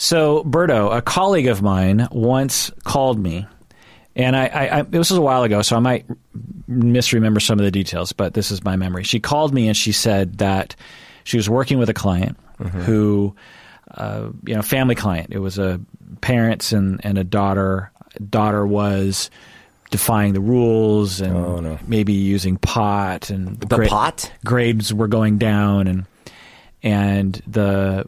So, Berto, a colleague of mine once called me, and I, I, I this was a while ago, so I might misremember some of the details, but this is my memory. She called me and she said that she was working with a client who, uh, you know, family client. It was a parents and, and a daughter. Daughter was defying the rules and Oh, no. maybe using pot and The pot? grades were going down and and the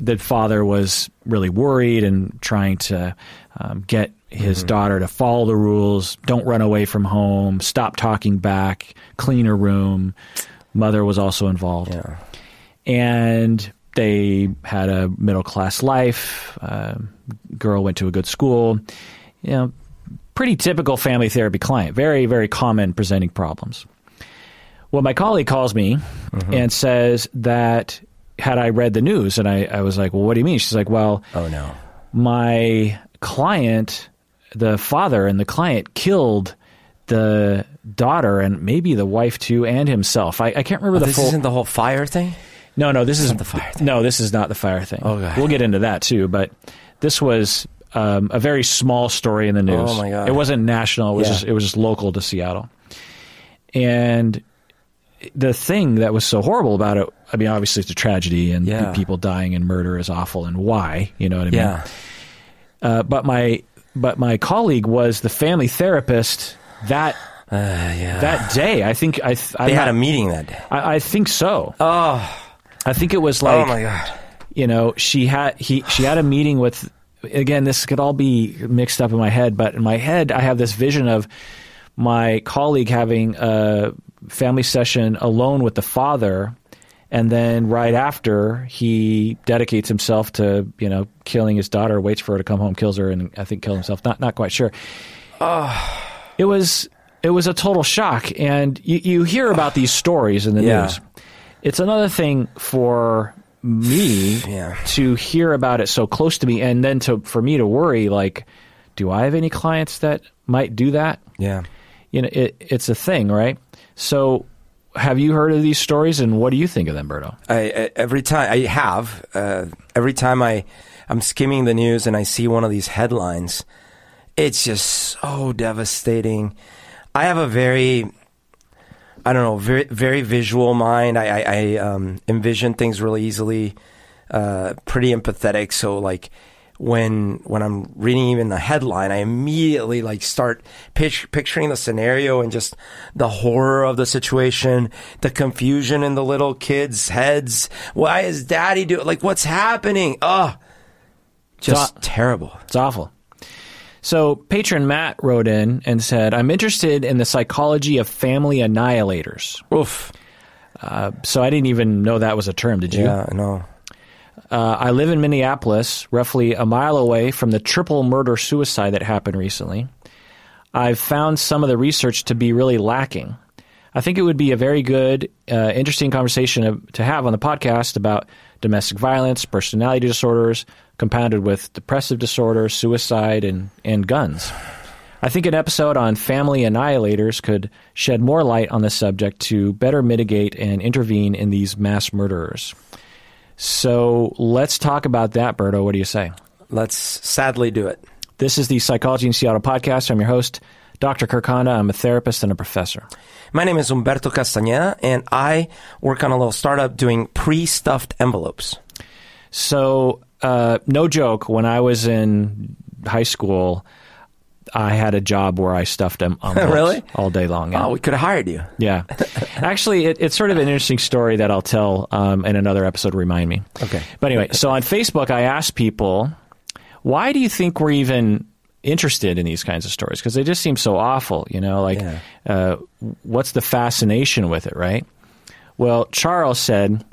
the father was really worried and trying to um, get his Mm-hmm. daughter to follow the rules don't run away from home stop talking back clean her room mother was also involved Yeah. and they had a middle class life. Um girl went to a good school. You know, pretty typical family therapy client. Very, very common presenting problems. Well, my colleague calls me and says that had I read the news, and I, I was like, "Well, what do you mean?" She's like, "Well, Oh no. my client, the father and the client killed." The daughter and maybe the wife too, and himself. I, I can't remember the Oh, This full. isn't the whole fire thing. No, no, this is not the fire thing. No, this is not the fire thing. Okay. We'll get into that too, but this was um, a very small story in the news. Oh, my God. It wasn't national. It was Yeah. just it was just local to Seattle. And the thing that was so horrible about it, I mean, obviously it's a tragedy and Yeah. people dying and murder is awful and why, you know what I mean? Yeah. Uh, but my but my colleague was the family therapist that Uh, yeah. that day. I think I th- I'm they had not- a meeting that day. I, I think so. Oh. I think it was like oh my god. you know she had he she had a meeting with again this could all be mixed up in my head but in my head i have this vision of my colleague having a family session alone with the father and then right after he dedicates himself to you know killing his daughter waits for her to come home kills her and i think kills himself. Not not quite sure. It was it was a total shock and you, you hear about these stories in the Yeah. news. It's another thing for me Yeah. to hear about it so close to me and then to for me to worry like do i have any clients that might do that? Yeah. you know it, it's a thing right so have you heard of these stories and what do you think of them berto I, every time I have uh, every time I I'm skimming the news and I see one of these headlines, it's just so devastating. I have a very I don't know very very visual mind. I I, I um, envision things really easily. Uh, pretty empathetic. So like when when I'm reading even the headline, I immediately like start pitch, picturing the scenario and just the horror of the situation, the confusion in the little kids' heads. Why is Daddy do like what's happening? Ugh, just So- terrible. It's awful. So, patron Matt wrote in and said, I'm interested in the psychology of family annihilators. Oof. Uh, so, I didn't even know that was a term. Did you? Yeah, no. Uh, I live in Minneapolis, roughly a mile away from the triple murder suicide that happened recently. I've found some of the research to be really lacking. I think it would be a very good, uh, interesting conversation to have on the podcast about domestic violence, personality disorders, compounded with depressive disorder, suicide, and, and guns. I think an episode on family annihilators could shed more light on this subject to better mitigate and intervene in these mass murderers. So let's talk about that, Berto. What do you say? Let's sadly do it. This is the Psychology in Seattle podcast. I'm your host, Dr. Kirk I'm a therapist and a professor. My name is Humberto Castañeda, and I work on a little startup doing pre-stuffed envelopes. So, uh, no joke, when I was in high school, I had a job where I stuffed them Really? all day long. Yeah. Oh, we could have hired you. Yeah. Actually, it, it's sort of an interesting story that I'll tell um, in another episode. Remind me. Okay. But anyway, so on Facebook, I asked people, why do you think we're even interested in these kinds of stories? Because they just seem so awful, you know? Like, Yeah. uh, what's the fascination with it, right? Well, Charles said,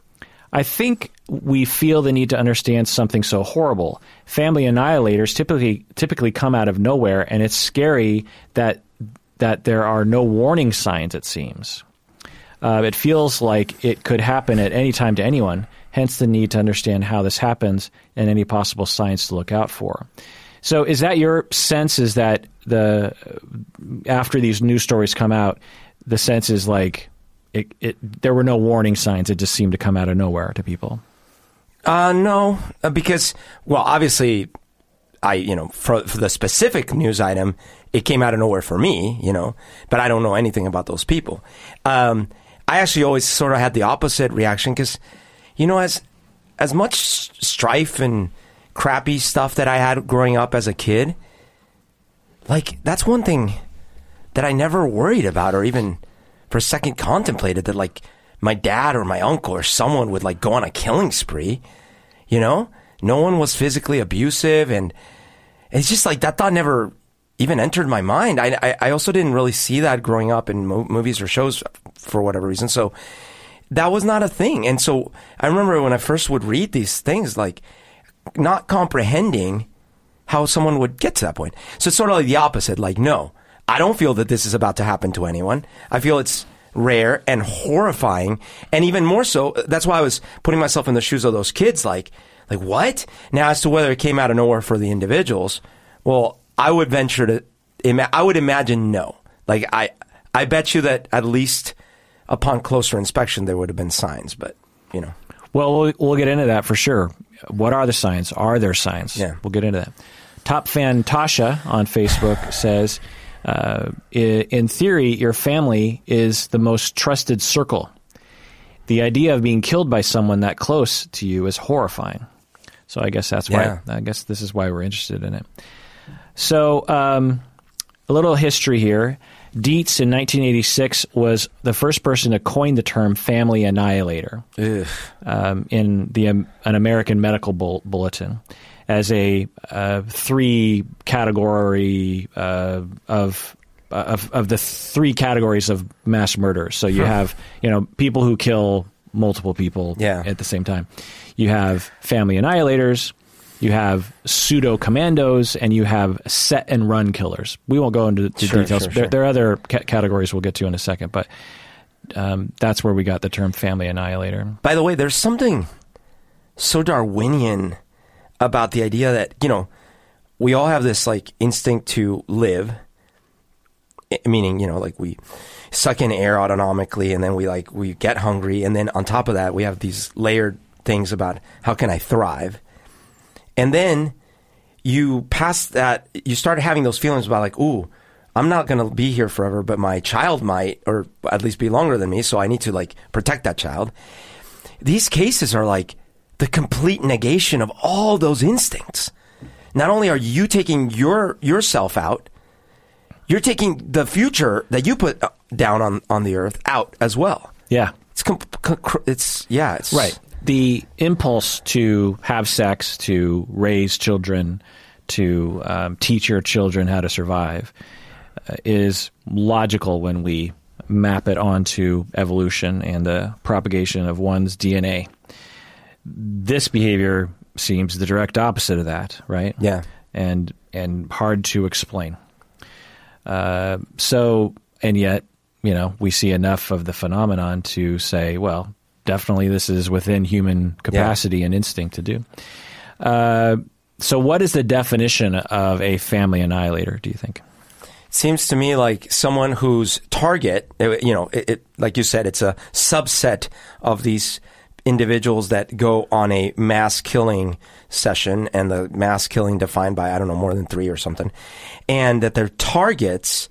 I think we feel the need to understand something so horrible. Family annihilators typically typically come out of nowhere, and it's scary that that there are no warning signs. It seems uh, it feels like it could happen at any time to anyone. Hence, the need to understand how this happens and any possible signs to look out for. So, is that your sense? Is that the after these news stories come out, the sense is like it, it there were no warning signs. It just seemed to come out of nowhere to people. Uh, no, uh, because well, obviously, I you know for, for the specific news item, it came out of nowhere for me, you know, but I don't know anything about those people. Um, I actually always sort of had the opposite reaction because, you know, as as much strife and crappy stuff that I had growing up as a kid, like that's one thing that I never worried about or even for a second contemplated that like my dad or my uncle or someone would like go on a killing spree. You know, no one was physically abusive, and it's just like that thought never even entered my mind. I I, I also didn't really see that growing up in mo- movies or shows for whatever reason. So that was not a thing. And so I remember when I first would read these things, like not comprehending how someone would get to that point. So it's sort of like the opposite. Like, no, I don't feel that this is about to happen to anyone. I feel it's rare and horrifying. And even more so, that's why I was putting myself in the shoes of those kids. Like, like what? Now, as to whether it came out of nowhere for the individuals, well, I would venture to, I would imagine no. Like, I, I bet you that at least upon closer inspection, there would have been signs, but, you know. Well, we'll, we'll get into that for sure. What are the signs? Are there signs? Yeah. We'll get into that. Top fan Tasha on Facebook says, uh, in theory, your family is the most trusted circle. The idea of being killed by someone that close to you is horrifying. So I guess that's why. Yeah. I guess this is why we're interested in it. So um, a little history here. Dietz in 1986 was the first person to coin the term "family annihilator" um, in the um, an American Medical Bull- Bulletin as a uh, three category uh, of. Of, of the three categories of mass murder, so you have you know people who kill multiple people Yeah. at the same time. You have family annihilators, you have pseudo commandos, and you have set and run killers. We won't go into the Sure, details. sure, there, sure. there are other ca- categories we'll get to in a second, but um, that's where we got the term family annihilator. By the way, there's something so Darwinian about the idea that, you know, we all have this like instinct to live, meaning, you know, like we suck in air autonomically and then we like, we get hungry. And then on top of that, we have these layered things about how can I thrive. And then you pass that, you start having those feelings about like, ooh, I'm not going to be here forever, but my child might, or at least be longer than me. So I need to like protect that child these cases are like the complete negation of all those instincts. Not only are you taking your yourself out, you're taking the future that you put uh, down on, on the earth out as well. Yeah. It's com- com- it's yeah, it's Right. The impulse to have sex, to raise children, to um, teach your children how to survive uh, is logical when we map it onto evolution and the propagation of one's DNA. This behavior seems the direct opposite of that, right? Yeah. And and hard to explain. Uh, so, and yet, you know, we see enough of the phenomenon to say, well, definitely this is within human capacity and instinct to do. Uh, so, what is the definition of a family annihilator? Do you think? seems to me like someone whose target, you know, it, it, like you said, it's a subset of these individuals that go on a mass killing session, and the mass killing defined by I don't know more than three or something, and that their targets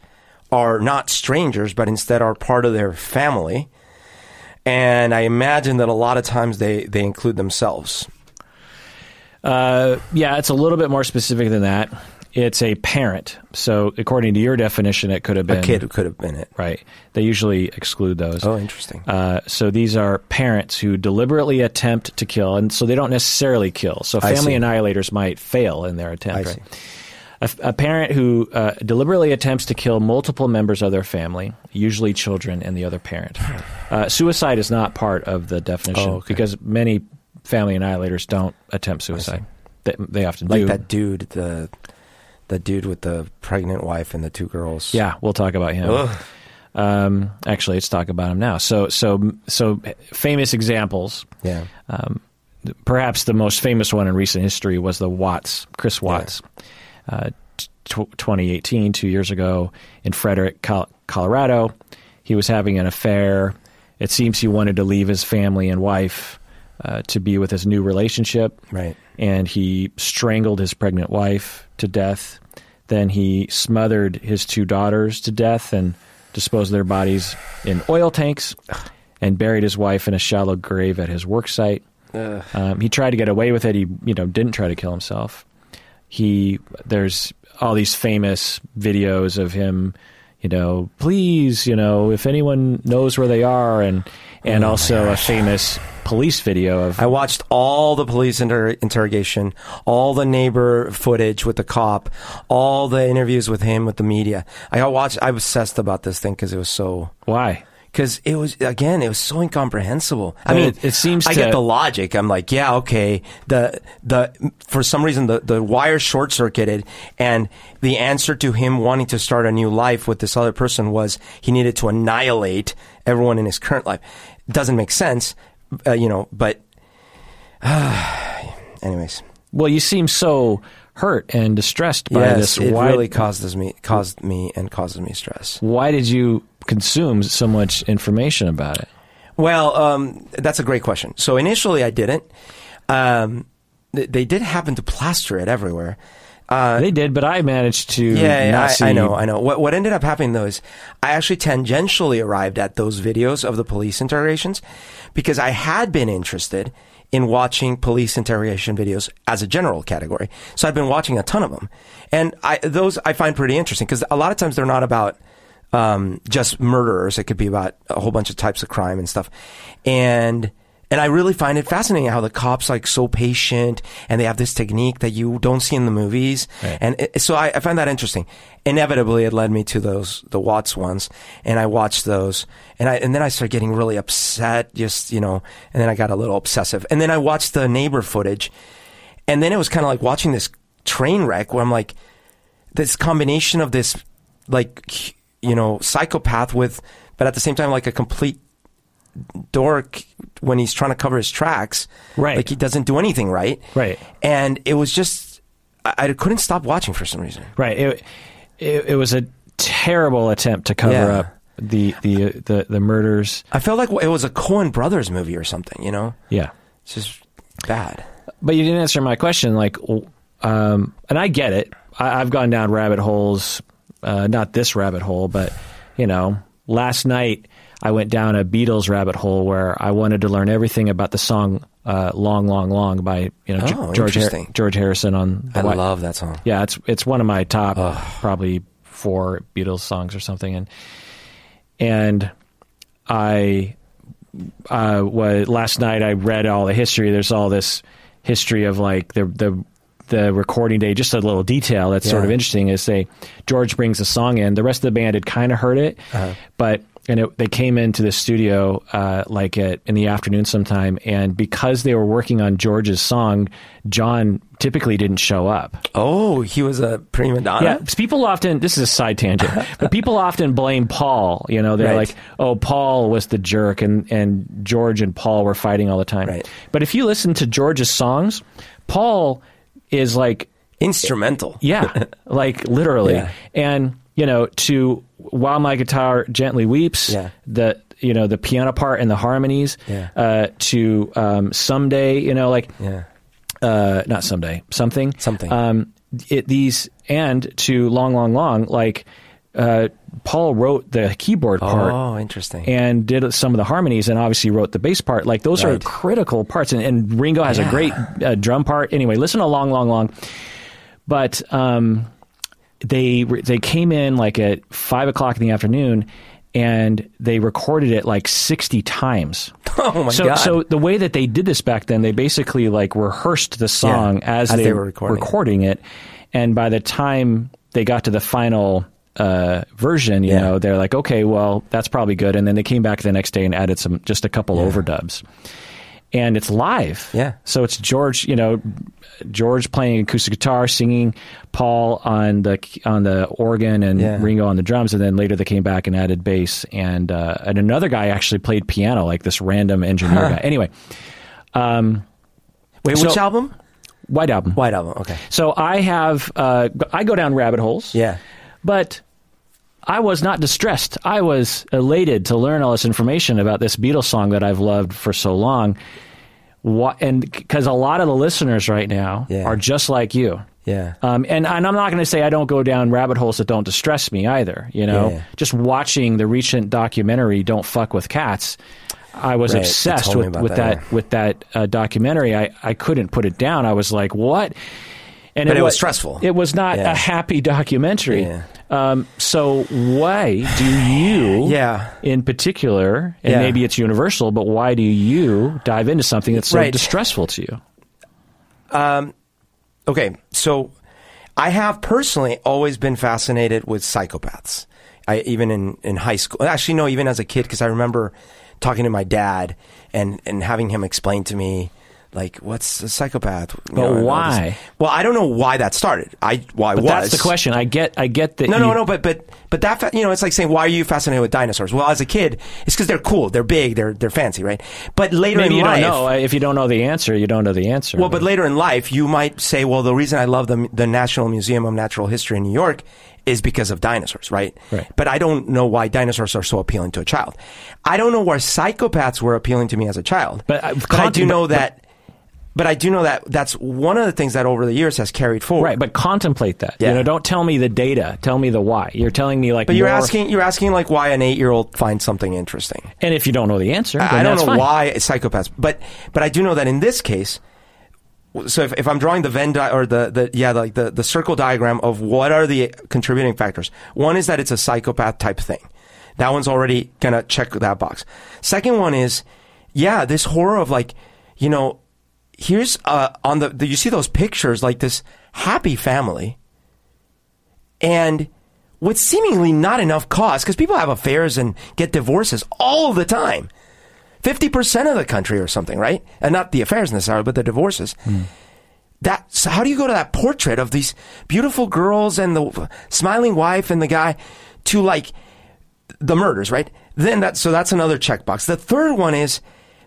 are not strangers, but instead are part of their family. And I imagine that a lot of times they, they include themselves. Uh, yeah, it's a little bit more specific than that. It's a parent. So, according to your definition, it could have been A kid who could have been it. Right. They usually exclude those. Oh, interesting. Uh, so these are parents who deliberately attempt to kill, and so they don't necessarily kill. So family annihilators might fail in their attempt. I right? see. A, a parent who uh, deliberately attempts to kill multiple members of their family, usually children and the other parent. Uh, suicide is not part of the definition Oh, okay. because many family annihilators don't attempt suicide. They, they often like do. that dude, the the dude with the pregnant wife and the two girls. Yeah, we'll talk about him. Um, actually, let's talk about him now. So, so, so famous examples. Yeah. Perhaps the most famous one in recent history was the Watts, Chris Watts, uh, t- 2018, two years ago in Frederick, Col- Colorado. He was having an affair. It seems he wanted to leave his family and wife uh, to be with his new relationship. Right. And he strangled his pregnant wife to death. Then he smothered his two daughters to death and disposed of their bodies in oil tanks and buried his wife in a shallow grave at his work site. Um, he tried to get away with it. He, you know, didn't try to kill himself. He there's all these famous videos of him, you know, please, you know, if anyone knows where they are, and and oh also a famous police video of I watched all the police inter- interrogation, all the neighbor footage with the cop, all the interviews with him with the media. I watched. I was obsessed about this thing because it was so. why. Because it was again, it was so incomprehensible. I mean, it- it seems I to- get the logic. I'm like, yeah, okay. The the for some reason the the wire short circuited, and the answer to him wanting to start a new life with this other person was he needed to annihilate everyone in his current life. Doesn't make sense, uh, you know. But anyways, Well, you seem so hurt and distressed by yes, this. it why, really causes me caused me and causes me stress. why did you consume so much information about it? Well, um, that's a great question. So initially, I didn't. Um, th- they did happen to plaster it everywhere. Uh, they did, but I managed to. yeah, not I, I know, I know. What what ended up happening though is I actually tangentially arrived at those videos of the police interrogations because I had been interested in watching police interrogation videos as a general category. So I've been watching a ton of them, and I those I find pretty interesting because a lot of times they're not about um, just murderers. It could be about a whole bunch of types of crime and stuff, and. And I really find it fascinating how the cops like so patient and they have this technique that you don't see in the movies. Right. And it, so I, I find that interesting. Inevitably, it led me to those the Watts ones, and I watched those, and I and then I started getting really upset. Just you know, and then I got a little obsessive, and then I watched the neighbor footage, and then it was kind of like watching this train wreck where I'm like, this combination of this like you know psychopath with, but at the same time like a complete dork when he's trying to cover his tracks. Right. Like he doesn't do anything right. Right. And it was just, I, I couldn't stop watching for some reason. Right. It, it, it was a terrible attempt to cover Yeah. up the, the the the murders. I felt like it was a Coen Brothers movie or something, you know? Yeah. It's just bad. But you didn't answer my question. Like, um, and I get it. I, I've gone down rabbit holes. Uh, not this rabbit hole, but you know, last night I went down a Beatles rabbit hole where I wanted to learn everything about the song uh, "Long, Long, Long" by you know Oh, George Har- George Harrison on. The I White- love that song. Yeah, it's it's one of my top probably four Beatles songs or something, and and I uh, was last night I read all the history. There's all this history of like the the the recording day. Just a little detail that's sort of interesting is say George brings a song in. The rest of the band had kind of heard it, Uh-huh. but and it, they came into the studio uh, like at in the afternoon sometime, and because they were working on George's song, John typically didn't show up. Oh, he was a prima donna? Yeah, people often this is a side tangent, but people often blame Paul. You know, they're Right. like, "Oh, Paul was the jerk," and and George and Paul were fighting all the time. Right. But if you listen to George's songs, Paul is like, Instrumental. yeah, like literally, Yeah. and you know, to while my guitar gently weeps, Yeah. the you know the piano part and the harmonies, Yeah. uh, to um, someday, you know, like Yeah. uh, not someday, something, Something. Um, it, these and to long, long, long. Like uh, Paul wrote the keyboard part Oh, interesting. and did some of the harmonies, and obviously wrote the bass part. Like those are critical parts, and, and Ringo has a great uh, drum part. Anyway, listen to long, long, long. But um, they they came in like at five o'clock in the afternoon. And they recorded it like sixty times. oh, my so, God. so the way that they did this back then, they basically like rehearsed the song Yeah, as, as they, they were recording it. it. and by the time they got to the final uh, version, you Yeah. know, they're like, okay, well, that's probably good. And then they came back the next day and added some, just a couple overdubs, and it's live. Yeah. So it's George, you know, George playing acoustic guitar, singing, Paul on the on the organ, and Yeah. Ringo on the drums, and then later they came back and added bass, and uh, and another guy actually played piano, like this random engineer guy. Anyway, um, Wait, so- which album? White Album. White Album. Okay. So I have uh, I go down rabbit holes. Yeah. But I was not distressed. I was elated to learn all this information about this Beatles song that I've loved for so long. Why, and because a lot of the listeners right now Yeah. are just like you. Yeah. Um, and, and I'm not going to say I don't go down rabbit holes that don't distress me either. You know, Yeah. just watching the recent documentary "Don't Fuck with Cats," I was Right. Obsessed with with that, that, with that uh, documentary. I, I couldn't put it down. I was like, what? And But it was wa- stressful. It was not Yeah. a happy documentary. Yeah. Um, so why do you, Yeah. in particular, and Yeah. maybe it's universal, but why do you dive into something that's so Right. distressful to you? Okay, so I have personally always been fascinated with psychopaths. I even in in high school. Actually, no, even as a kid, because I remember talking to my dad and and having him explain to me. Like what's a psychopath? You But all why? Well, I don't know why that started. I why But was that's the question. I get, I get that. No, you, no, no. But but but that fa- you know, it's like saying, why are you fascinated with dinosaurs? Well, as a kid, it's because they're cool, they're big, they're they're fancy, right? But later Maybe in you life, don't know. If you don't know the answer, you don't know the answer. well, but later in life, you might say, well, the reason I love the, the National Museum of Natural History in New York is because of dinosaurs, right? Right. But I don't know why dinosaurs are so appealing to a child. I don't know why psychopaths were appealing to me as a child. But, uh, I do know but- that. But I do know that that's one of the things that over the years has carried forward. Right, but contemplate that. Yeah. You know, don't tell me the data. Tell me the why. You're telling me like. But you're more- asking, you're asking like why an eight year old finds something interesting. and if you don't know the answer, then I don't know fine. why psychopaths, but but I do know that in this case. So if, if I'm drawing the Venn di- or the, the yeah like the, the circle diagram of what are the contributing factors, one is that it's a psychopath type thing. That one's already gonna check that box. Second one is, yeah, this horror of like, you know, here's uh on the, the you see those pictures like this happy family, and with seemingly not enough cause because people have affairs and get divorces all the time. 50% of the country or something, right? And not the affairs necessarily, but the divorces. That, so how do you go to that portrait of these beautiful girls and the smiling wife and the guy to like the murders, right? Then that, so that's another checkbox. The third one is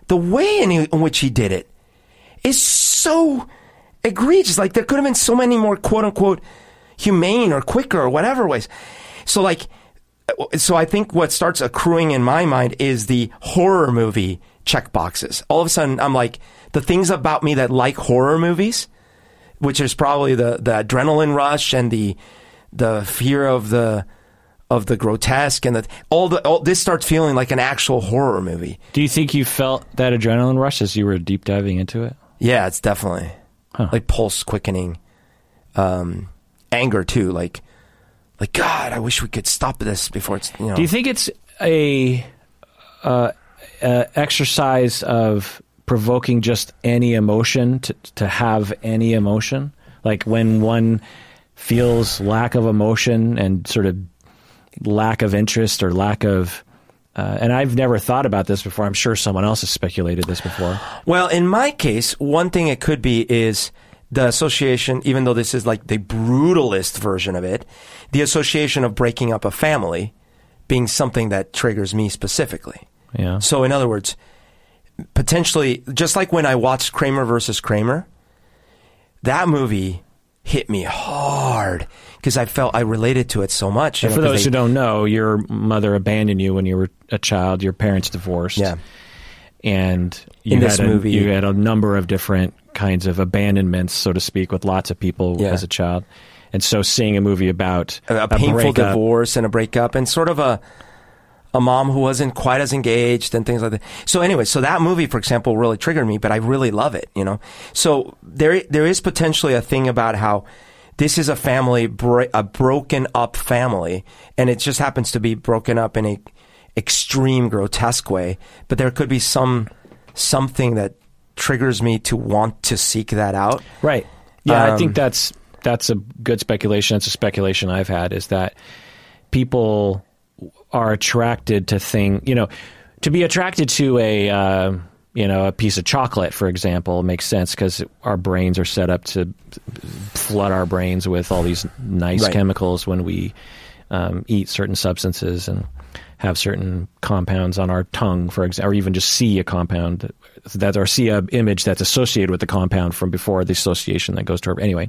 the way in, in which he did it is so egregious. Like there could have been so many more quote unquote humane or quicker or whatever ways. So like, so I think what starts accruing in my mind is the horror movie check boxes. All of a sudden, I'm like the things about me that like horror movies, which is probably the the adrenaline rush and the the fear of the of the grotesque and the all the all, this starts feeling like an actual horror movie. Do you think you felt that adrenaline rush as you were deep diving into it? Yeah, it's definitely Huh. like pulse quickening, um, anger too. Like, like God, I wish we could stop this before it's you know. Do you think it's a uh, uh, exercise of provoking just any emotion to to have any emotion? Like when one feels lack of emotion and sort of lack of interest or lack of uh, and I've never thought about this before. I'm sure someone else has speculated this before. Well, in my case, one thing it could be is the association, even though this is like the brutalist version of it, the association of breaking up a family being something that triggers me specifically. Yeah. So, in other words, potentially, just like when I watched Kramer versus Kramer, that movie hit me hard because I felt I related to it so much. you know, for those they- who don't know, your mother abandoned you when you were a child. Your parents divorced. Yeah. And you In had this a, movie- you had a number of different kinds of abandonments, so to speak, with lots of people Yeah. as a child. And so, seeing a movie about a, a painful breakup- divorce and a breakup and sort of a a mom who wasn't quite as engaged and things like that. So anyway, so that movie, for example, really triggered me, but I really love it, you know? So there, there is potentially a thing about how this is a family, a broken up family, and it just happens to be broken up in a extreme grotesque way, but there could be some, something that triggers me to want to seek that out. Right. Yeah, I Um, think that's that's a good speculation. That's a speculation I've had is that people are attracted to thing. You know, to be attracted to a uh, you know a piece of chocolate, for example, makes sense because our brains are set up to flood our brains with all these nice Right. chemicals when we um, eat certain substances and have certain compounds on our tongue, for example, or even just see a compound that or see a image that's associated with the compound from before the association that goes to our anyway.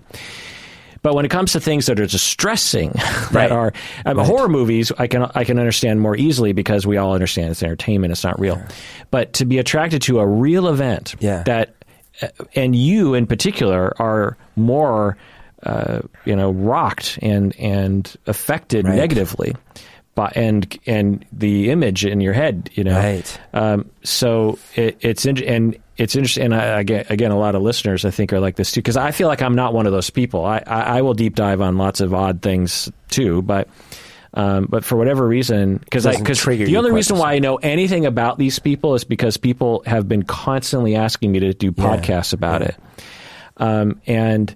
But when it comes to things that are distressing, that Right. are um, horror movies, I can I can understand more easily because we all understand it's entertainment, it's not real. But to be attracted to a real event Yeah. that, uh, and you in particular are more, uh, you know, rocked and and affected Right. negatively. By, and and the image in your head, you know, Right. um, so it, it's in, and it's interesting. And I, again, again, a lot of listeners I think are like this too because I feel like I'm not one of those people. I, I, I will deep dive on lots of odd things too, but um, but for whatever reason, because the only reason why I know anything about these people is because people have been constantly asking me to do podcasts about it, um, and.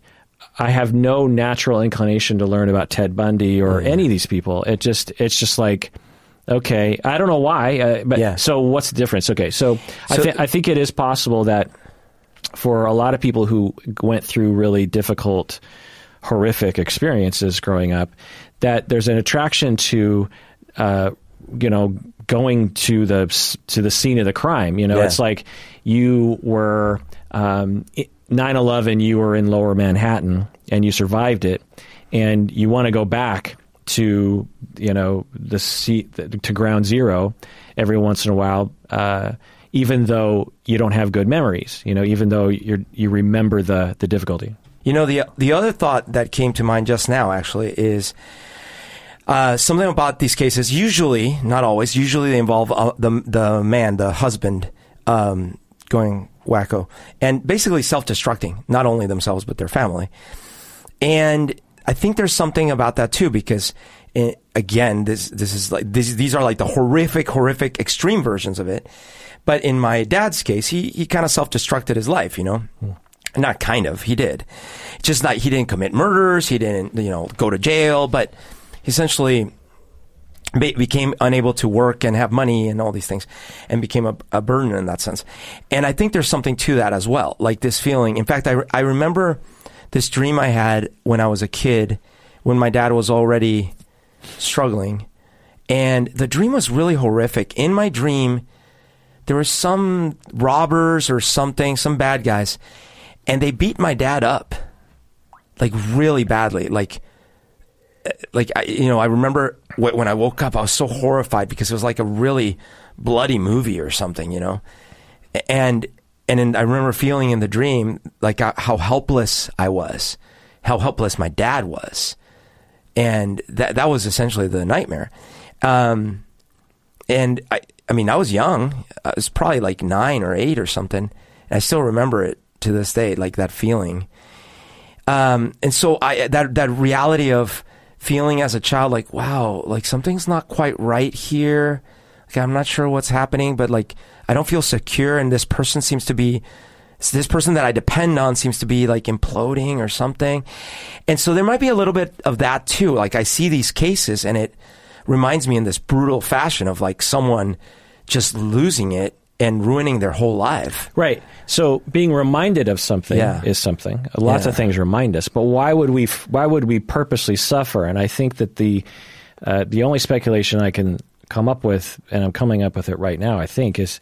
I have no natural inclination to learn about Ted Bundy or any of these people. It just it's just like okay, I don't know why, uh, but Yeah. so what's the difference? Okay, so, I, th- I think it is possible that for a lot of people who went through really difficult, horrific experiences growing up, that there's an attraction to, uh, you know, going to the to the scene of the crime. You know, Yeah. it's like you were um, 9/11. You were in Lower Manhattan and you survived it, and you want to go back to you know the seat to ground zero every once in a while. Uh, even though you don't have good memories, you know, even though you you remember the the difficulty. You know, the the other thought that came to mind just now actually is uh, something about these cases. Usually, not always. Usually, they involve uh, the the man, the husband, um, going wacko and basically self-destructing, not only themselves but their family. And I think there's something about that too, because eh, again, this this is like these these are like the horrific, horrific, extreme versions of it. But in my dad's case, he he kind of self-destructed his life, you know. Not kind of, he did. Just not he didn't commit murders, he didn't you know go to jail, but essentially be- became unable to work and have money and all these things and became a, a burden in that sense. And I think there's something to that as well. Like this feeling. In fact, I, I remember this dream I had when I was a kid when my dad was already struggling. And the dream was really horrific. In my dream, there were some robbers or something, some bad guys, and they beat my dad up like really badly. Like, like I, you know, I remember when I woke up, I was so horrified because it was like a really bloody movie or something, you know, and and then I remember feeling in the dream like uh, how helpless I was, how helpless my dad was, and that that was essentially the nightmare. Um, and I, I mean, I was young. I was probably like nine or eight or something. And I still remember it to this day, like that feeling. Um, and so I, that, that reality of feeling as a child, like, wow, like something's not quite right here. Like, I'm not sure what's happening, but like, I don't feel secure. And this person seems to be, this person that I depend on seems to be like imploding or something. And so there might be a little bit of that too. Like I see these cases and it reminds me in this brutal fashion of like someone just losing it and ruining their whole life. Right. So being reminded of something Yeah. is something. Lots Yeah. of things remind us, but why would we? f- Why would we purposely suffer? And I think that the uh, the only speculation I can come up with, and I'm coming up with it right now, I think, is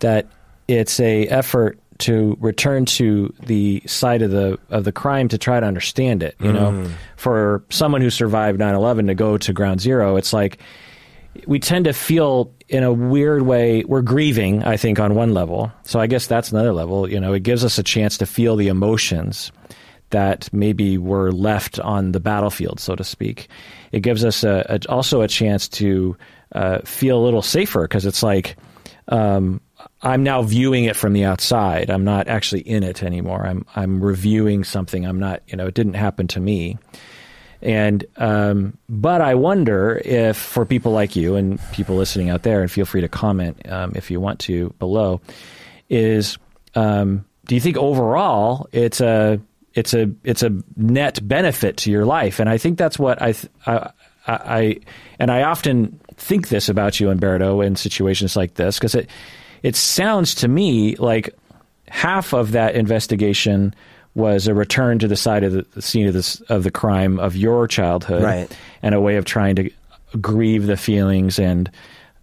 that it's a effort to return to the side of the of the crime to try to understand it. You know, mm. for someone who survived 9/11 to go to ground zero, it's like we tend to feel in a weird way we're grieving i think on one level. So i guess that's another level you know? It gives us a chance to feel the emotions that maybe were left on the battlefield so to speak. It gives us a, a, also a chance to uh, feel a little safer because it's like um, i'm now viewing it from the outside. I'm not actually in it anymore. I'm i'm reviewing something. I'm not you know it didn't happen to me. And um, but I wonder if for people like you and people listening out there, and feel free to comment um, if you want to below, is um, do you think overall it's a it's a it's a net benefit to your life? And I think that's what I th- I, I, I and I often think this about you, Humberto, in situations like this because it it sounds to me like half of that investigation was a return to the side of the, the scene of this of the crime of your childhood, Right. and a way of trying to grieve the feelings and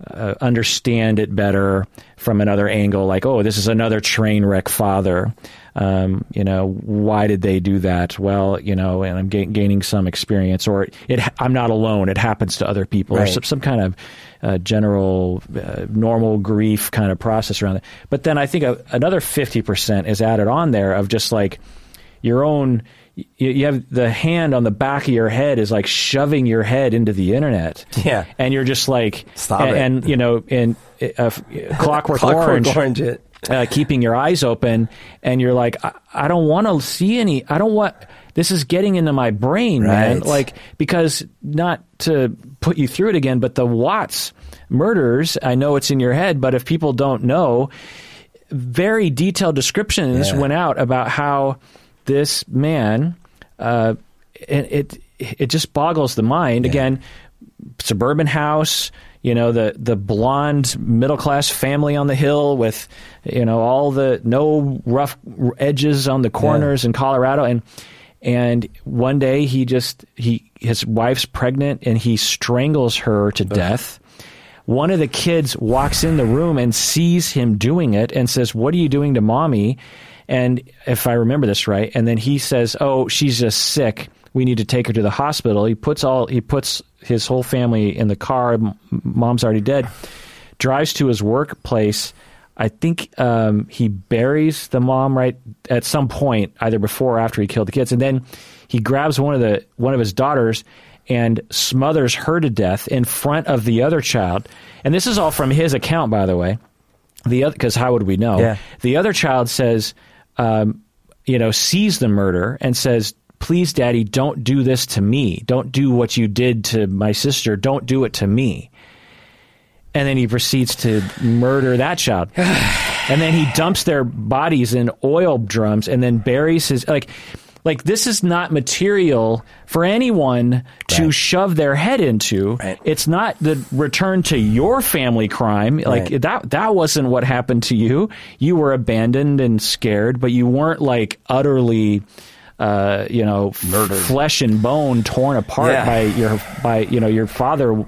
uh, understand it better from another angle, like, oh, this is another train wreck father. Um, you know, why did they do that? Well, you know, and I'm ga- gaining some experience, or it, I'm not alone. It happens to other people, Right. or some, some kind of uh, general uh, normal grief kind of process around it. But then I think a, another 50% is added on there of just like your own. You, you have the hand on the back of your head is like shoving your head into the internet. Yeah. and you're just like, Stop and, it. and, you know, in uh, Clockwork, Clockwork Orange, Orange it. uh, keeping your eyes open, and you're like, I, I don't want to see any. I don't want. This is getting into my brain, man. Like because not to put you through it again, but the Watts murders. I know it's in your head, but if people don't know, very detailed descriptions Yeah. went out about how this man. Uh, it, it it just boggles the mind. Again, suburban house, you know, the the blonde middle class family on the hill with you know all the no rough edges on the corners in Colorado and and one day he just he his wife's pregnant and he strangles her to death. One of the kids walks in the room and sees him doing it and says, "What are you doing to mommy?" And if I remember this right, and then he says, "Oh, she's just sick. We need to take her to the hospital." He puts all he puts his whole family in the car. Mom's already dead. Drives to his workplace. I think um, he buries the mom right at some point, either before or after he killed the kids, and then he grabs one of the one of his daughters and smothers her to death in front of the other child. And this is all from his account, by the way. The other, because how would we know? Yeah. The other child says, um, you know, sees the murder and says, "Please, Daddy, don't do this to me. Don't do what you did to my sister. Don't do it to me." And then he proceeds to murder that child. and then he dumps their bodies in oil drums and then buries his like like this is not material for anyone to Right. shove their head into. Right. It's not the return to your family crime. Like Right. that that wasn't what happened to you. You were abandoned and scared, but you weren't like utterly uh, you know, Murdered. flesh and bone torn apart Yeah. by your by you know your father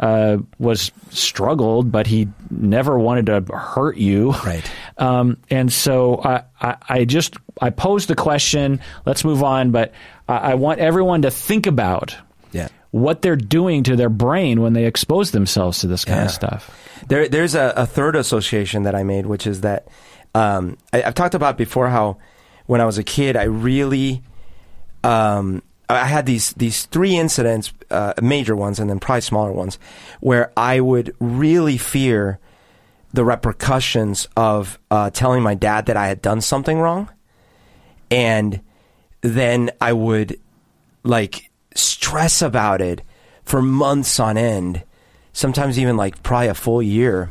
uh, was struggled, but he never wanted to hurt you. Right. Um, and so I, I, I just I posed the question. Let's move on, but I, I want everyone to think about Yeah. what they're doing to their brain when they expose themselves to this kind Yeah. of stuff. There, there's a, a third association that I made, which is that um, I, I've talked about before how when I was a kid, I really um, I had these these three incidents, uh, major ones, and then probably smaller ones, where I would really fear the repercussions of uh, telling my dad that I had done something wrong, and then I would like stress about it for months on end, sometimes even like probably a full year,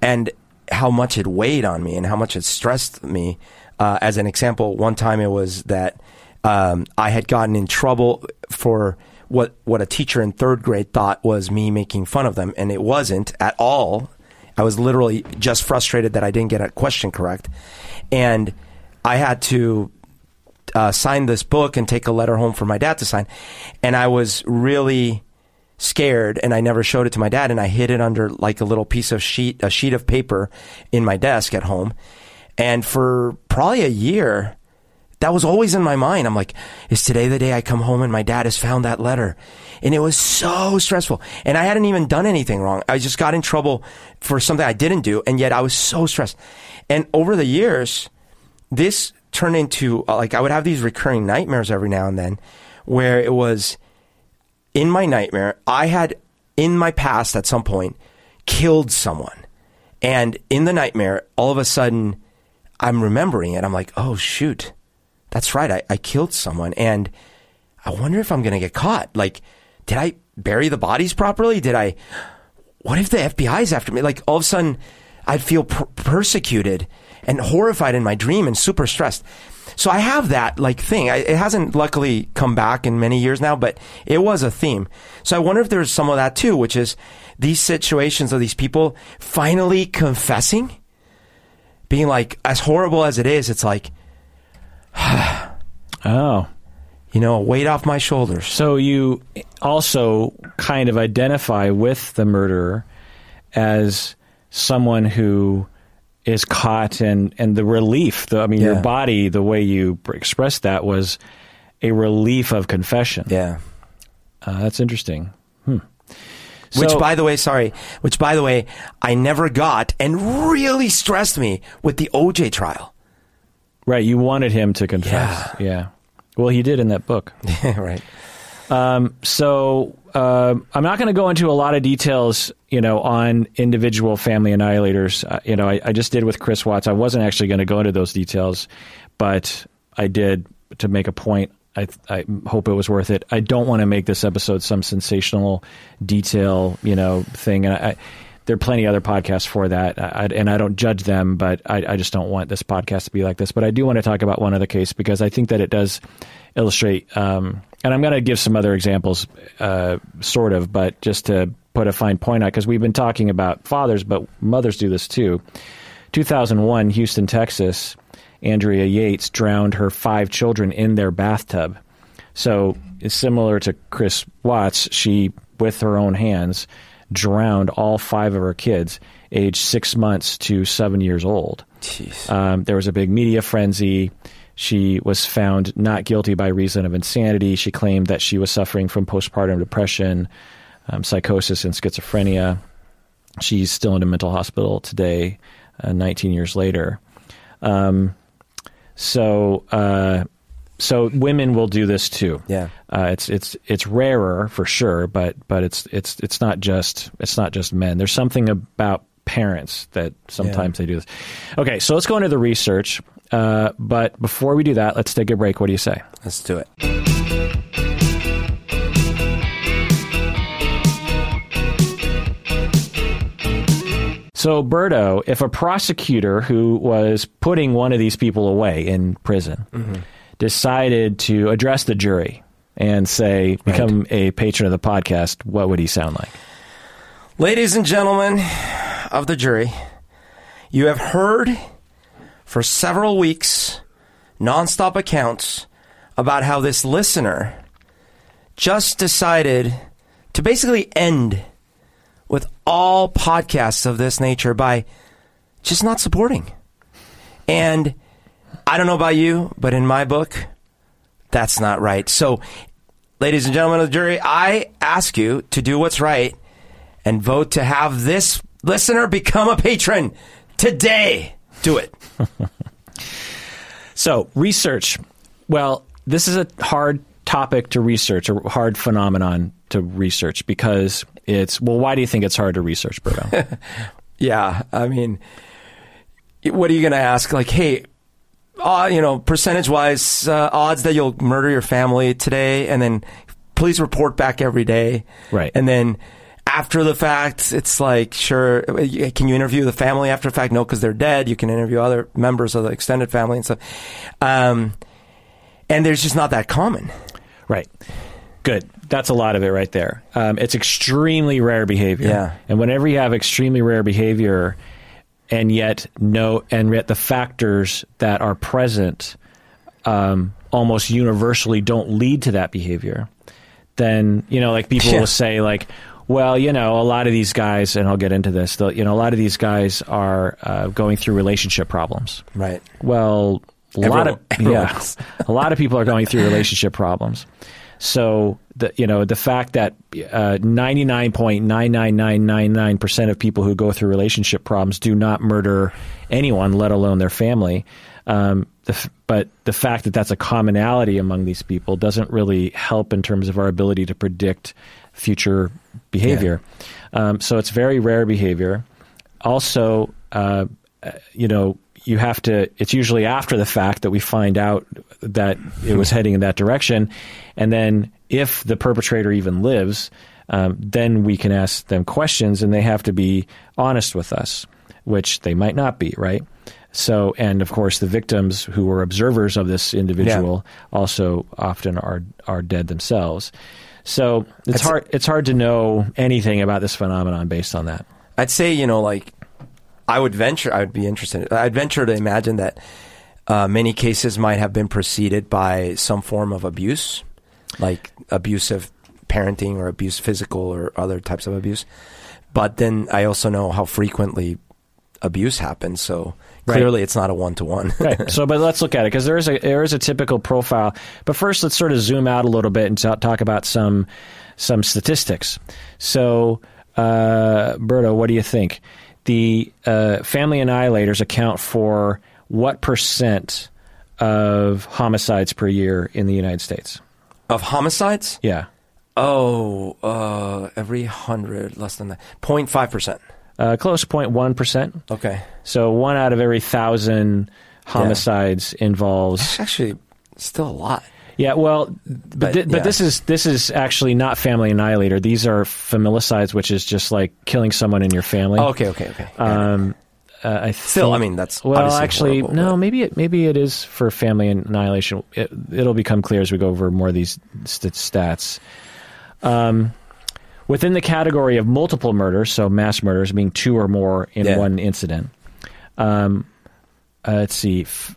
and how much it weighed on me and how much it stressed me. Uh, as an example, one time it was that um, I had gotten in trouble for what what a teacher in third grade thought was me making fun of them, and it wasn't at all. I was literally just frustrated that I didn't get a question correct, and I had to uh, sign this book and take a letter home for my dad to sign. And I was really scared and I never showed it to my dad and I hid it under like a little piece of sheet, a sheet of paper in my desk at home. And for probably a year, that was always in my mind. I'm like, is today the day I come home and my dad has found that letter? And it was so stressful. And I hadn't even done anything wrong. I just got in trouble for something I didn't do. And yet I was so stressed. And over the years, this turned into uh, like I would have these recurring nightmares every now and then where it was in my nightmare I had in my past at some point killed someone and in the nightmare all of a sudden I'm remembering it I'm like oh shoot that's right I, I killed someone and I wonder if I'm gonna get caught like did I bury the bodies properly did I what if the FBI's after me? Like all of a sudden, I'd feel per- persecuted and horrified in my dream and super stressed. So I have that like thing. I, it hasn't luckily come back in many years now, but it was a theme. So I wonder if there's some of that too, which is these situations of these people finally confessing, being like, as horrible as it is, it's like, Oh. you know, a weight off my shoulders. So you also kind of identify with the murderer as someone who is caught and and the relief. The, I mean, your body, the way you expressed that was a relief of confession. Yeah. Uh, that's interesting. Hmm. Which, by the way, sorry, which, by the way, I never got and really stressed me with the OJ trial. Right, you wanted him to confess. Yeah. Well, he did in that book. right. So uh, I'm not going to go into a lot of details, you know, on individual family annihilators. Uh, you know, I, I just did with Chris Watts. I wasn't actually going to go into those details, but I did to make a point. I, I hope it was worth it. I don't want to make this episode some sensational detail, you know, thing. And I, there are plenty of other podcasts for that, I, and I don't judge them, but I, I just don't want this podcast to be like this. But I do want to talk about one other case because I think that it does illustrate. Um, and I'm going to give some other examples, uh, sort of, but just to put a fine point on, because we've been talking about fathers, but mothers do this too. 2001, Houston, Texas, Andrea Yates drowned her five children in their bathtub. So similar to Chris Watts. She, with her own hands, drowned all five of her kids, aged six months to seven years old. Jeez. Um, there was a big media frenzy. She was found not guilty by reason of insanity. She claimed that she was suffering from postpartum depression, um, psychosis, and schizophrenia. She's still in a mental hospital today, uh, 19 years later. Um, so, uh, so women will do this too. Yeah. Uh, it's it's it's rarer for sure, but but it's it's it's not just it's not just men. There's something about parents that sometimes they do this. Okay, so let's go into the research. Uh, but before we do that, let's take a break. What do you say? Let's do it. So, Berto, if a prosecutor who was putting one of these people away in prison decided to address the jury and say, become a patron of the podcast, what would he sound like? Ladies and gentlemen of the jury, you have heard for several weeks nonstop accounts about how this listener just decided to basically end with all podcasts of this nature by just not supporting. And I don't know about you, but in my book, that's not right. So, ladies and gentlemen of the jury, I ask you to do what's right and vote to have this listener become a patron today. Do it. So, research. Well, this is a hard topic to research, a hard phenomenon to research because it's, well, why do you think it's hard to research, Berto? Yeah, I mean, what are you going to ask? Like, hey, uh, you know, percentage wise, uh, odds that you'll murder your family today, and then please report back every day. Right. And then after the fact, it's like, sure, can you interview the family after the fact? No, because they're dead. You can interview other members of the extended family and stuff. Um, and there's just not that common. Right. Good. That's a lot of it right there. Um, it's extremely rare behavior. Yeah. And whenever you have extremely rare behavior, and yet no, and yet the factors that are present um, almost universally don't lead to that behavior, then you know, like people Yeah. will say, like, well, you know, a lot of these guys, and I'll get into this. You know, a lot of these guys are uh, going through relationship problems. Right. Well, a lot of Everyone- everyone yeah, a lot of people are going through relationship problems. So the you know the fact that ninety nine point nine nine nine nine nine percent of people who go through relationship problems do not murder anyone, let alone their family. Um, the, f- but the fact that that's a commonality among these people doesn't really help in terms of our ability to predict future behavior. Um, so it's very rare behavior. Also, uh, uh, you know, you have to. It's usually after the fact that we find out that it was heading in that direction, and then if the perpetrator even lives, um, then we can ask them questions, and they have to be honest with us, which they might not be, right? So, and of course, the victims who were observers of this individual also often are are dead themselves. So it's That's- hard. It's hard to know anything about this phenomenon based on that. I'd say, you know, like I would venture, I would be interested. I'd venture to imagine that uh, many cases might have been preceded by some form of abuse, like abusive parenting or abuse, physical or other types of abuse. but then I also know how frequently abuse happens. So clearly, it's not a one to one. right. So, but let's look at it because there is a there is a typical profile. But first, let's sort of zoom out a little bit and ta- talk about some some statistics. So, uh, Berto, what do you think? The uh, family annihilators account for what percent of homicides per year in the United States? Of homicides? Yeah. Oh, uh, every hundred, less than that. 0.5 percent. Uh, close 0.1%. Okay, So one out of every thousand homicides involves it's actually still a lot. Yeah, well, but But, thi- but this is this is actually not family annihilator. These are familicides, which is just like killing someone in your family. Oh, okay, okay, okay. Um, uh, I Still, think- I mean, that's well, actually, horrible, no. but- Maybe it maybe it is for family annihilation. It, it'll become clear as we go over more of these st- stats. Um, within the category of multiple murders, so mass murders being two or more in Yeah. one incident. Um, uh, let's see, f-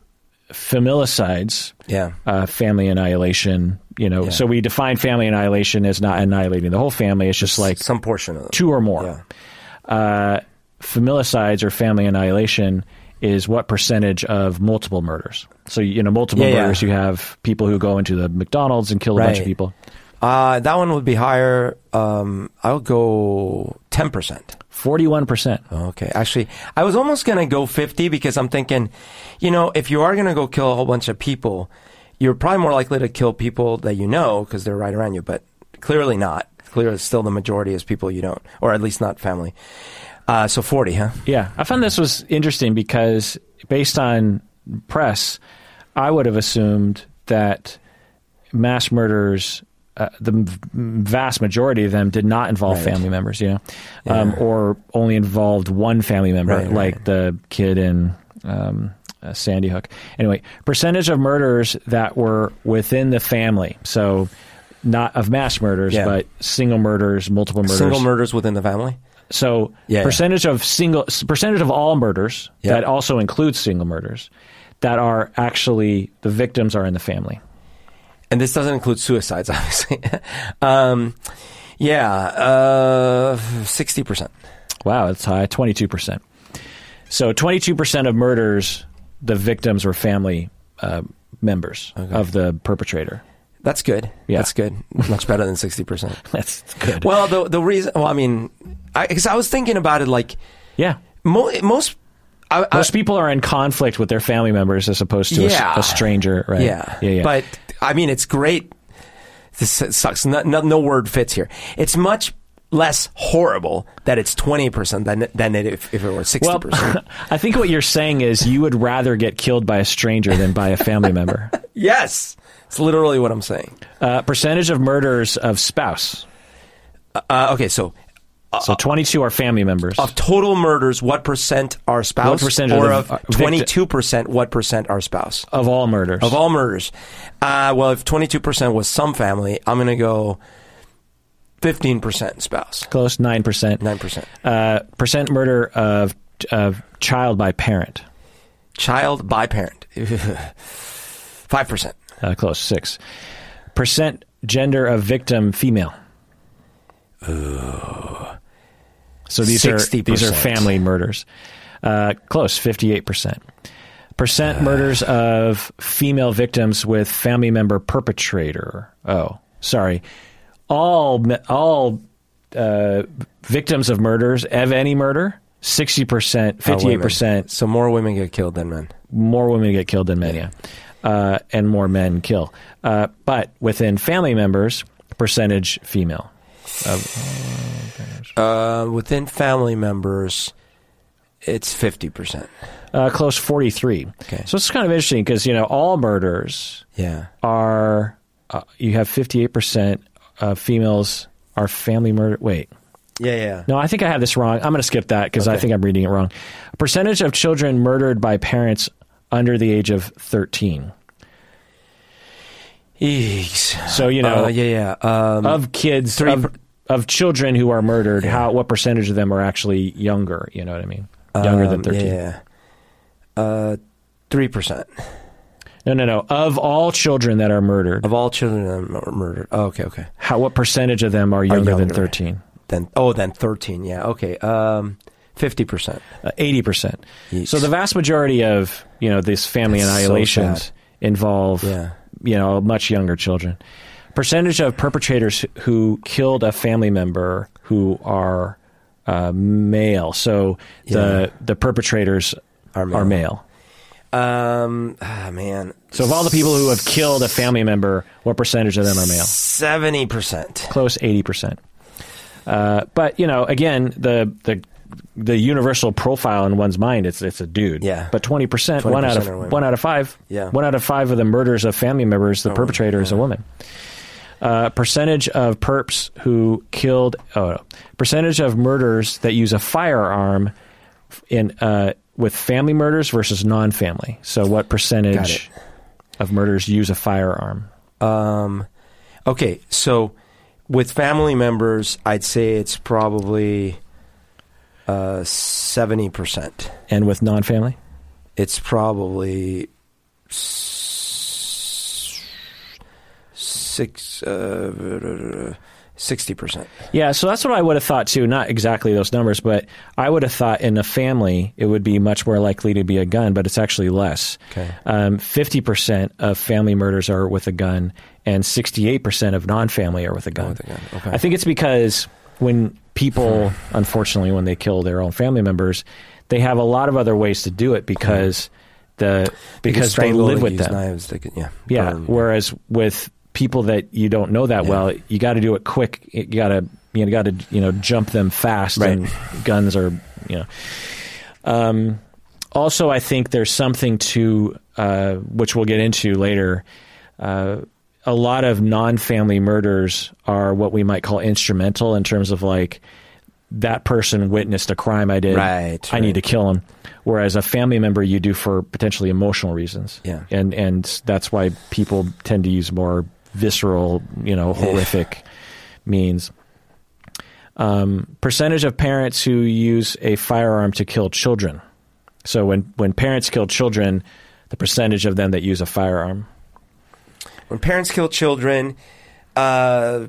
familicides yeah, uh, family annihilation. You know, Yeah. so we define family annihilation as not annihilating the whole family. It's just like some portion of them. two or more. Yeah. Uh, familicides or family annihilation is what percentage of multiple murders. So you know, multiple Yeah, murders. You have people who go into the McDonald's and kill a bunch of people. Uh, that one would be higher. Um, I would go ten percent. Forty-one percent. Okay. Actually, I was almost going to go 50 because I'm thinking, you know, if you are going to go kill a whole bunch of people, you're probably more likely to kill people that you know because they're right around you, but clearly not. Clearly, still the majority is people you don't, or at least not family. Uh, so 40, huh? Yeah, I found this was interesting because based on press, I would have assumed that mass murders, uh, the vast majority of them did not involve Right. family members, you know, um, or only involved one family member, Right, like right. the kid in um, uh, Sandy Hook. Anyway, percentage of murders that were within the family, so not of mass murders, Yeah. but single murders, multiple murders. Single murders within the family. So Yeah, yeah. percentage of single percentage of all murders Yeah. that also includes single murders that are actually the victims are in the family. And this doesn't include suicides, obviously. um, yeah, uh, 60%. Wow, that's high, twenty two percent. So twenty two percent of murders, the victims were family uh, members of the perpetrator. That's good. Yeah. That's good. Much better than 60%. That's good. well, the, the reason, well, I mean, cause I was thinking about it like yeah. mo- most, I, I, Most people are in conflict with their family members as opposed to a Yeah. a, stranger, right? Yeah. yeah, yeah. But I mean, it's great. This sucks. No, no, no word fits here. It's much less horrible that it's 20% than, than it if, if it were 60%. well, I think what you're saying is you would rather get killed by a stranger than by a family member. yes. It's literally what I'm saying. Uh, percentage of murders of spouse. Uh, okay. So So 22 are family members. of total murders, what percent are spouse? What percentage or of of the- uh, 22%, what percent are spouse? of all murders. Of all murders. Uh, well, if 22% was some family, I'm going to go 15% spouse. Close, 9%. 9%. Uh, percent murder of, of child by parent. Child by parent. 5%. Uh, close, 6. Percent gender of victim female. So these are these are family murders. Uh, close, 58%. Percent murders of female victims with family member perpetrator. Oh, sorry. All all uh, victims of murders of any murder, 60%, Oh, 58%. So more women get killed than men. more women get killed than men, yeah. Uh, and more men kill. Uh, but within family members, percentage female. Uh, within family members, it's 50%. Uh, close 43. Okay. So it's kind of interesting because, you know, all murders Yeah. are, uh, you have 58% of females are family murder. Wait. Yeah, yeah. No, I think I have this wrong. I'm going to skip that because I think I'm reading it wrong. Percentage of children murdered by parents under the age of 13. Eeks. So, you know, Uh, yeah, yeah. Um, of kids Three of, per- of children who are murdered how what percentage of them are actually younger you know what i mean younger than um, 13 Yeah, yeah. Uh, 3%. no no no of all children that are murdered Of all children that are murdered. Oh, okay, okay. how what percentage of them are younger, than younger. 13 then oh, then thirteen. Yeah, okay. Um, fifty percent. Uh, eighty percent. So the vast majority of you know these family That's annihilations sad. involve Yeah. You know much younger children. Percentage of perpetrators who killed a family member who are uh, male. So the the perpetrators Are male. are male. Um, ah, man. So of all the people who have killed a family member, what percentage of them are male? Seventy percent. Close, eighty percent. Uh, but you know, again, the the the universal profile in one's mind it's it's a dude. Yeah. But twenty percent, one out 20% of one out of five. Yeah. Oh, One out of five of the murders of family members, the perpetrator is a woman. Uh, percentage of perps who killed. Oh, no. percentage of murders that use a firearm in uh, with family murders versus non-family. So, what percentage of murders use a firearm? Um, okay, so with family members, I'd say it's probably seventy percent. And with non-family? It's probably six uh, sixty percent. Yeah, so that's what I would have thought too. Not exactly those numbers, but I would have thought in a family it would be much more likely to be a gun, but it's actually less. Okay. Um, 50% of family murders are with a gun, and 68% of non family are with a gun. with a gun, okay. I think it's because when people, unfortunately, when they kill their own family members, they have a lot of other ways to do it because. The, because they strangle, live with them. Knives, they could, yeah, Yeah. burn. Whereas with people that you don't know that Yeah. well, you got to do it quick. You got to you got to you know jump them fast. Right. And guns are you know. Um, also, I think there's something to uh, which we'll get into later. Uh, a lot of non-family murders are what we might call instrumental in terms of like that person witnessed a crime I did. Right, I need to kill him. Whereas a family member you do for potentially emotional reasons. Yeah. And and that's why people tend to use more visceral, you know, horrific means. Um, percentage of parents who use a firearm to kill children. So when when parents kill children, the percentage of them that use a firearm. When parents kill children, uh,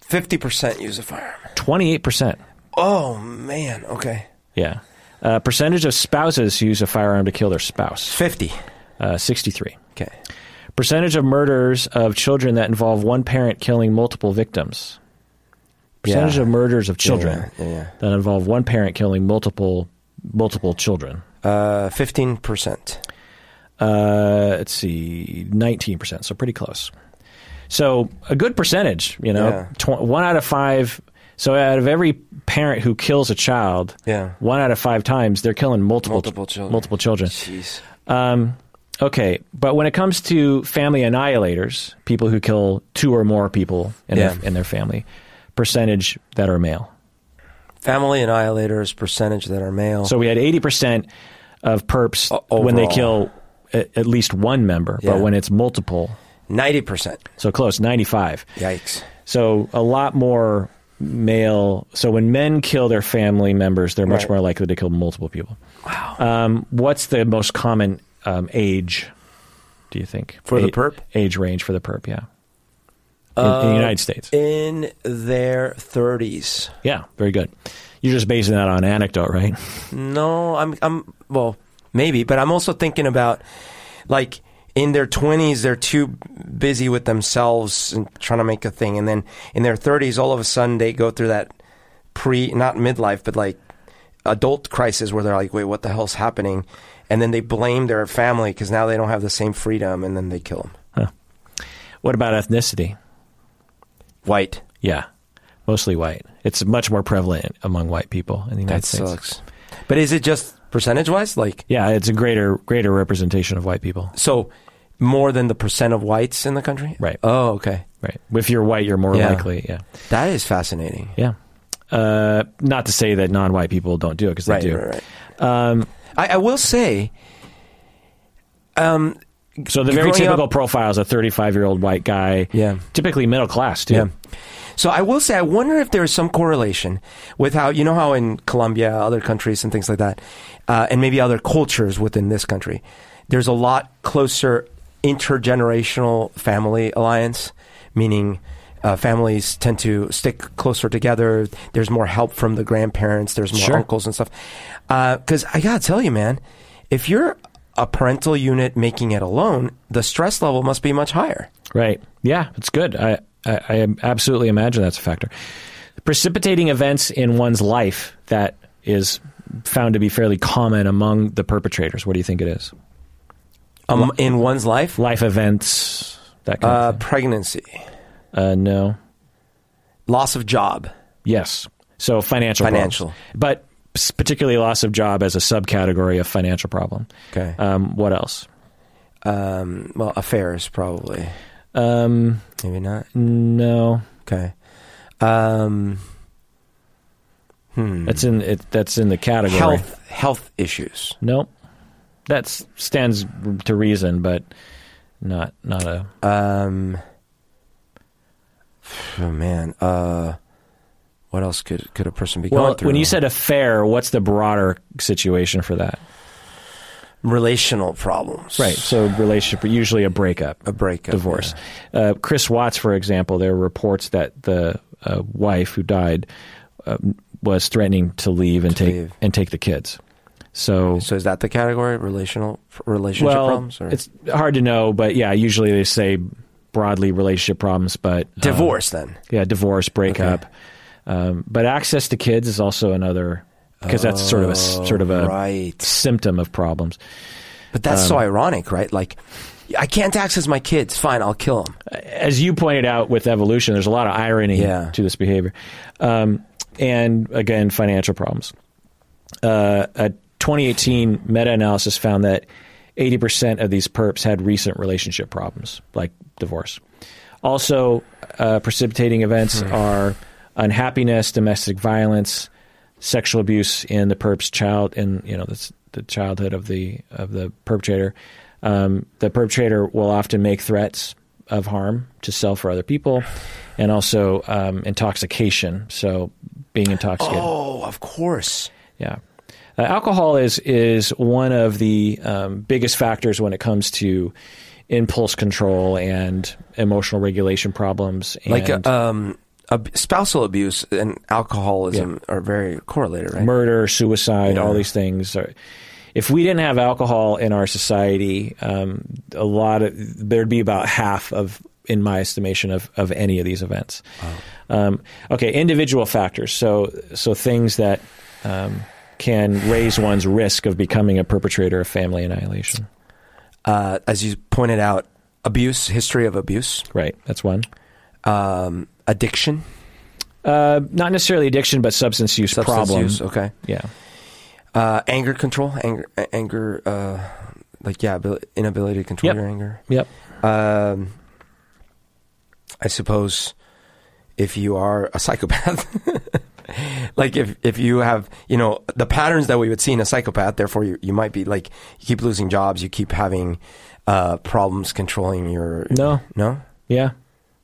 fifty percent use a firearm. Twenty eight percent. Oh man, okay, Yeah. Uh, percentage of spouses who use a firearm to kill their spouse. fifty. Uh, Sixty three. Okay, Percentage of murders of children that involve one parent killing multiple victims. Percentage Yeah. of murders of children yeah, yeah, that involve one parent killing multiple multiple children. Uh, fifteen percent. Uh, let's see, nineteen percent. So pretty close. So a good percentage, you know, Yeah. tw- one out of five. So out of every parent who kills a child, Yeah. one out of five times they're killing multiple Multiple children. Multiple children. Jeez. Um, okay, but when it comes to family annihilators, people who kill two or more people in, Yeah. their, in their family, percentage that are male. Family annihilators percentage that are male. So we had 80% of perps when they kill a, at least one member, Yeah. but when it's multiple, ninety percent. so close, 95. Yikes. So a lot more male. So when men kill their family members, they're much Right. more likely to kill multiple people. Wow. Um, what's the most common um, age? Do you think For the A- perp? age range for the perp? Yeah, in, in Uh, the United States. In their thirties. yeah, very good. You're just basing that on anecdote, right? No, I'm I'm well, maybe, but I'm also thinking about like in their 20s they're too busy with themselves and trying to make a thing. And then in their 30s all of a sudden they go through that pre not midlife but like adult crisis where they're like wait what the hell's happening? And then they blame their family because now they don't have the same freedom and then they kill them What about ethnicity? white. Yeah, mostly white. It's much more prevalent among white people in the United that States. sucks. But is it just percentage wise like Yeah, it's a greater greater representation of white people. so more than the percent of whites in the country Right. oh okay Right. If you're white, you're more Yeah. likely. Yeah. that is fascinating Yeah. Uh, not to say that non-white people don't do it because they right, do. right, right. Um, I, I will say, um, so the very typical up- profile is a 35-year-old white guy, Yeah. typically middle class too. yeah. So I will say, I wonder if there is some correlation with how you know how in Colombia, other countries, and things like that, uh, and maybe other cultures within this country, there's a lot closer intergenerational family alliance, meaning uh, families tend to stick closer together. There's more help from the grandparents. There's more Sure. uncles and stuff. Because I gotta tell you, man, if you're a parental unit making it alone, the stress level must be much higher. Right. Yeah, it's good. I, I, I absolutely imagine that's a factor. Precipitating events in one's life that is found to be fairly common among the perpetrators. What do you think it is? Um, in one's life, Life events, that kind uh, of thing. pregnancy, Uh, no. loss of job, Yes. So financial Financial. problems. But particularly loss of job as a subcategory of financial problem. okay. Um, what else? Um, well, affairs probably, Um, maybe not. no. Okay. Um, hmm. That's in it, that's in the category. health health issues. Nope. That stands to reason, but not not a Um, oh man, uh, what else could could a person be Well, going through? when you said affair, what's the broader situation for that? relational problems, Right. So relationship, usually a breakup, A breakup, divorce. Uh, Chris Watts, for example, there are reports that the uh, wife who died uh, was threatening to leave and To take leave. and take the kids. So, So is that the category relational relationship well, problems? Or? it's hard to know, but yeah, usually they say broadly relationship problems, but uh, divorce then. yeah, divorce, breakup. Um, but access to kids is also another because that's sort of a sort of a Oh, right. symptom of problems. But that's Um, so ironic, right? Like, I can't access my kids. Fine, I'll kill them. As you pointed out with evolution, there's a lot of irony Yeah. to this behavior, um, and again, financial problems. Uh, a 2018 meta-analysis found that 80% of these perps had recent relationship problems, like divorce. Also, uh, precipitating events are unhappiness, domestic violence, sexual abuse in the perp's child, in you know the, the childhood of the of the perpetrator. Um, the perpetrator will often make threats of harm to self or other people, and also um, intoxication. So being intoxicated. Oh, of course. Yeah. Uh, alcohol is is one of the um, biggest factors when it comes to impulse control and emotional regulation problems. And Like, um, ab- spousal abuse and alcoholism are very correlated, right? murder, suicide, all these things. Are, if we didn't have alcohol in our society, um, a lot of there'd be about half of, in my estimation, of, of any of these events. Um, okay, individual factors. So so things that um, can raise one's risk of becoming a perpetrator of family annihilation. uh, as you pointed out, abuse, history of abuse, Right, that's one. um, addiction, Uh, not necessarily addiction, but substance use substance problem. use. Okay, Yeah. uh, anger control, anger, a- anger, uh, like yeah, abil- inability to control Yep. your anger. Yep. Um, I suppose if you are a psychopath, like if if you have you know the patterns that we would see in a psychopath, therefore you, you might be like you keep losing jobs, you keep having uh, problems controlling your No. no Yeah.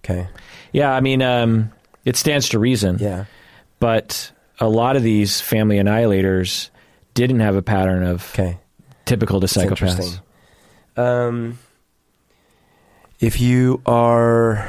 okay Yeah. I mean, um, it stands to reason. yeah but a lot of these family annihilators didn't have a pattern of okay typical to That's psychopaths. Um, if you are,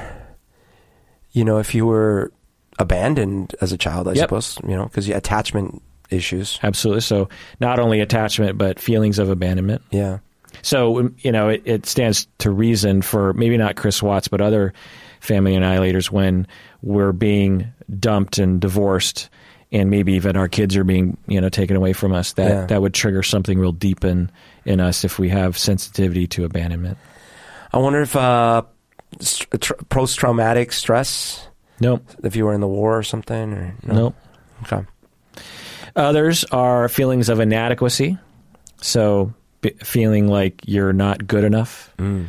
you know, if you were abandoned as a child, I Yep. suppose, you know, because attachment issues. Absolutely. So not only attachment, but feelings of abandonment. Yeah. So you know, it, it stands to reason for maybe not Chris Watts, but other family annihilators when we're being dumped and divorced, and maybe even our kids are being you know taken away from us. That Yeah. that would trigger something real deep in in us if we have sensitivity to abandonment. I wonder if uh, st- tr- post traumatic stress, Nope. if you were in the war or something, or no? Nope. Okay. Others are feelings of inadequacy. So b- feeling like you're not good enough. Mm.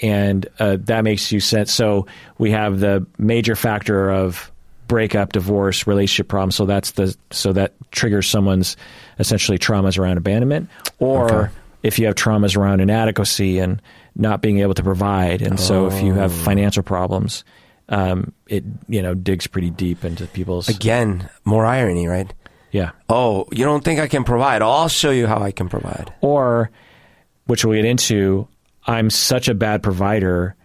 And uh, that makes you sense. So we have the major factor of breakup, divorce, relationship problems. So that's the so that triggers someone's essentially traumas around abandonment, or Okay. if you have traumas around inadequacy and not being able to provide, and so if you have financial problems, um, it you know digs pretty deep into people's Again, more irony, right? yeah. Oh, you don't think I can provide? I'll show you how I can provide. or which we'll get into i'm such a bad provider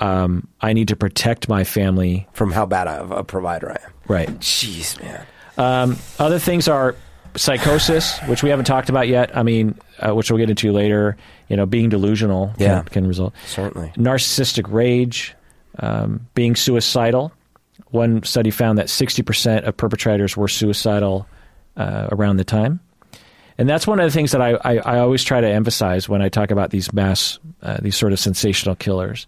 um, I need to protect my family. From how bad of a provider I am. Right. Jeez, man. Um, other things are psychosis, which we haven't talked about yet. I mean, uh, which we'll get into later. You know, being delusional can, Yeah. can result. Certainly. Narcissistic rage, um, being suicidal. One study found that 60% of perpetrators were suicidal uh, around the time. And that's one of the things that I, I, I always try to emphasize when I talk about these mass, uh, these sort of sensational killers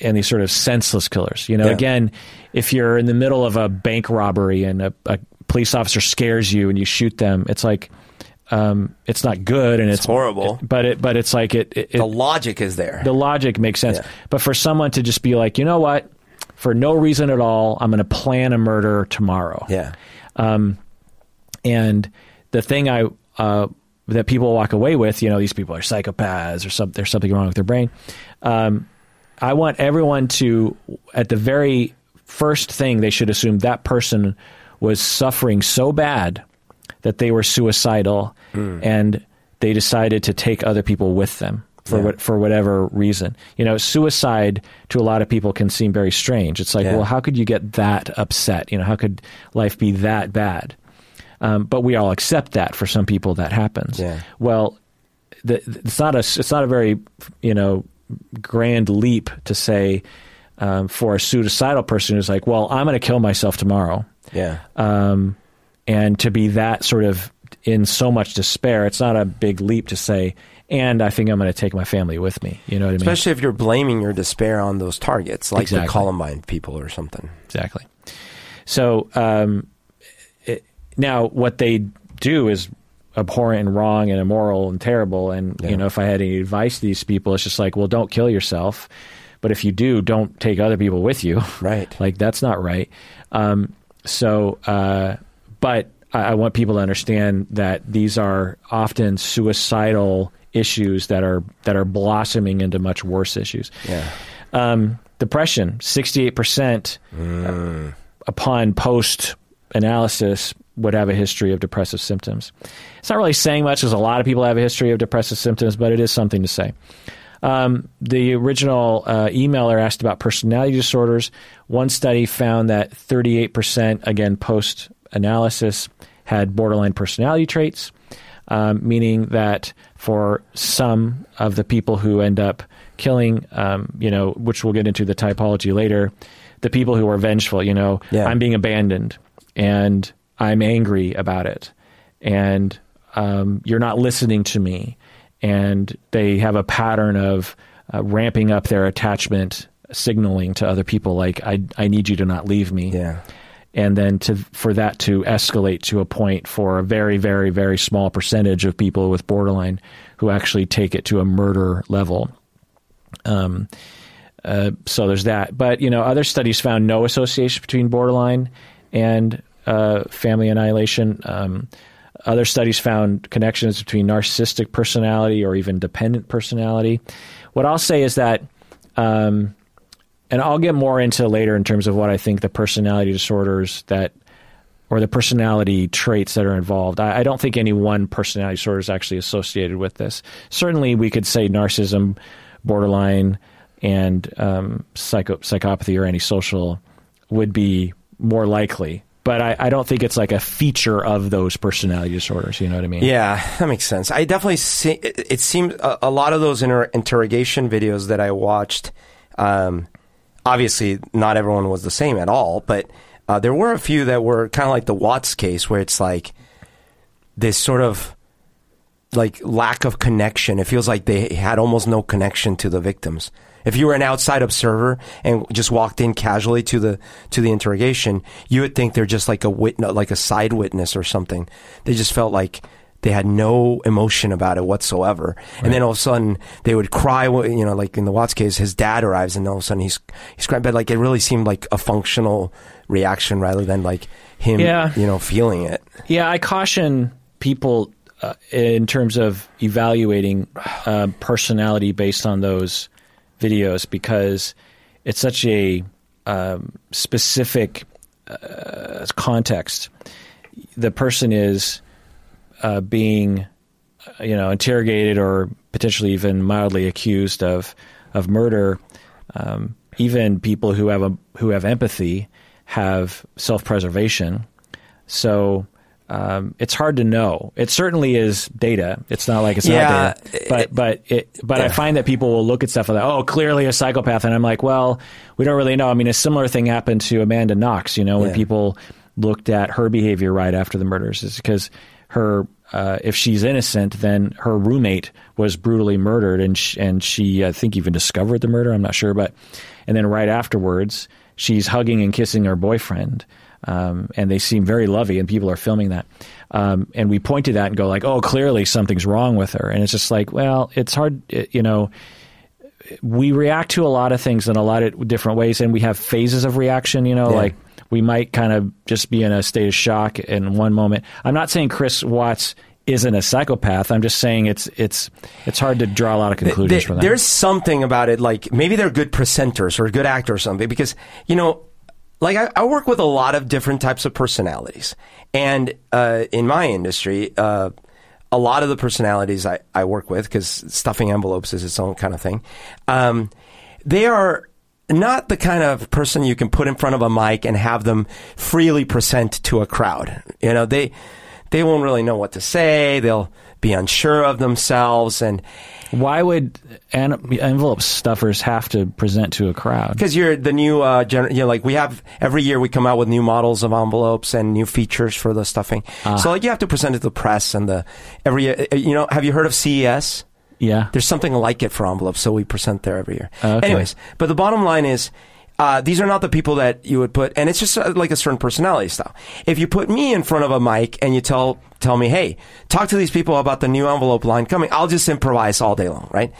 and these sort of senseless killers. You know, Yeah. again, if you're in the middle of a bank robbery and a, a police officer scares you and you shoot them, it's like, um, it's not good and it's, horrible. but it, but it's like it, it, The logic is there. the logic makes sense. Yeah. But for someone to just be like, you know what, for no reason at all, I'm going to plan a murder tomorrow. yeah. Um, And the thing I uh, that people walk away with, you know, these people are psychopaths or some, there's something wrong with their brain. Um, I want everyone to, at the very first thing, they should assume that person was suffering so bad that they were suicidal and they decided to take other people with them for Yeah. what, for whatever reason. You know, suicide to a lot of people can seem very strange. It's like, Yeah. well, how could you get that upset? You know, how could life be that bad? Um, but we all accept that for some people that happens. Yeah. Well, the, it's not a it's not a very you know grand leap to say um, for a suicidal person who's like, well, I'm going to kill myself tomorrow, Yeah. um, and to be that sort of in so much despair. It's not a big leap to say, and I think I'm going to take my family with me. You know what I mean? Especially if you're blaming your despair on those targets, like Exactly. the Columbine people or something. Exactly. So um, now, what they do is abhorrent and wrong and immoral and terrible. And Yeah. you know, if I had any advice to these people, it's just like, well, don't kill yourself. But if you do, don't take other people with you. Right. like that's not right. Um, so, uh, but I, I want people to understand that these are often suicidal issues that are that are blossoming into much worse issues. Yeah. Um, depression, 68% upon post analysis would have a history of depressive symptoms. It's not really saying much because a lot of people have a history of depressive symptoms, but it is something to say. Um, the original uh, emailer asked about personality disorders. One study found that 38%, again, post analysis, had borderline personality traits, um, meaning that for some of the people who end up killing, um, you know, which we'll get into the typology later, the people who are vengeful, you know, Yeah. I'm being abandoned and I'm angry about it, and um, you're not listening to me, and they have a pattern of uh, ramping up their attachment, signaling to other people like I I need you to not leave me, Yeah. and then to for that to escalate to a point for a very very very small percentage of people with borderline who actually take it to a murder level. Um, uh, so there's that. But you know, other studies found no association between borderline and uh, family annihilation. Um, other studies found connections between narcissistic personality or even dependent personality. What I'll say is that, um, and I'll get more into later in terms of what I think the personality disorders that, or the personality traits that are involved. I, I don't think any one personality disorder is actually associated with this. Certainly, we could say narcissism, borderline, and um, psycho- psychopathy or antisocial would be more likely. But I, I don't think it's like a feature of those personality disorders. You know what I mean? Yeah, that makes sense. I definitely see. It, it seems a, a lot of those inter- interrogation videos that I watched. Um, obviously, not everyone was the same at all, but uh, there were a few that were kind of like the Watts case, where it's like this sort of like lack of connection. It feels like they had almost no connection to the victims. If you were an outside observer and just walked in casually to the to the interrogation, you would think they're just like a witness, like a side witness or something. They just felt like they had no emotion about it whatsoever. And then all of a sudden they would cry. You know, like in the Watts case, his dad arrives, and all of a sudden he's he's crying. But like it really seemed like a functional reaction rather than like him, Yeah. you know, feeling it. Yeah, I caution people uh, in terms of evaluating uh, personality based on those videos because it's such a um, specific uh, context. The person is uh, being, uh, you know, interrogated or potentially even mildly accused of of murder. um, even people who have a who have empathy have self preservation. So um, it's hard to know. It certainly is data. It's not like it's Yeah, not data. But but it but I find that people will look at stuff like, that. oh, clearly a psychopath, and I'm like, well, we don't really know. I mean, a similar thing happened to Amanda Knox. You know, when Yeah. people looked at her behavior right after the murders, is because her. Uh, if she's innocent, then her roommate was brutally murdered, and sh- and she, I think, even discovered the murder. I'm not sure, but and then right afterwards, she's hugging and kissing her boyfriend, um, and they seem very lovey, and people are filming that. Um, and we point to that and go like, "Oh, clearly something's wrong with her." And it's just like, well, it's hard, you know. We react to a lot of things in a lot of different ways, and we have phases of reaction. You know, Yeah. like we might kind of just be in a state of shock in one moment. I'm not saying Chris Watts isn't a psychopath. I'm just saying it's it's it's hard to draw a lot of conclusions There- from that. There's something about it, like maybe they're good presenters or good actors or something, because you know, like I, I work with a lot of different types of personalities, and uh, in my industry, uh, a lot of the personalities I, I work with, because stuffing envelopes is its own kind of thing, um, they are not the kind of person you can put in front of a mic and have them freely present to a crowd. You know, they they won't really know what to say. They'll be unsure of themselves and Why would an- envelope stuffers have to present to a crowd? because you're the new uh gener- you know like we have every year we come out with new models of envelopes and new features for the stuffing so like you have to present it to the press and the every year uh, you know have you heard of CES Yeah. there's something like it for envelopes so we present there every year okay. anyways but the bottom line is uh, these are not the people that you would put, and it's just uh, like a certain personality style. If you put me in front of a mic and you tell tell me, "Hey, talk to these people about the new envelope line coming," I'll just improvise all day long, right?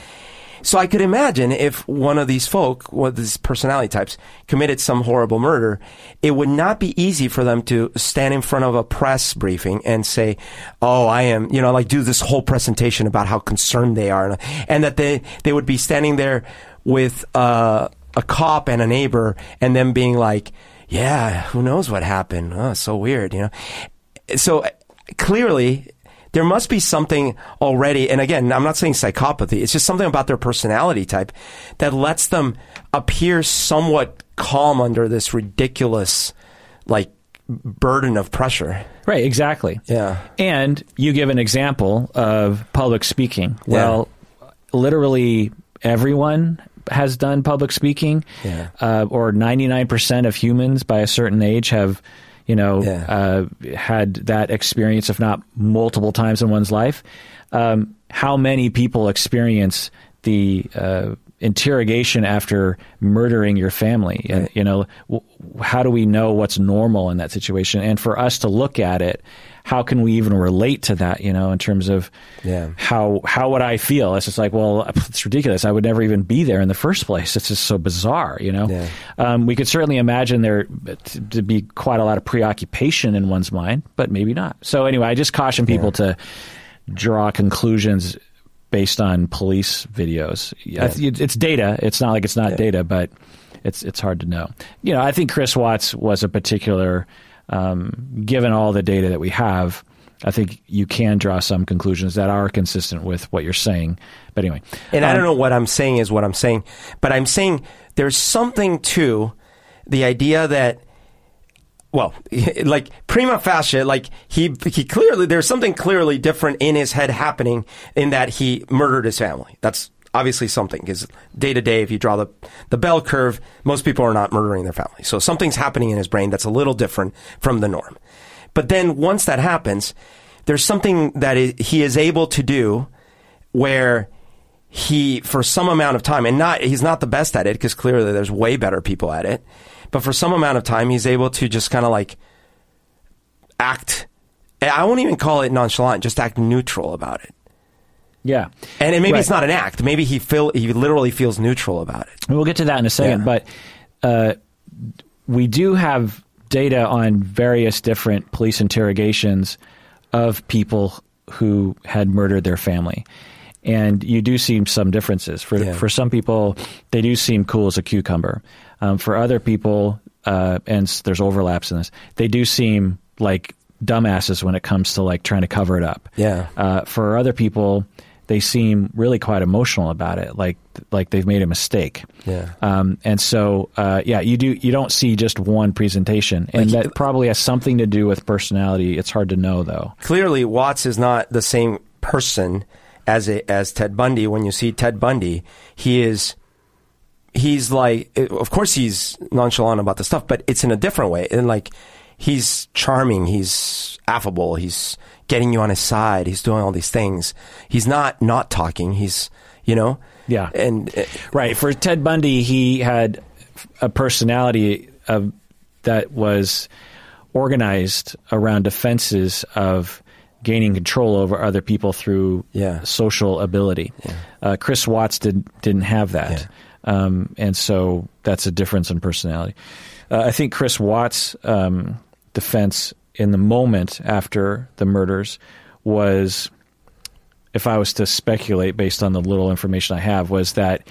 So I could imagine if one of these folk, one of these personality types, committed some horrible murder, it would not be easy for them to stand in front of a press briefing and say, "Oh, I am," you know, like do this whole presentation about how concerned they are, and, and that they they would be standing there with uh, a cop and a neighbor, and them being like, "Yeah, who knows what happened? Oh, so weird," you know. So clearly there must be something already and again i'm not saying psychopathy it's just something about their personality type that lets them appear somewhat calm under this ridiculous like burden of pressure Right, exactly. Yeah. And you give an example of public speaking. Well, literally everyone has done public speaking, Yeah. uh, or 99% of humans by a certain age have, you know, Yeah. uh, had that experience, if not multiple times in one's life. Um, how many people experience the uh, interrogation after murdering your family? And, you know, w- how do we know what's normal in that situation? And for us to look at it, how can we even relate to that? You know, in terms of Yeah. how how would I feel? It's just like, well, it's ridiculous. I would never even be there in the first place. It's just so bizarre. You know, Yeah. um, we could certainly imagine there to, to be quite a lot of preoccupation in one's mind, but maybe not. So anyway, I just caution people to draw conclusions based on police videos. It's data. It's not like it's not data, but it's it's hard to know. You know, I think Chris Watts was a particular. Um, given all the data that we have, I think you can draw some conclusions that are consistent with what you're saying. But anyway, And I um, don't know what I'm saying is what I'm saying, but I'm saying there's something to the idea that, well, like prima facie, like he he clearly there's something clearly different in his head happening in that he murdered his family. That's obviously something because day to day, if you draw the the bell curve, most people are not murdering their family. So something's happening in his brain that's a little different from the norm. But then once that happens, there's something that he is able to do where he for some amount of time and not he's not the best at it because clearly there's way better people at it but for some amount of time he's able to just kind of like act i won't even call it nonchalant just act neutral about it yeah, and, and maybe Right. it's not an act maybe he feel he literally feels neutral about it We'll get to that in a second, Yeah. but uh, we do have data on various different police interrogations of people who had murdered their family. And you do see some differences. For Yeah. for some people, they do seem cool as a cucumber. Um, for other people, uh, and there's overlaps in this, they do seem like dumbasses when it comes to like trying to cover it up. Yeah. Uh, for other people, they seem really quite emotional about it, like like they've made a mistake. Yeah. Um, and so, uh, yeah, you do you don't see just one presentation, and Like- that probably has something to do with personality. It's hard to know though. clearly Watts is not the same person as a, as Ted Bundy. When you see Ted Bundy, he is he's like of course he's nonchalant about the stuff, but it's in a different way. And like he's charming, he's affable, he's getting you on his side, he's doing all these things. He's not not talking. He's you know Yeah. and uh, Right. For Ted Bundy, he had a personality of that was organized around defenses of gaining control over other people through Yeah. social ability. Uh, Chris Watts did, didn't have that. Um, and so that's a difference in personality. Uh, I think Chris Watts' um, defense in the moment after the murders was if I was to speculate based on the little information I have, was that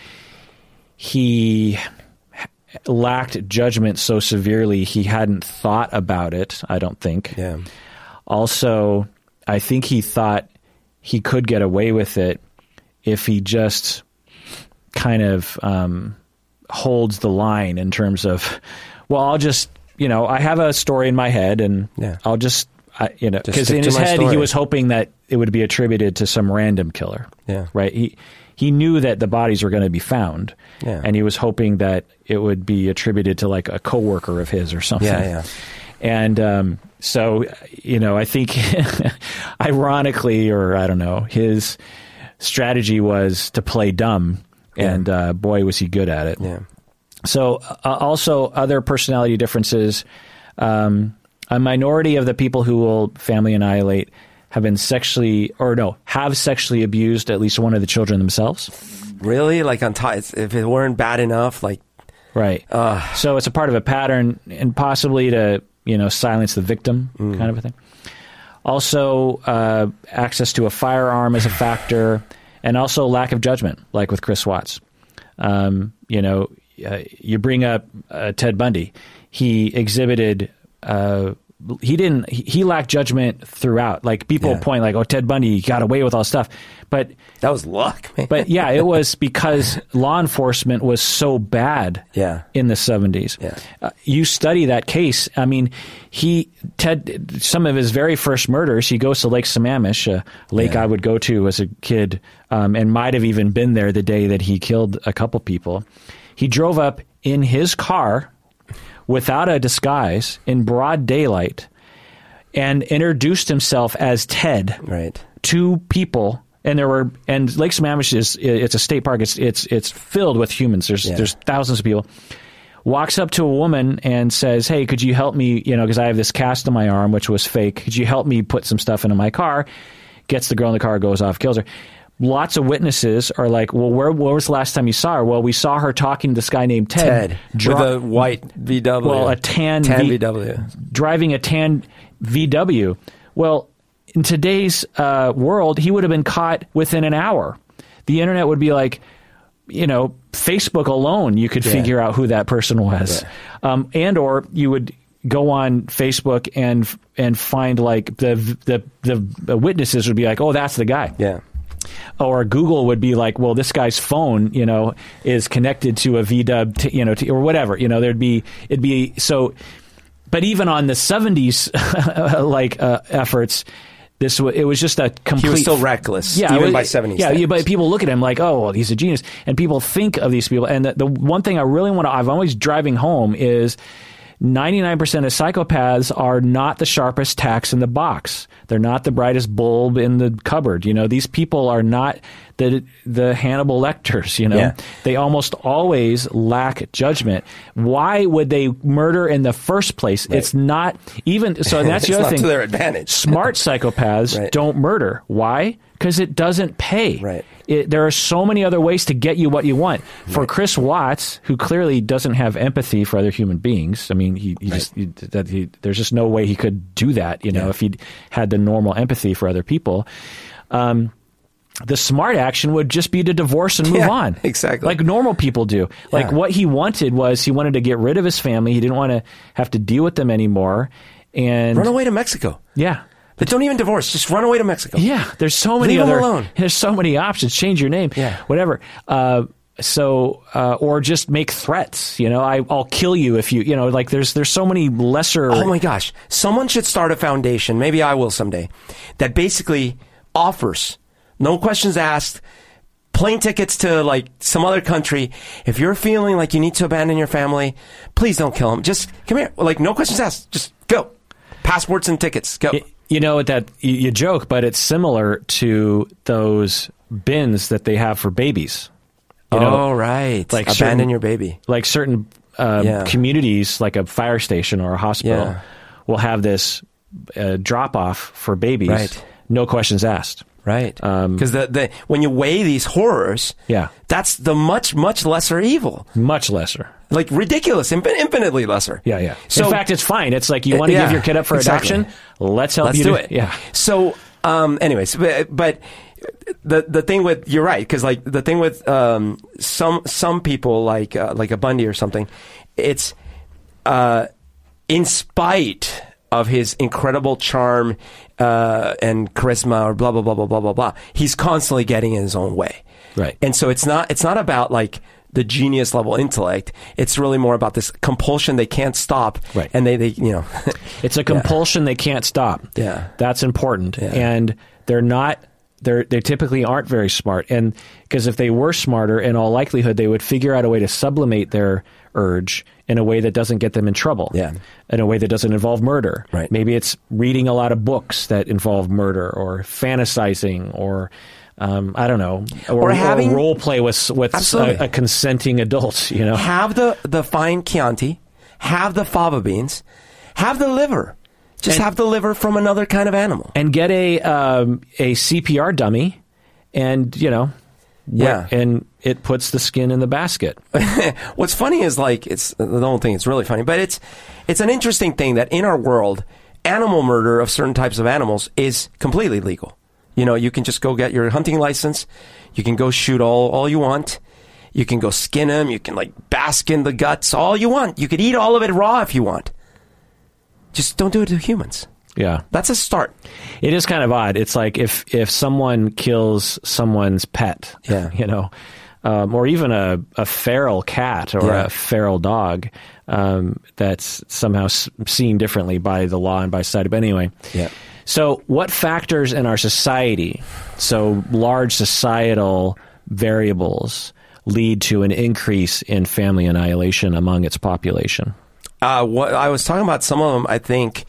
he lacked judgment so severely he hadn't thought about it. I don't think. yeah Also, I think he thought he could get away with it if he just kind of um, holds the line in terms of, well, I'll just, you know, I have a story in my head and Yeah. I'll just, I, you know, because in his head he was hoping that it would be attributed to some random killer. Yeah. Right. He he knew that the bodies were going to be found. Yeah. And he was hoping that it would be attributed to like a coworker of his or something. Yeah, yeah. And um, so, you know, I think, ironically, or I don't know, his strategy was to play dumb, and uh, boy, was he good at it. yeah So, uh, also other personality differences. Um, a minority of the people who will family annihilate have been sexually, or no, have sexually abused at least one of the children themselves. really like on top if it weren't bad enough like Right. uh, So it's a part of a pattern, and possibly to you know silence the victim, kind of a thing. Also, uh, access to a firearm is a factor, and also lack of judgment, like with Chris Watts. Um, you know, uh, you bring up uh, Ted Bundy. He exhibited. Uh, he didn't. He, lacked judgment throughout. Like people Yeah. point, like, "Oh, Ted Bundy got away with all stuff," but that was luck man but yeah, it was because law enforcement was so bad Yeah. in the 70s. Yeah. Uh, you study that case. I mean, he, Ted, some of his very first murders, he goes to Lake Sammamish, a lake Yeah. I would go to as a kid, um, and might have even been there the day that he killed a couple people. He drove up in his car without a disguise in broad daylight and introduced himself as Ted. Right. Two people and there were and Lake Sammamish is it's a state park. It's it's it's filled with humans. There's Yeah. there's thousands of people. Walks up to a woman and says hey could you help me you know because I have this cast on my arm which was fake. Could you help me put some stuff into my car? Gets the girl in the car goes off kills her lots of witnesses are like well where, where was the last time you saw her? Well we saw her talking to this guy named Ted, Ted dri- with a white VW well a tan, tan V- VW driving a tan VW. Well, in today's uh, world, he would have been caught within an hour. The internet would be like, you know, Facebook alone, you could Yeah. figure out who that person was, um, and or you would go on Facebook and and find like the the the witnesses would be like, oh, that's the guy. Yeah or Google would be like, well, this guy's phone, you know, is connected to a VW, t- you know, t- or whatever. You know, there'd be it'd be so. But even on the '70s, like uh, efforts, this w- it was just a complete. he was still reckless Yeah, even was- by 70s Yeah, yeah, but people look at him like, oh, well, he's a genius, and people think of these people. And the, the one thing I really want to, I'm always driving home is. 99% of psychopaths are not the sharpest tacks in the box. They're not the brightest bulb in the cupboard. You know, these people are not the the Hannibal Lecters, you know. Yeah. They almost always lack judgment. Why would they murder in the first place? It's not even so that's the other thing. to their advantage. Smart psychopaths Right. don't murder. Why? Because it doesn't pay. Right. It, there are so many other ways to get you what you want. For Chris Watts, who clearly doesn't have empathy for other human beings, I mean, he, he just he, that he, there's just no way he could do that. You know, Yeah. if he had the normal empathy for other people. Um, the smart action would just be to divorce and move Yeah, on. exactly. Like normal people do. Like Yeah. what he wanted was he wanted to get rid of his family. He didn't want to have to deal with them anymore. And run away to Mexico yeah. But don't even divorce. Just run away to Mexico. Yeah, there's so many Leave other. alone. There's so many options. Change your name. Yeah. whatever. Uh, so, uh, or just make threats. You know, I, I'll kill you if you. You know, like there's there's so many lesser. Oh my gosh. Someone should start a foundation, maybe I will someday, that basically offers, no questions asked, plane tickets to like some other country. If you're feeling like you need to abandon your family, please don't kill them. Just come here. Like, no questions asked. Just go. Passports and tickets. Go. You know that you, you joke, but it's similar to those bins that they have for babies. You know, oh, right. like abandon certain- your baby. like certain uh, Yeah. communities, like a fire station or a hospital, Yeah. will have this uh, drop off for babies. Right. No questions asked. Right. Um, Because the, the, when you weigh these horrors, Yeah. that's the much, much lesser evil. Much lesser. Like ridiculous, infin- infinitely lesser. Yeah, yeah. So- In fact, it's fine. It's like you want to yeah, give your kid up for exactly. adoption. Let's help Let's you do it. Yeah. So, um, anyways, but, but the the thing with you're right because like the thing with um, some some people like uh, like a Bundy or something, it's uh, in spite of his incredible charm uh, and charisma or blah blah blah blah blah blah blah. He's constantly getting in his own way. Right. And so it's not it's not about like the genius level intellect. It's really more about this compulsion they can't stop. Right. And they, they you know It's a compulsion they can't stop. Yeah. That's important. Yeah. And they're not they're they typically aren't very smart. And because if they were smarter, in all likelihood they would figure out a way to sublimate their urge in a way that doesn't get them in trouble. Yeah. In a way that doesn't involve murder. Right. Maybe it's reading a lot of books that involve murder or fantasizing or um, I don't know, or, Or having- role play with with a, a consenting adult. You know, have the the fine Chianti, have the fava beans, have the liver. Just And- have the liver from another kind of animal. and get a um, a CPR dummy, and you know, Yeah. and it puts the skin in the basket. What's funny is like it's uh, the don't think it's really funny, but it's it's an interesting thing that in our world, animal murder of certain types of animals is completely legal. You know, you can just go get your hunting license, you can go shoot all all you want, you can go skin them, you can like bask in the guts, all you want. You could eat all of it raw if you want. Just don't do it to humans. Yeah, That's a start. it is kind of odd. It's like if if someone kills someone's pet, Yeah. you know, um, or even a, a feral cat or Yeah. a feral dog um, that's somehow seen differently by the law and by society. But anyway, Yeah. So, what factors in our society, so large societal variables, lead to an increase in family annihilation among its population? Uh, what I was talking about, some of them, I think,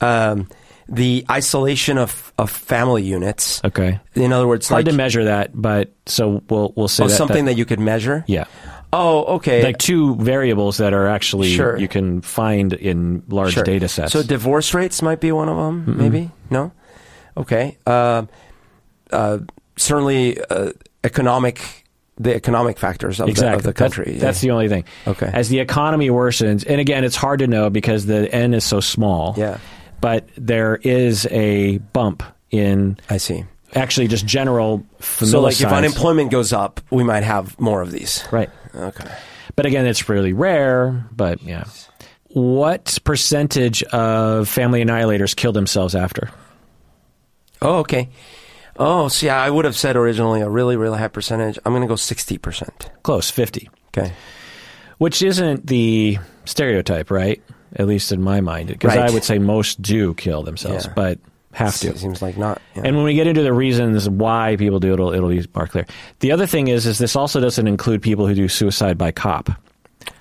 um, the isolation of, of family units. Okay, In other words, hard like to measure that, but so we'll we'll say oh, that, something that, that, you could measure. yeah, Oh, okay. like two variables that are actually Sure. you can find in large Sure. data sets. So divorce rates might be one of them. Maybe no. Okay. Uh, uh, certainly, uh, economic the economic factors of, exactly the, of the country. That's, that's the only thing. Okay. As the economy worsens, and again, it's hard to know because the n is so small. Yeah. But there is a bump in I see. actually just general So, like, if unemployment goes up, we might have more of these. right. Okay. But again, it's really rare. But yeah. What percentage of family annihilators kill themselves after? Oh, okay. Oh, see, I would have said originally a really, really high percentage. I'm going to go sixty percent. Close, 50. Okay. Which isn't the stereotype, right? At least in my mind. Because Right. I would say most do kill themselves, Yeah. but have to. It seems like not. yeah. And when we get into the reasons why people do it, it'll, it'll be more clear. The other thing is, is this also doesn't include people who do suicide by cop.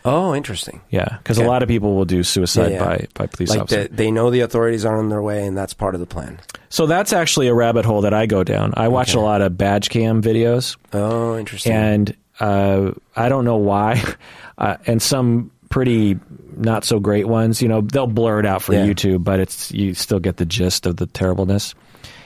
oh, interesting. Yeah, because Okay. a lot of people will do suicide Yeah, yeah. by by police Like officers. the, they know the authorities are on their way, and that's part of the plan. So that's actually a rabbit hole that I go down. I watch a lot of badge cam videos, Oh, interesting. and uh, I don't know why, uh, and some pretty not so great ones. You know, they'll blur it out for Yeah. YouTube, but it's you still get the gist of the terribleness.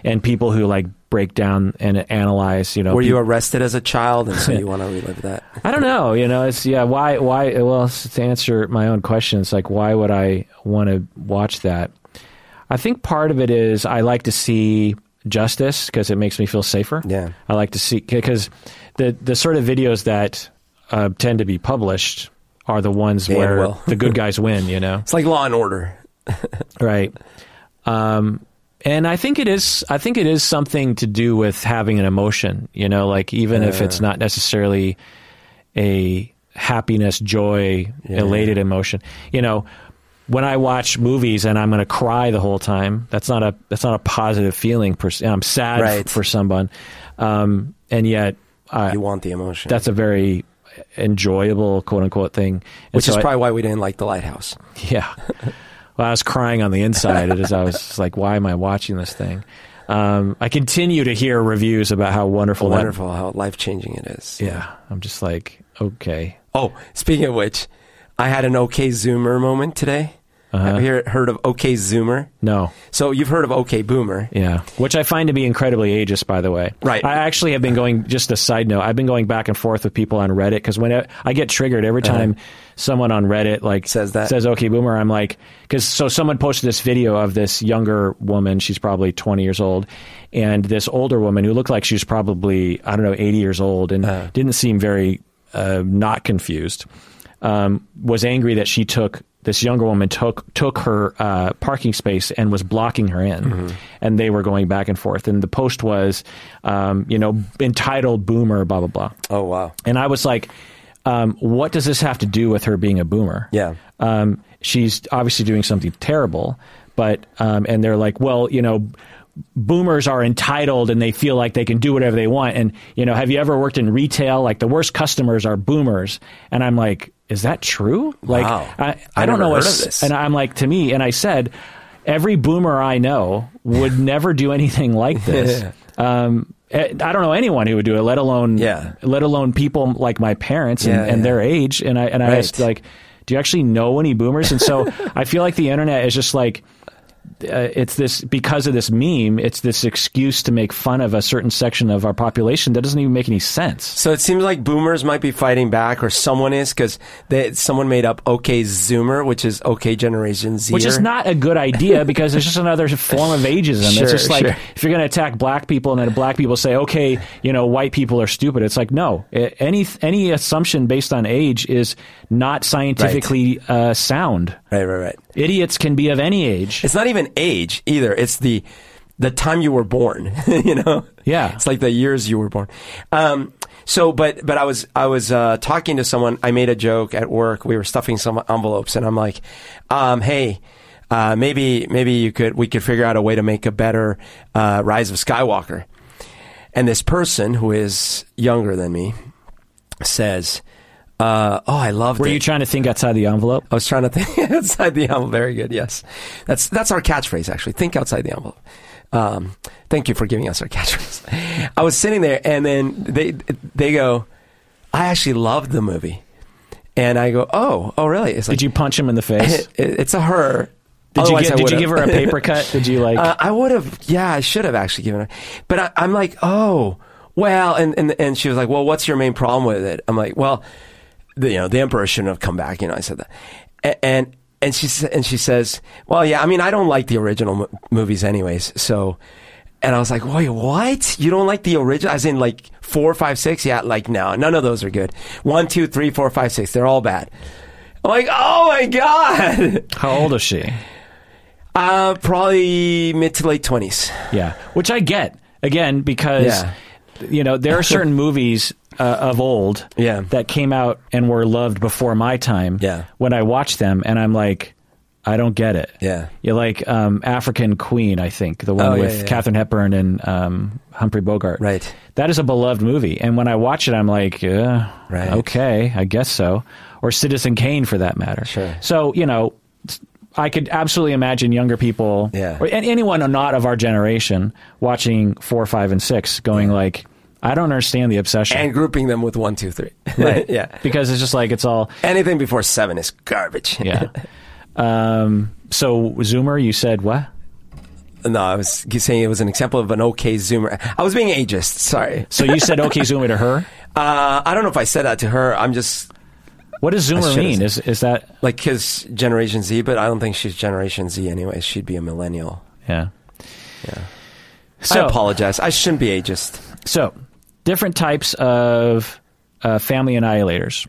And people who like break down and analyze, you know, Were you arrested as a child, and so you want to relive that? I don't know. You know, it's yeah. Why? Why? Well, to answer my own question, it's like why would I want to watch that? I think part of it is I like to see justice because it makes me feel safer. Yeah. I like to see because the the sort of videos that uh, tend to be published are the ones where well. the good guys win. You know, It's like Law and Order. right? Um, and I think it is. I think it is something to do with having an emotion. You know, like even if it's not necessarily a happiness, joy, elated emotion. You know, when I watch movies and I'm going to cry the whole time, that's not a that's not a positive feeling. Per. I'm sad Right. for someone, um, and yet I, You want the emotion. that's a very enjoyable quote unquote thing. And Which so is I- probably why we didn't like The Lighthouse. yeah. Well, I was crying on the inside as I was like, why am I watching this thing? Um, I continue to hear reviews about how wonderful, that- Wonderful how life changing it is. yeah, I'm just like, okay. Oh, speaking of which, I had an OK Zoomer moment today. Uh-huh. Have you heard- of OK Zoomer? No, So you've heard of OK Boomer. yeah, which I find to be incredibly ageist, by the way. Right. I actually have been going. Just a side note, I've been going back and forth with people on Reddit because when I, I get triggered every time someone on Reddit like Uh-huh. Says that. says "Okay, Boomer," I'm like, because so someone posted this video of this younger woman. She's probably 20 years old, and this older woman who looked like she was probably I don't know 80 years old and Uh. didn't seem very uh, not confused. Um, was angry that she took this younger woman took took her uh, parking space and was blocking her in, Mm-hmm. and they were going back and forth. And the post was, um, you know, entitled "Boomer," blah blah blah. Oh, wow. And I was like, um, what does this have to do with her being a boomer? Yeah. Um, she's obviously doing something terrible, but, um, and they're like, well, you know, boomers are entitled and they feel like they can do whatever they want. And, you know, have you ever worked in retail? Like the worst customers are boomers. And I'm like, is that true? Like, Wow. I, I I don't know. heard what's- of this. And I'm like, to me, and I said, every boomer I know would never do anything like this. um, eh, I don't know anyone who would do it, let alone Yeah. let alone people like my parents and, Yeah, and their age. And I and I Right. asked like, do you actually know any boomers? And so I feel like the internet is just like. Uh, it's this because of this meme. It's this excuse to make fun of a certain section of our population that doesn't even make any sense. So it seems like boomers might be fighting back, or someone is, because someone made up OK Zoomer, which is OK Generation Z. Which is not a good idea because it's just another form of ageism. Sure, it's just like sure. if you're going to attack black people and then black people say, "Okay, you know, white people are stupid." It's like no, any any assumption based on age is not scientifically uh, sound. Right, right, right. Idiots can be of any age. It's not even age either. It's the the time you were born. you know. Yeah. It's like the years you were born. Um, so, but but I was I was uh, talking to someone. I made a joke at work. We were stuffing some envelopes, and I'm like, um, "Hey, uh, maybe maybe you could we could figure out a way to make a better uh, Rise of Skywalker." And this person who is younger than me says, uh, "Oh, I love." Were you trying to think outside the envelope? I was trying to think outside the envelope. Very good. Yes, that's that's our catchphrase. Actually, think outside the envelope. Um, thank you for giving us our catchphrase. I was sitting there, and then they they go, "I actually loved the movie," and I go, "Oh, oh, really?" It's like Did you punch him in the face? it- it's a her. Did you, get, did you give her a paper cut? Did you like? Uh, I would have. Yeah, I should have actually given her. But I, I'm like, oh, well, and, and and she was like, well, what's your main problem with it? I'm like, well, the, you know, the emperor shouldn't have come back. You know, I said that, A- and and she and she says, well, yeah, I mean, I don't like the original mo- movies, anyways. So, and I was like, wait, what? You don't like the original? As in, like four, five, six? Yeah, like no, none of those are good. One, two, three, four, five, six. They're all bad. I'm like, oh my god. how old is she? Uh, probably mid to late twenties. Yeah, which I get again because Yeah. you know there are certain movies uh, of old Yeah. that came out and were loved before my time. Yeah. when I watch them and I'm like, I don't get it. Yeah. you like um, African Queen, I think the one Oh, with yeah. Katharine Hepburn and um, Humphrey Bogart. Right. that is a beloved movie, and when I watch it, I'm like, uh, Right. okay, I guess so. Or Citizen Kane, for that matter. Sure. So you know. I could absolutely imagine younger people, Yeah. or anyone not of our generation, watching four, five, and six, going like, "I don't understand the obsession." and grouping them with one, two, three. right? yeah. because it's just like it's all, Anything before seven is garbage. yeah. um, so Zoomer, you said what? no, I was saying it was an example of an okay Zoomer. I was being ageist. Sorry. So you said okay, Zoomer to her. Uh, I don't know if I said that to her. I'm just What does Zoomer mean? Is is that like his Generation Z, but I don't think she's Generation Z anyway. She'd be a millennial. yeah? Yeah. So I apologize. I shouldn't be ageist. So, different types of uh, family annihilators.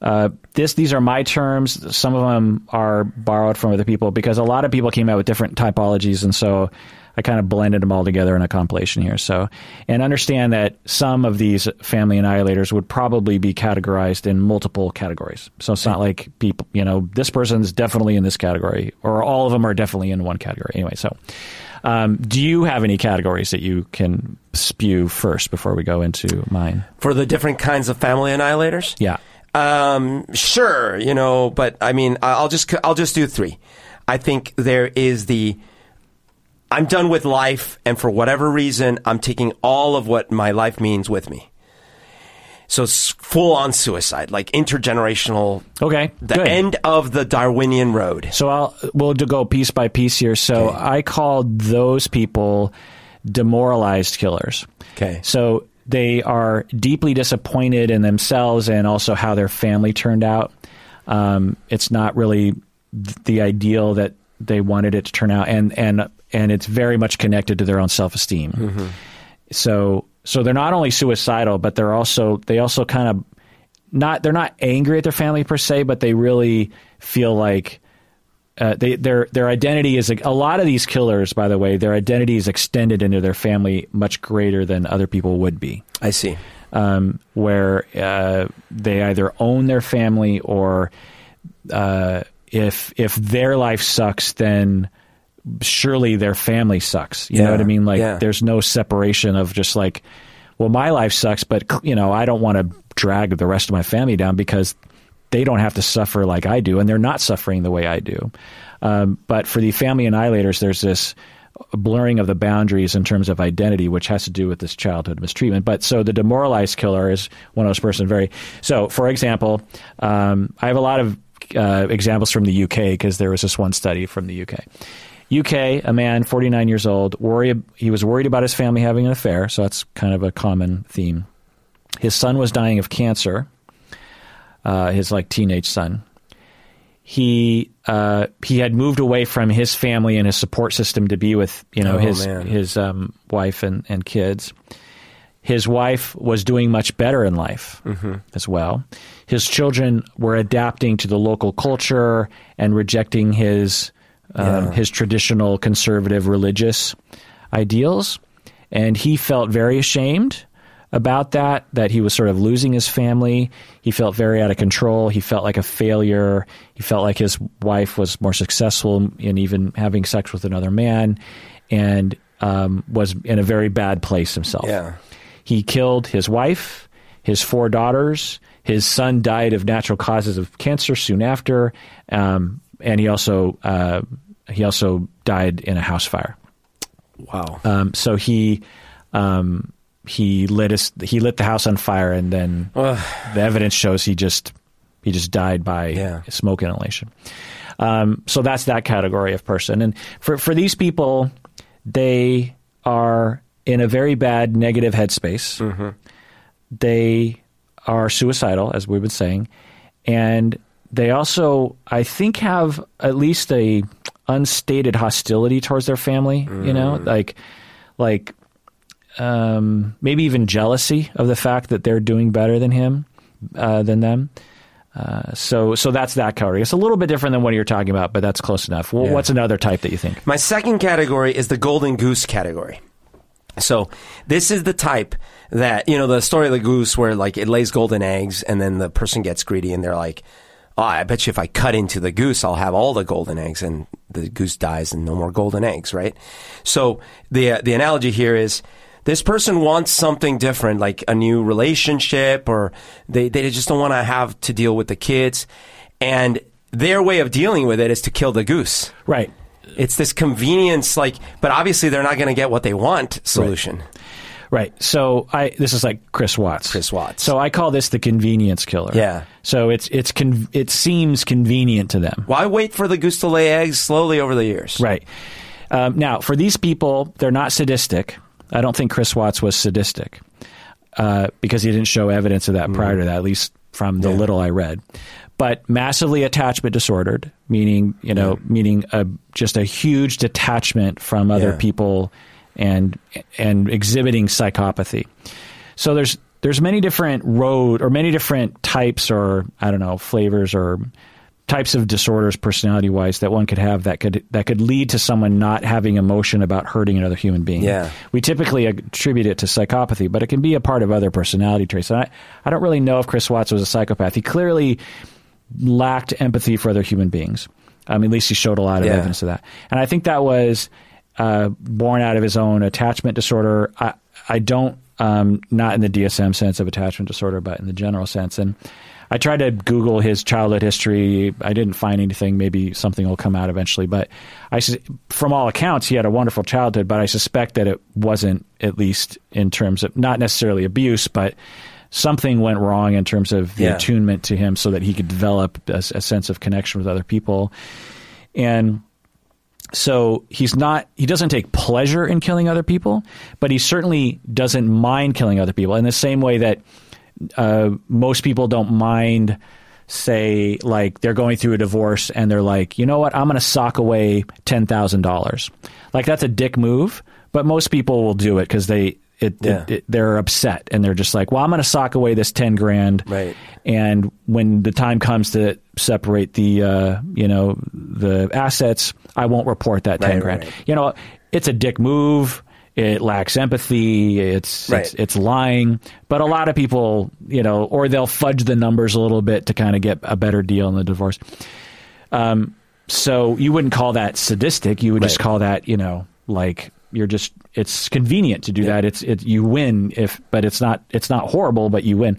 Uh, this these are my terms. Some of them are borrowed from other people because a lot of people came out with different typologies, and so I kind of blended them all together in a compilation here. So, and understand that some of these family annihilators would probably be categorized in multiple categories. So it's not like people, you know, this person's definitely in this category, or all of them are definitely in one category. Anyway, so. Um, do you have any categories that you can spew first before we go into mine? For the different kinds of family annihilators? Yeah. Um, sure, you know, but I mean, I'll just I'll just do three. I think there is the I'm done with life, and for whatever reason, I'm taking all of what my life means with me. So full on suicide, like intergenerational. Okay. The good. end of the Darwinian road. So I'll we'll go piece by piece here. So Okay. I called those people demoralized killers. Okay. So they are deeply disappointed in themselves and also how their family turned out. Um, it's not really the ideal that they wanted it to turn out, and and and it's very much connected to their own self esteem. So so they're not only suicidal, but they're also they also kind of not they're not angry at their family per se, but they really feel like uh, they, their their identity is a lot of these killers, by the way, their identity is extended into their family much greater than other people would be. I see. Um, where uh, they either own their family or uh, if if their life sucks, then surely their family sucks. You know what I mean? Like yeah. there's no separation of just like, well, my life sucks, but you know I don't want to drag the rest of my family down because they don't have to suffer like I do, and they're not suffering the way I do. Um, but for the family annihilators, there's this blurring of the boundaries in terms of identity, which has to do with this childhood mistreatment. But so the demoralized killer is one of those person very. So, for example, um, I have a lot of uh, examples from the UK because there was this one study from the UK. UK, a man, 49 years old, worry, he was worried about his family having an affair, so that's kind of a common theme. His son was dying of cancer, uh, his like teenage son. He uh, he had moved away from his family and his support system to be with you know Oh, his man. his um, wife and, and kids. His wife was doing much better in life as well. His children were adapting to the local culture and rejecting his um, Yeah. his traditional conservative religious ideals, and he felt very ashamed about that. That he was sort of losing his family. He felt very out of control. He felt like a failure. He felt like his wife was more successful in even having sex with another man, and um, was in a very bad place himself. Yeah. He killed his wife, his four daughters. His son died of natural causes of cancer soon after, um, and he also uh, he also died in a house fire. Wow. Um, so he um, he lit his, he lit the house on fire, and then Ugh. the evidence shows he just he just died by Yeah. smoke inhalation. Um, so that's that category of person, and for for these people, they are in a very bad negative headspace. They are suicidal, as we've been saying, and they also, I think, have at least a unstated hostility towards their family. You know, like like um, maybe even jealousy of the fact that they're doing better than him, uh, than them. Uh, so, so that's that category. It's a little bit different than what you're talking about, but that's close enough. Well, Yeah. What's another type that you think? My second category is the golden goose category. So this is the type that you know the story of the goose where like it lays golden eggs and then the person gets greedy and they're like, "Oh, I bet you if I cut into the goose, I'll have all the golden eggs," and the goose dies and no more golden eggs, right? So the uh, the analogy here is this person wants something different, like a new relationship, or they they just don't want to have to deal with the kids, and their way of dealing with it is to kill the goose. Right. It's this convenience, like, but obviously they're not going to get what they want solution. Right. So I this is like Chris Watts. Chris Watts. So I call this the convenience killer. Yeah. So it's it's con- it seems convenient to them. Why wait for the goose to lay eggs slowly over the years? Right. Um, now, for these people, they're not sadistic. I don't think Chris Watts was sadistic uh, because he didn't show evidence of that prior to that, at least from the Mm. Yeah. little I read. But massively attachment disordered, meaning you know, meaning a, just a huge detachment from other Yeah. people and and exhibiting psychopathy. So there's there's many different road or many different types or I don't know flavors or types of disorders, personality wise, that one could have that could that could lead to someone not having emotion about hurting another human being. Yeah. we typically attribute it to psychopathy, but it can be a part of other personality traits. And I, I don't really know if Chris Watts was a psychopath. He clearly lacked empathy for other human beings. Um, at least he showed a lot of Yeah. evidence of that, and I think that was uh, born out of his own attachment disorder. I, I don't, um, not in the DSM sense of attachment disorder, but in the general sense. And I tried to Google his childhood history. I didn't find anything. Maybe something will come out eventually. But I, from all accounts, he had a wonderful childhood. But I suspect that it wasn't, at least in terms of not necessarily abuse, but something went wrong in terms of the Yeah. attunement to him, so that he could develop a, a sense of connection with other people. And so he's not he doesn't take pleasure in killing other people but he certainly doesn't mind killing other people in the same way that uh, most people don't mind say like they're going through a divorce and they're like you know what i'm going to sock away $10000 like that's a dick move but most people will do it because they it, Yeah. it, it- they're upset and they're just like well i'm going to sock away this 10 grand Right. and when the time comes to separate the uh, you know the assets, I won't report that ten Right, grand. right. You know, it's a dick move. It lacks empathy. It's, it's Right. it's lying. But a lot of people, you know, or they'll fudge the numbers a little bit to kind of get a better deal in the divorce. Um, so you wouldn't call that sadistic. You would just call that, you know, like you're just. It's convenient to do that. It's it you win if, but it's not it's not horrible, but you win.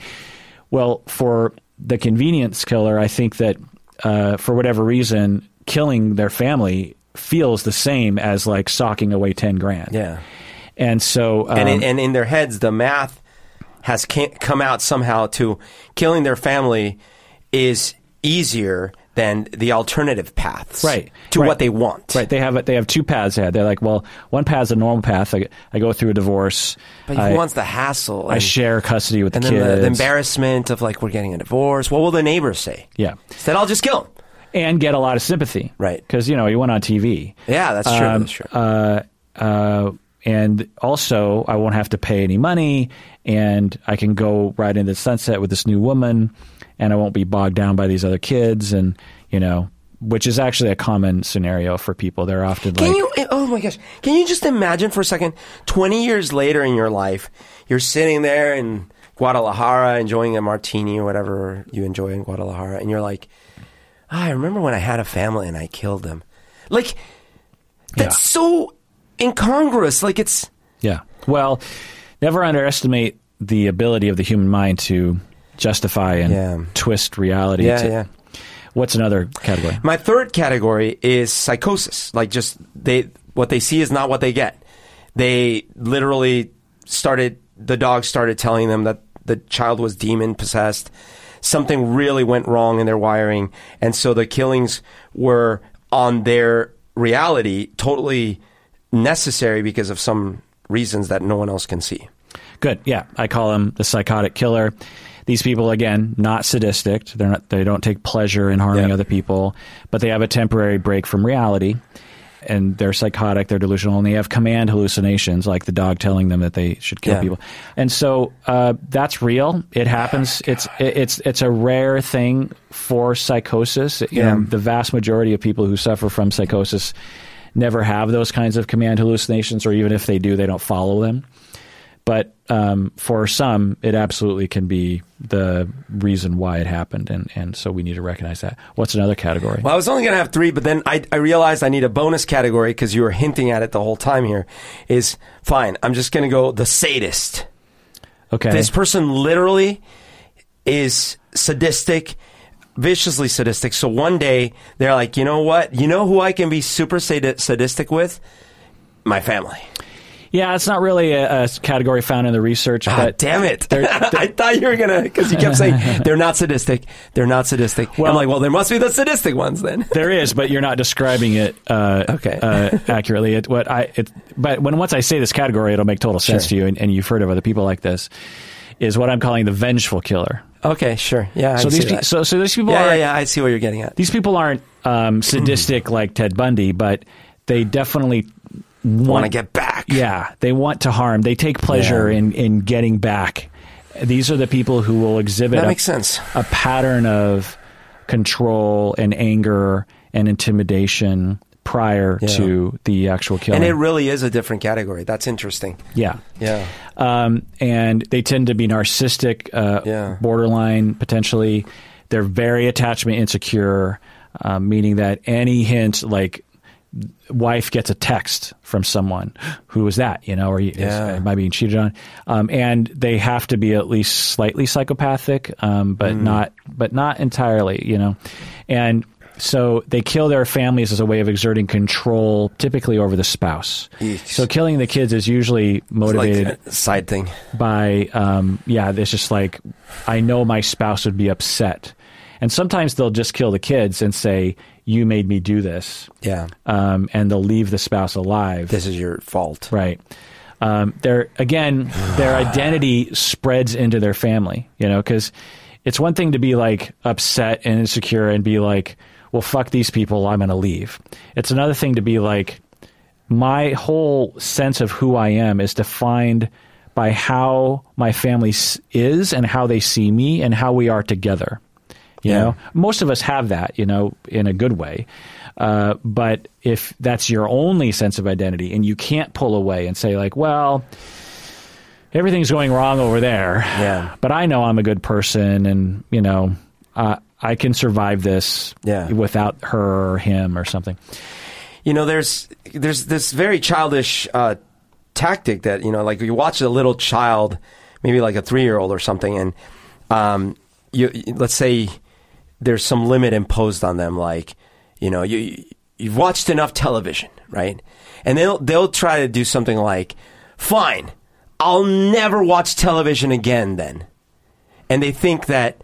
Well, for the convenience killer, I think that uh, for whatever reason, killing their family feels the same as like socking away ten grand. Yeah. and so um, and in, and in their heads, the math has come out somehow to killing their family is easier than the alternative paths, Right, To right. what they want, Right, they have they have two paths ahead. They're like, well, one path's a normal path. I, I go through a divorce. But I, who wants the hassle? I and- share custody with and the then kids. the, the embarrassment of like we're getting a divorce. What will the neighbors say? yeah, Instead, I'll just kill him. And get a lot of sympathy. Right. because you know you went on TV. Yeah, that's true. Um, that's true. Uh, uh, and also, I won't have to pay any money, and I can go right into the sunset with this new woman, and I won't be bogged down by these other kids, and you know, which is actually a common scenario for people. They're often Can like, you? Oh my gosh! Can you just imagine for a second? Twenty years later in your life, you're sitting there in Guadalajara enjoying a martini or whatever you enjoy in Guadalajara, and you're like, "Ah, "I remember when I had a family and I killed them." Like that's Yeah. so incongruous. Like it's Yeah. Well, never underestimate the ability of the human mind to justify and Yeah. twist reality. yeah, to- yeah. What's another category? My third category is psychosis. Like just they what they see is not what they get. They literally started the dog started telling them that the child was demon possessed. Something really went wrong in their wiring and so the killings were on their reality totally necessary because of some reasons that no one else can see. Good. Yeah, I call him the psychotic killer. These people, again, not sadistic. They're not. They don't take pleasure in harming Yeah. other people, but they have a temporary break from reality, and they're psychotic. They're delusional, and they have command hallucinations, like the dog telling them that they should kill Yeah. people. And so uh, that's real. It happens. It's it, it's it's a rare thing for psychosis. You Yeah. know, the vast majority of people who suffer from psychosis never have those kinds of command hallucinations, or even if they do, they don't follow them. But um, for some, it absolutely can be the reason why it happened, and, and so we need to recognize that. What's another category? Well, I was only going to have three, but then I, I realized I need a bonus category because you were hinting at it the whole time here. Is fine. I'm just going to go the sadist. okay, This person literally is sadistic, viciously sadistic. So one day they're like, you know what? You know who I can be super sadi- sadistic with? My family. Yeah, it's not really a, a category found in the research, Ah, but damn it! they're- I thought you were gonna because you kept saying they're not sadistic. They're not sadistic. Well- I'm like, well, there must be the sadistic ones then. There is, but you're not describing it uh, Okay. uh, accurately. It, what I, it, but when once I say this category, it'll make total sense Sure. to you, and, and you've heard of other people like this. Is what I'm calling the vengeful killer. Okay, sure. Yeah. So I these, see pe- so so these people yeah, are yeah, yeah. I see what you're getting at. these people aren't um, sadistic like Ted Bundy, but they definitely Want to get back? Yeah, they want to harm. They take pleasure Yeah. in in getting back. These are the people who will exhibit That a, makes sense. a pattern of control and anger and intimidation prior Yeah. to the actual killing. And it really is a different category. That's interesting. yeah. Yeah. Um, and they tend to be narcissistic, uh, Yeah. borderline potentially. They're very attachment insecure, um, meaning that any hint, like wife gets a text from someone, who was that? You know, or is, Yeah. am I being cheated on? Um, and they have to be at least slightly psychopathic, um, but Mm. not, but not entirely. You know, and so they kill their families as a way of exerting control, typically over the spouse. Eesh. So killing the kids is usually motivated Like side thing. by um, yeah it's just like i know my spouse would be upset and sometimes they'll just kill the kids and say you made me do this Yeah. um, and they'll leave the spouse alive This is your fault. right um, their again their identity spreads into their family you know because it's one thing to be like upset and insecure and be like well fuck these people i'm going to leave it's another thing to be like my whole sense of who I am is defined by how my family is and how they see me and how we are together. You Yeah. know, most of us have that, you know, in a good way. Uh, but if that's your only sense of identity and you can't pull away and say, like, well, everything's going wrong over there, Yeah. but I know I'm a good person and, you know, uh, I can survive this Yeah. without her or him or something. You know, there's there's this very childish uh, tactic that you know, like you watch a little child, maybe like a three year old or something, and um, you let's say there's some limit imposed on them, like you know, you you've watched enough television, right? And they'll they'll try to do something like, fine, I'll never watch television again, then, and they think that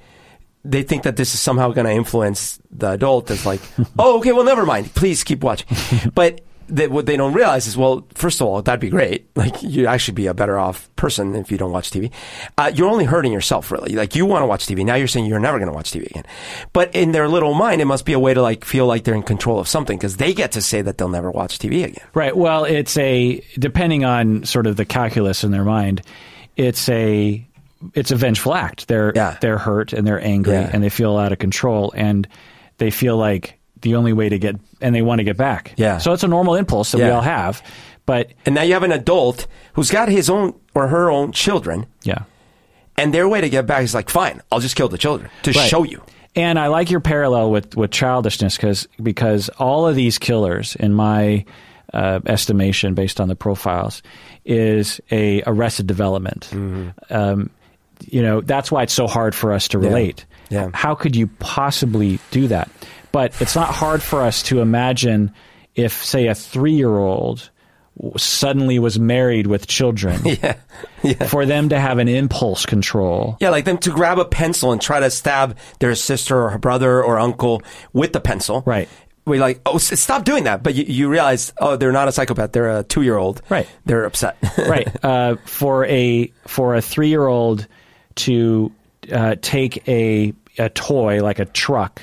they think that this is somehow going to influence the adult. It's like, oh, okay, well, never mind. Please keep watching. But they, what they don't realize is, well, first of all, that'd be great. Like, you'd actually be a better off person if you don't watch TV. Uh, you're only hurting yourself, really. Like, you want to watch TV. Now you're saying you're never going to watch TV again. But in their little mind, it must be a way to like feel like they're in control of something because they get to say that they'll never watch TV again. Right. Well, it's a depending on sort of the calculus in their mind, it's a it's a vengeful act. They're Yeah. they're hurt and they're angry Yeah. and they feel out of control and they feel like the only way to get and they want to get back. Yeah. So it's a normal impulse that we all have, but And now you have an adult who's got his own or her own children, yeah. and their way to get back is like, fine, I'll just kill the children to Right. show you. And I like your parallel with, with childishness because because all of these killers, in my uh, estimation, based on the profiles, is a arrested development. Um, you know that's why it's so hard for us to relate. Yeah. How could you possibly do that? But it's not hard for us to imagine if, say, a three year old suddenly was married with children. Yeah. Yeah. For them to have an impulse control Yeah, like them to grab a pencil and try to stab their sister or her brother or uncle with the pencil. Right. We like, oh, stop doing that. But you, you realize, oh, they're not a psychopath. They're a two year old. Right. They're upset. right uh, for a for a three year old to uh, take a a toy like a truck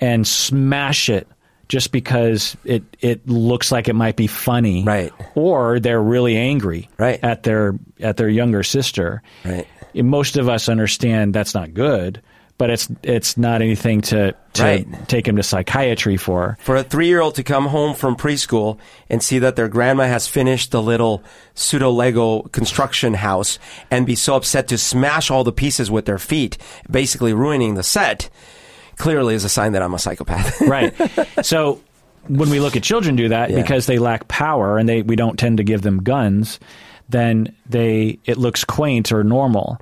and smash it just because it it looks like it might be funny Right. or they're really angry Right. at their at their younger sister Right. most of us understand that's not good but it's it's not anything to to Right. take him to psychiatry for For a three year old to come home from preschool and see that their grandma has finished the little pseudo Lego construction house and be so upset to smash all the pieces with their feet, basically ruining the set, clearly is a sign that I'm a psychopath. right. So when we look at children do that Yeah. because they lack power and they we don't tend to give them guns, then they it looks quaint or normal.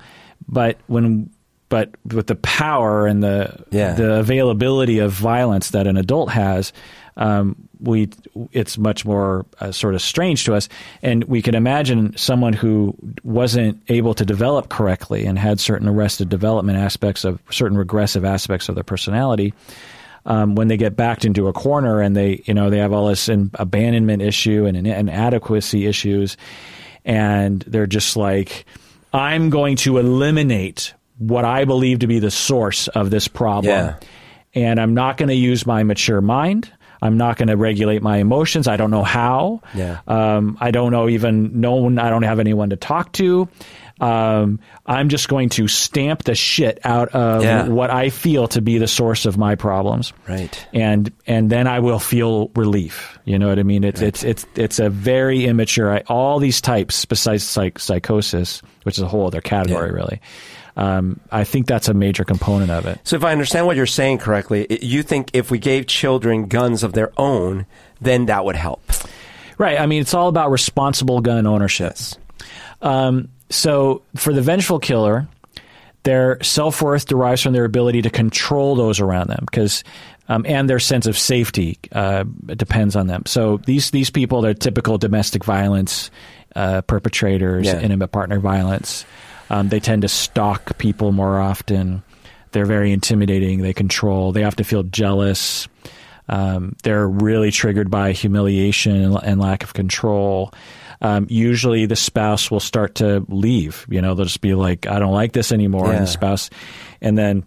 But when but with the power and the Yeah. the availability of violence that an adult has, um, we it's much more uh, sort of strange to us, and we can imagine someone who wasn't able to develop correctly and had certain arrested development aspects of certain regressive aspects of their personality um, when they get backed into a corner and they, you know, they have all this in, abandonment issue and inadequacy issues, and they're just like, I'm going to eliminate what I believe to be the source of this problem, Yeah. and I'm not going to use my mature mind. I'm not going to regulate my emotions. I don't know how. Yeah. Um, I don't know even no one. I don't have anyone to talk to. Um, I'm just going to stamp the shit out of Yeah. what I feel to be the source of my problems. Right. And and then I will feel relief. You know what I mean? It's it's it's it's a very immature. I, all these types, besides psych, psychosis, which is a whole other category, Yeah. really. Um, I think that's a major component of it. So if I understand what you're saying correctly, you think if we gave children guns of their own, then that would help. Right. I mean, it's all about responsible gun ownership. Um, so for the vengeful killer, their self worth derives from their ability to control those around them, because um, and their sense of safety uh, depends on them. So these these people, they're typical domestic violence uh, perpetrators, Yeah. intimate partner violence. Um, they tend to stalk people more often. They're very intimidating. They control. They often feel jealous. Um, they're really triggered by humiliation and lack of control. Um, usually, the spouse will start to leave. You know, they'll just be like, "I don't like this anymore," Yeah. and the spouse, and then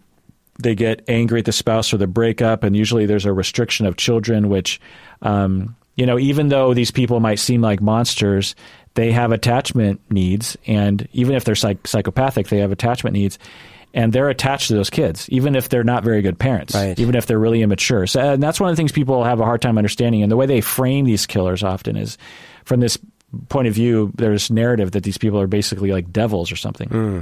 they get angry at the spouse for the breakup. And usually, there's a restriction of children, which, um, you know, even though these people might seem like monsters, they have attachment needs, and even if they're psych- psychopathic, they have attachment needs. And they're attached to those kids, even if they're not very good parents, Right. even if they're really immature. So, and that's one of the things people have a hard time understanding. And the way they frame these killers often is from this point of view, there's narrative that these people are basically like devils or something. Hmm.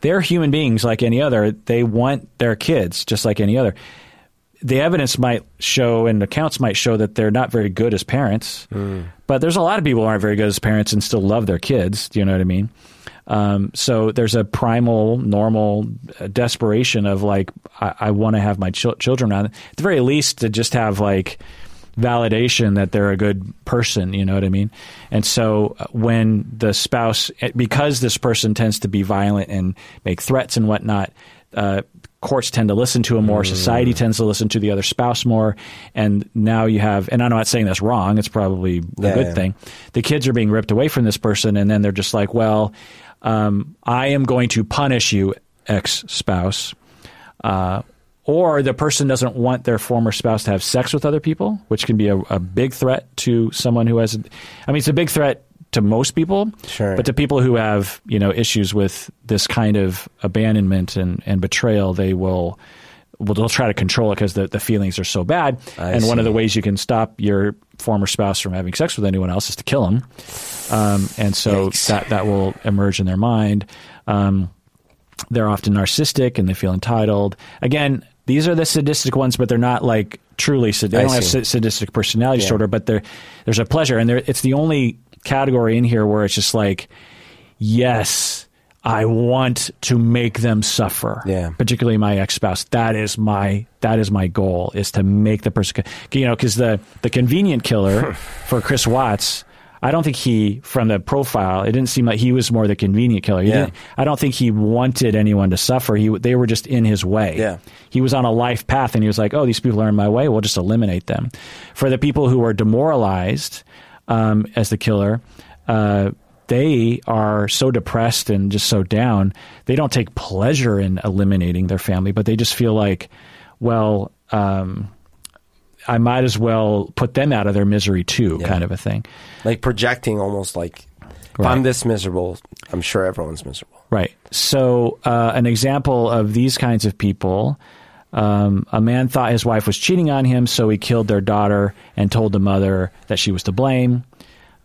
They're human beings like any other. They want their kids just like any other. The evidence might show and accounts might show that they're not very good as parents, but there's a lot of people who aren't very good as parents and still love their kids. Do you know what I mean? Um, so there's a primal, normal uh, desperation of like, I, I want to have my chil- children around. At the very least, to just have like validation that they're a good person. You know what I mean? And so uh, when the spouse, eh, because this person tends to be violent and make threats and whatnot, uh, courts tend to listen to him more. Society tends to listen to the other spouse more. And now you have, and I'm not saying that's wrong. It's probably a Yeah, good yeah. thing. The kids are being ripped away from this person, and then they're just like, well, um, I am going to punish you, ex spouse. Uh, or the person doesn't want their former spouse to have sex with other people, which can be a, a big threat to someone who has. I mean, it's a big threat to most people, Sure. but to people who have you know issues with this kind of abandonment and, and betrayal, they will. Well, they'll try to control it because the, the feelings are so bad. I and one of the ways you can stop your former spouse from having sex with anyone else is to kill them. Um, and so Yikes. that, that will emerge in their mind. Um, they're often narcissistic and they feel entitled. Again, these are the sadistic ones, but they're not like truly sadistic. They don't have sadistic personality Yeah. disorder, but there's a pleasure, and it's the only category in here where it's just like, yes, I want to make them suffer. Yeah. particularly my ex spouse. That is my that is my goal is to make the person you know because the the convenient killer for Chris Watts. I don't think he, from the profile, it didn't seem like he was more the convenient killer. He Yeah. I don't think he wanted anyone to suffer. He, they were just in his way. Yeah. He was on a life path, and he was like, "Oh, these people are in my way. We'll just eliminate them." For the people who are demoralized um, as the killer, uh, they are so depressed and just so down. They don't take pleasure in eliminating their family, but they just feel like, well. Um, I might as well put them out of their misery too, Yeah. kind of a thing. Like projecting almost like, if Right. I'm this miserable, I'm sure everyone's miserable. Right. So, uh, an example of these kinds of people um, a man thought his wife was cheating on him, so he killed their daughter and told the mother that she was to blame.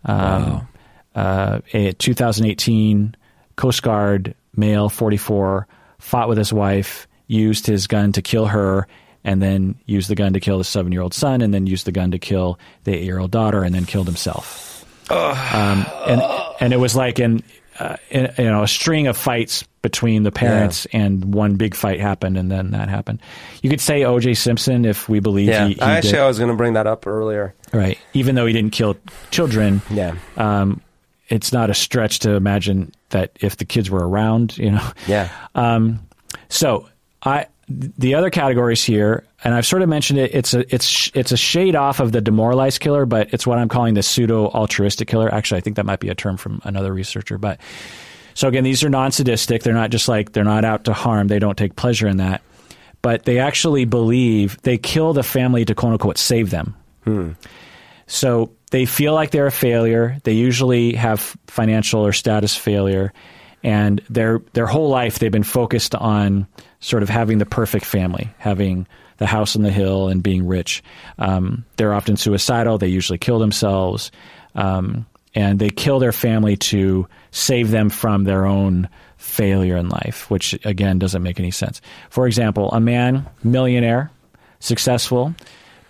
Um, uh, a 2018 Coast Guard male, 44, fought with his wife, used his gun to kill her, and then used the gun to kill the seven year old son, and then used the gun to kill the eight year old daughter, and then killed himself. Um, and and it was like an uh, you know a string of fights between the parents, and one big fight happened, and then that happened. You could say O.J. Simpson if we believe Yeah, he, he I actually did, I was going to bring that up earlier. right, even though he didn't kill children. Yeah, Um, it's not a stretch to imagine that if the kids were around, you know. yeah, Um, so I the other categories here, and I've sort of mentioned it. It's a it's it's a shade off of the demoralized killer, but it's what I'm calling the pseudo altruistic killer. Actually, I think that might be a term from another researcher. But so again, these are non sadistic. They're not just like they're not out to harm. They don't take pleasure in that. but they actually believe they kill the family to quote unquote save them. Hmm. So they feel like they're a failure. They usually have financial or status failure, and their their whole life they've been focused on sort of having the perfect family, having the house on the hill and being rich. Um, they're often suicidal. They usually kill themselves, um, and they kill their family to save them from their own failure in life, which again doesn't make any sense. For example, a man, millionaire, successful,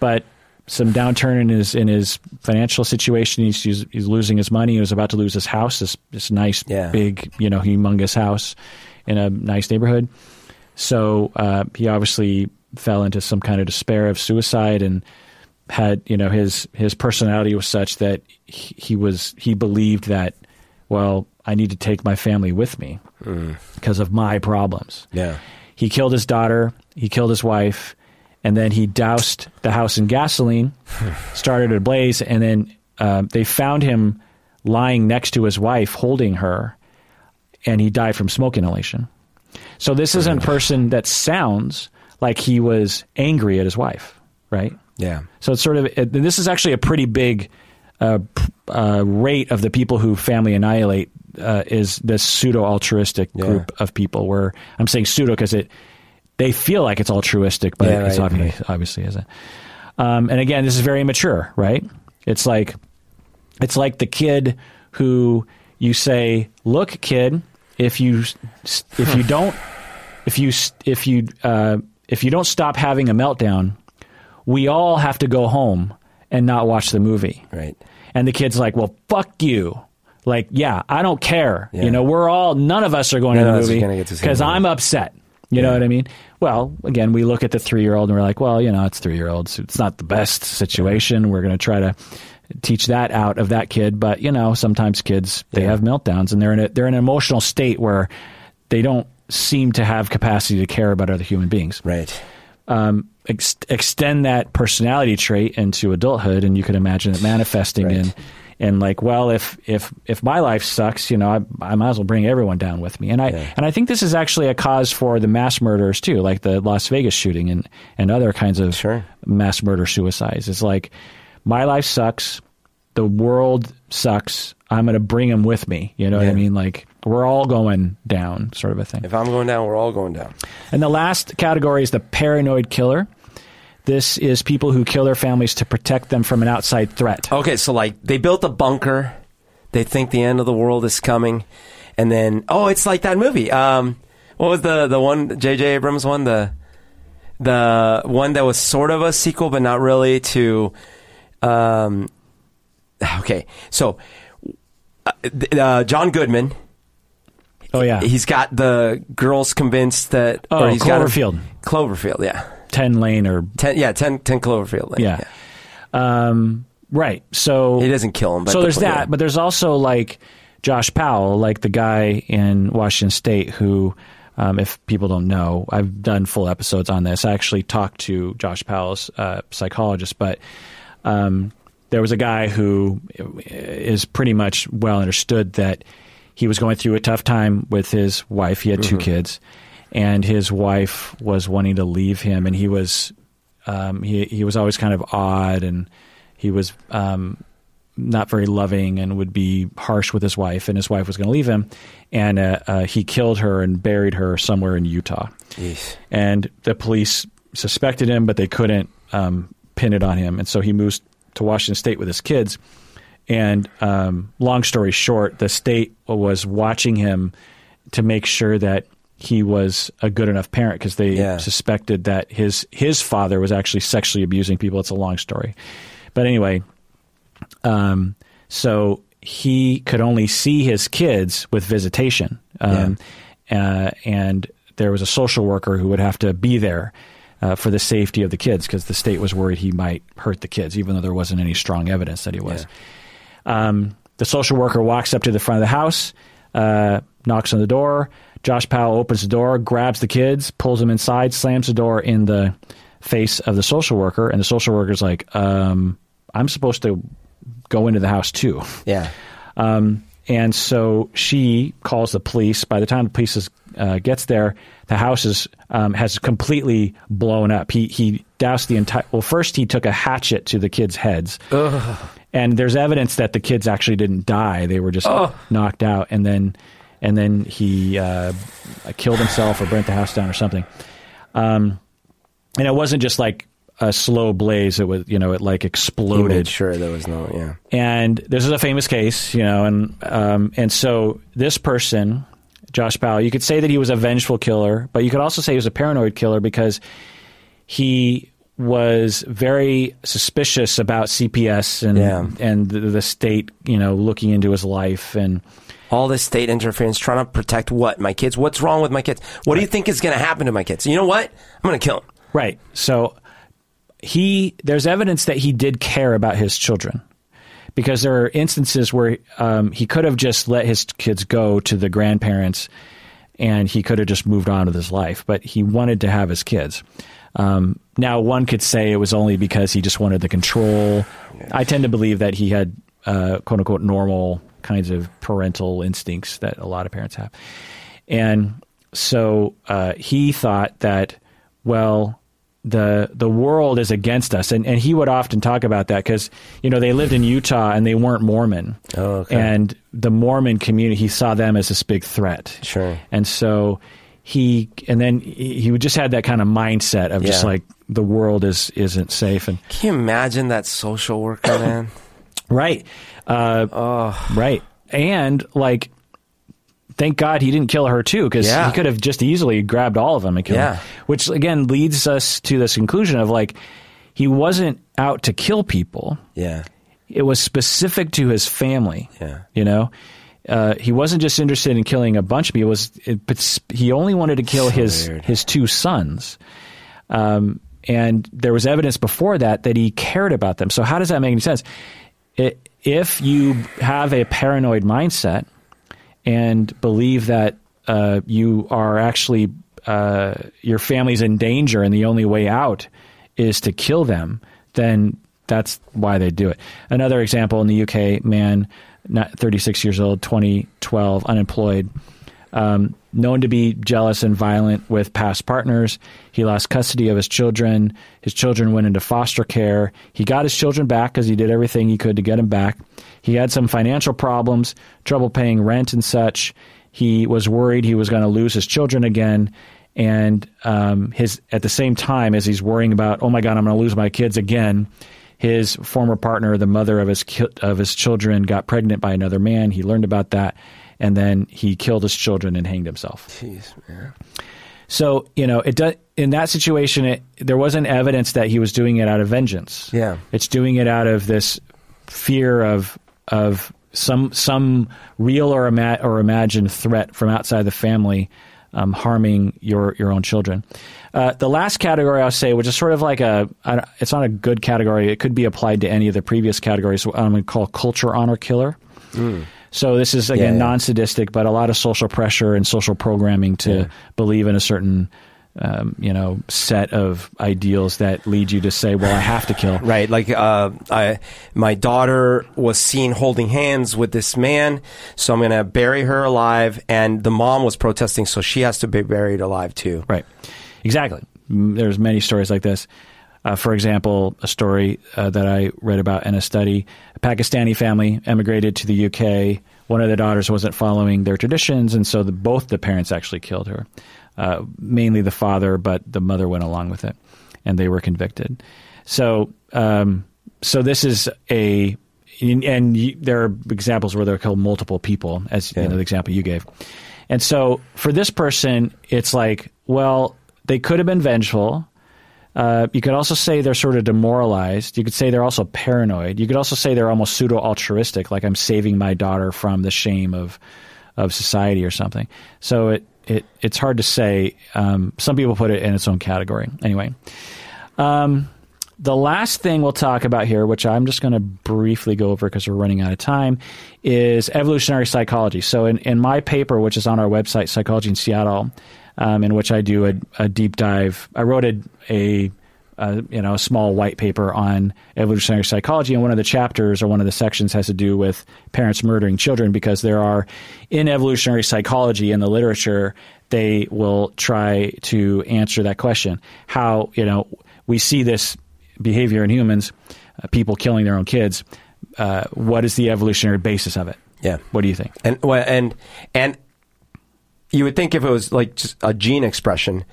but some downturn in his in his financial situation. He's he's, he's losing his money. He was about to lose his house. This this nice Yeah. big you know humongous house in a nice neighborhood. So uh, he obviously fell into some kind of despair of suicide and had you know his his personality was such that he, he was he believed that well I need to take my family with me because of my problems. Yeah. He killed his daughter. He killed his wife, and then he doused the house in gasoline, started a blaze, and then uh, they found him lying next to his wife, holding her, and he died from smoke inhalation. So this isn't a person that sounds like he was angry at his wife, right? Yeah. So it's sort of it, this is actually a pretty big uh, uh, rate of the people who family annihilate uh, is this pseudo altruistic Yeah. group of people. Where I'm saying pseudo because it they feel like it's altruistic, but Yeah, it's right, obviously, obviously isn't. Um, and again, this is very immature, right? It's like it's like the kid who you say, "Look, kid, if you if you don't if you if you uh, if you don't stop having a meltdown, we all have to go home and not watch the movie." Right. And the kid's like, "Well, fuck you." Like, yeah, I don't care. Yeah. You know, we're all none of us are going to the movie gonna get to see the because. I'm upset. You know what I mean? Well, again, we look at the three year old and we're like, well, you know, it's three year olds. It's not the best situation. We're going to try to teach that out of that kid. But you know, sometimes kids they Yeah. have meltdowns and they're in a, they're in an emotional state where they don't seem to have capacity to care about other human beings. Right. Um, ex- extend that personality trait into adulthood, and you can imagine it manifesting Right. in in like, well, if if if my life sucks, you know, I, I might as well bring everyone down with me. And I Yeah. and I think this is actually a cause for the mass murders too, like the Las Vegas shooting and and other kinds of Sure. mass murder suicides. It's like my life sucks, the world sucks. I'm going to bring them with me. You know what I mean? Like we're all going down, sort of a thing. If I'm going down, we're all going down. And the last category is the paranoid killer. This is people who kill their families to protect them from an outside threat. Okay, so like they built a bunker. They think the end of the world is coming, and then oh, it's like that movie. Um, what was the the one J.J. Abrams one? The the one that was sort of a sequel, but not really. To um, okay, so uh, uh, John Goodman. Oh yeah, He's got the girls convinced that. Oh, he's got 'em- Cloverfield. Cloverfield, yeah. Ten lane or Ten, yeah, 10, 10 Cloverfield. Lane, yeah, um, right. So He doesn't kill him. But so the- there's that, yeah. but there's also like Josh Powell, like the guy in Washington State who, um, if people don't know, I've done full episodes on this. I actually talked to Josh Powell's uh, psychologist, but um, there was a guy who is pretty much well understood that he was going through a tough time with his wife. He had two kids, and his wife was wanting to leave him, and he was um, he he was always kind of odd, and he was um, not very loving, and would be harsh with his wife, and his wife was going to leave him, and uh, uh, he killed her and buried her somewhere in Utah Jeez. and the police suspected him, but they couldn't um, pin it on him, and so he moves to Washington State with his kids. And um, long story short, the state was watching him to make sure that he was a good enough parent because they Yeah. suspected that his his father was actually sexually abusing people. It's a long story, but anyway, um, so he could only see his kids with visitation. Um, uh, and there was a social worker who would have to be there uh, for the safety of the kids because the state was worried he might hurt the kids, even though there wasn't any strong evidence that he was. Um, the social worker walks up to the front of the house, uh, knocks on the door. Josh Powell opens the door, grabs the kids, pulls them inside, slams the door in the face of the social worker, and the social worker's like, um, "I'm supposed to go into the house too." Yeah. Um, and so she calls the police. By the time the police is, uh, gets there, the house is um, has completely blown up. He he doused the entire. Well, first he took a hatchet to the kids' heads, and there's evidence that the kids actually didn't die; they were just knocked out. And then and then he uh, killed himself or burnt the house down or something. Um, and it wasn't just like a slow blaze; it was you know it like exploded. sure there was no, yeah. And this is a famous case, you know, and um, and so this person, Josh Powell, you could say that he was a vengeful killer, but you could also say he was a paranoid killer because he was very suspicious about CPS and Yeah. and the, the state, you know, looking into his life and All this state interference, trying to protect what? My kids? What's wrong with my kids? What do you think is going to happen to my kids? You know what? I'm going to kill them. Right. So he there's evidence that he did care about his children because there are instances where um, he could have just let his kids go to the grandparents and he could have just moved on with his life, but he wanted to have his kids. Um, now, one could say it was only because he just wanted the control. I tend to believe that he had uh, quote unquote normal kinds of parental instincts that a lot of parents have. And so uh, he thought that, well, the the world is against us, and and he would often talk about that because you know they lived in Utah and they weren't Mormon, Oh, okay. and the Mormon community he saw them as this big threat, Sure. and so he and then he he would just had that kind of mindset of just like the world is isn't safe and Can you imagine that social worker, man? Right, uh, oh, right, and like. Thank God he didn't kill her too, because Yeah. he could have just easily grabbed all of them and killed Yeah. them. Which again leads us to this conclusion of like he wasn't out to kill people. yeah. It was specific to his family. Yeah. You know, uh, he wasn't just interested in killing a bunch of people. It was it, but he only wanted to kill his weird. his two sons. Um, and there was evidence before that that he cared about them. So how does that make any sense? If you have a paranoid mindset and believe that uh, you are actually uh, your family's in danger and the only way out is to kill them, then that's why they do it. Another example in the UK, man, not 36 years old, 2012, unemployed, um, known to be jealous and violent with past partners. He lost custody of his children. His children went into foster care. He got his children back because he did everything he could to get them back. He had some financial problems, trouble paying rent and such. He was worried he was going to lose his children again. And um, his at the same time as he's worrying about, oh my God, I'm going to lose my kids again. His former partner, the mother of his of his children, got pregnant by another man. He learned about that, and then he killed his children and hanged himself. Jeez, man. So you know, it does in that situation. It, there wasn't evidence that he was doing it out of vengeance. Yeah. it's doing it out of this fear of of some some real or ima- or imagined threat from outside the family um, harming your your own children. Uh, the last category I'll say, which is sort of like a, it's not a good category. It could be applied to any of the previous categories. I'm going to call culture honor killer. So this is again Yeah, yeah. non-sadistic, but a lot of social pressure and social programming to Yeah. believe in a certain, um, you know, set of ideals that lead you to say, "Well, I have to kill." Right, like uh, I, my daughter was seen holding hands with this man, so I'm gonna bury her alive. And the mom was protesting, so she has to be buried alive too. Right. Exactly. There's many stories like this. Uh, for example, a story uh, that I read about in a study: a Pakistani family emigrated to the UK. One of the daughters wasn't following their traditions, and so the, both the parents actually killed her. Uh, mainly the father, but the mother went along with it, and they were convicted. So, um, so this is a, and and you, there are examples where they'll kill multiple people, as you know, the example you gave. And so for this person, it's like, well, they could have been vengeful. Uh, you could also say they're sort of demoralized. You could say they're also paranoid. You could also say they're almost pseudo altruistic, like I'm saving my daughter from the shame of of society or something. So it it it's hard to say. Um, some people put it in its own category. Anyway, um, the last thing we'll talk about here, which I'm just going to briefly go over because we're running out of time, is evolutionary psychology. So, in, in my paper, which is on our website, Psychology in Seattle, um, in which I do a, a deep dive, I wrote a, a uh, you know, a small white paper on evolutionary psychology, and one of the chapters or one of the sections has to do with parents murdering children because there are in evolutionary psychology in the literature they will try to answer that question. How you know we see this behavior in humans, uh, people killing their own kids. Uh, what is the evolutionary basis of it? Yeah. What do you think? And well, and and you would think if it was like just a gene expression,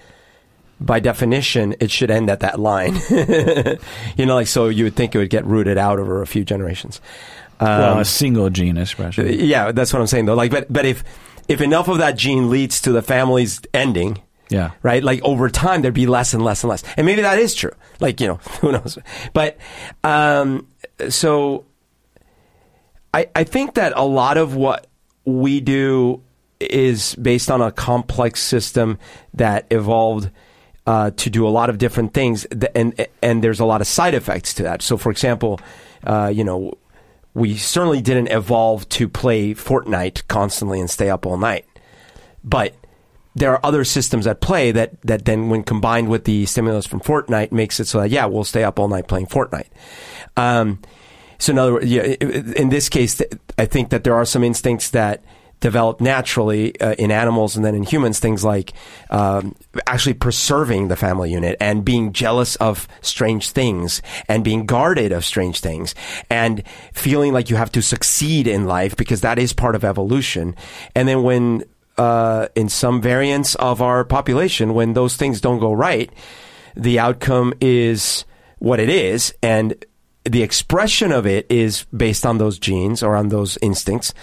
by definition, it should end at that line. you know, like so you would think it would get rooted out over a few generations. Um, well, a single gene expression. Yeah, that's what I'm saying though. Like, but but if if enough of that gene leads to the family's ending, Yeah. right? Like over time, there'd be less and less and less. And maybe that is true. Like, you know, who knows? But, um, so I, I think that a lot of what we do is based on a complex system that evolved uh, to do a lot of different things, and and there's a lot of side effects to that. So, for example, uh, you know, we certainly didn't evolve to play Fortnite constantly and stay up all night, but there are other systems at play that, that then, when combined with the stimulus from Fortnite, makes it so that yeah, we'll stay up all night playing Fortnite. Um, so, in other words, yeah, in this case, I think that there are some instincts that develop naturally uh, in animals and then in humans. Things like um, actually preserving the family unit and being jealous of strange things and being guarded of strange things and feeling like you have to succeed in life because that is part of evolution. And then when uh, in some variants of our population, when those things don't go right, the outcome is what it is, and the expression of it is based on those genes or on those instincts.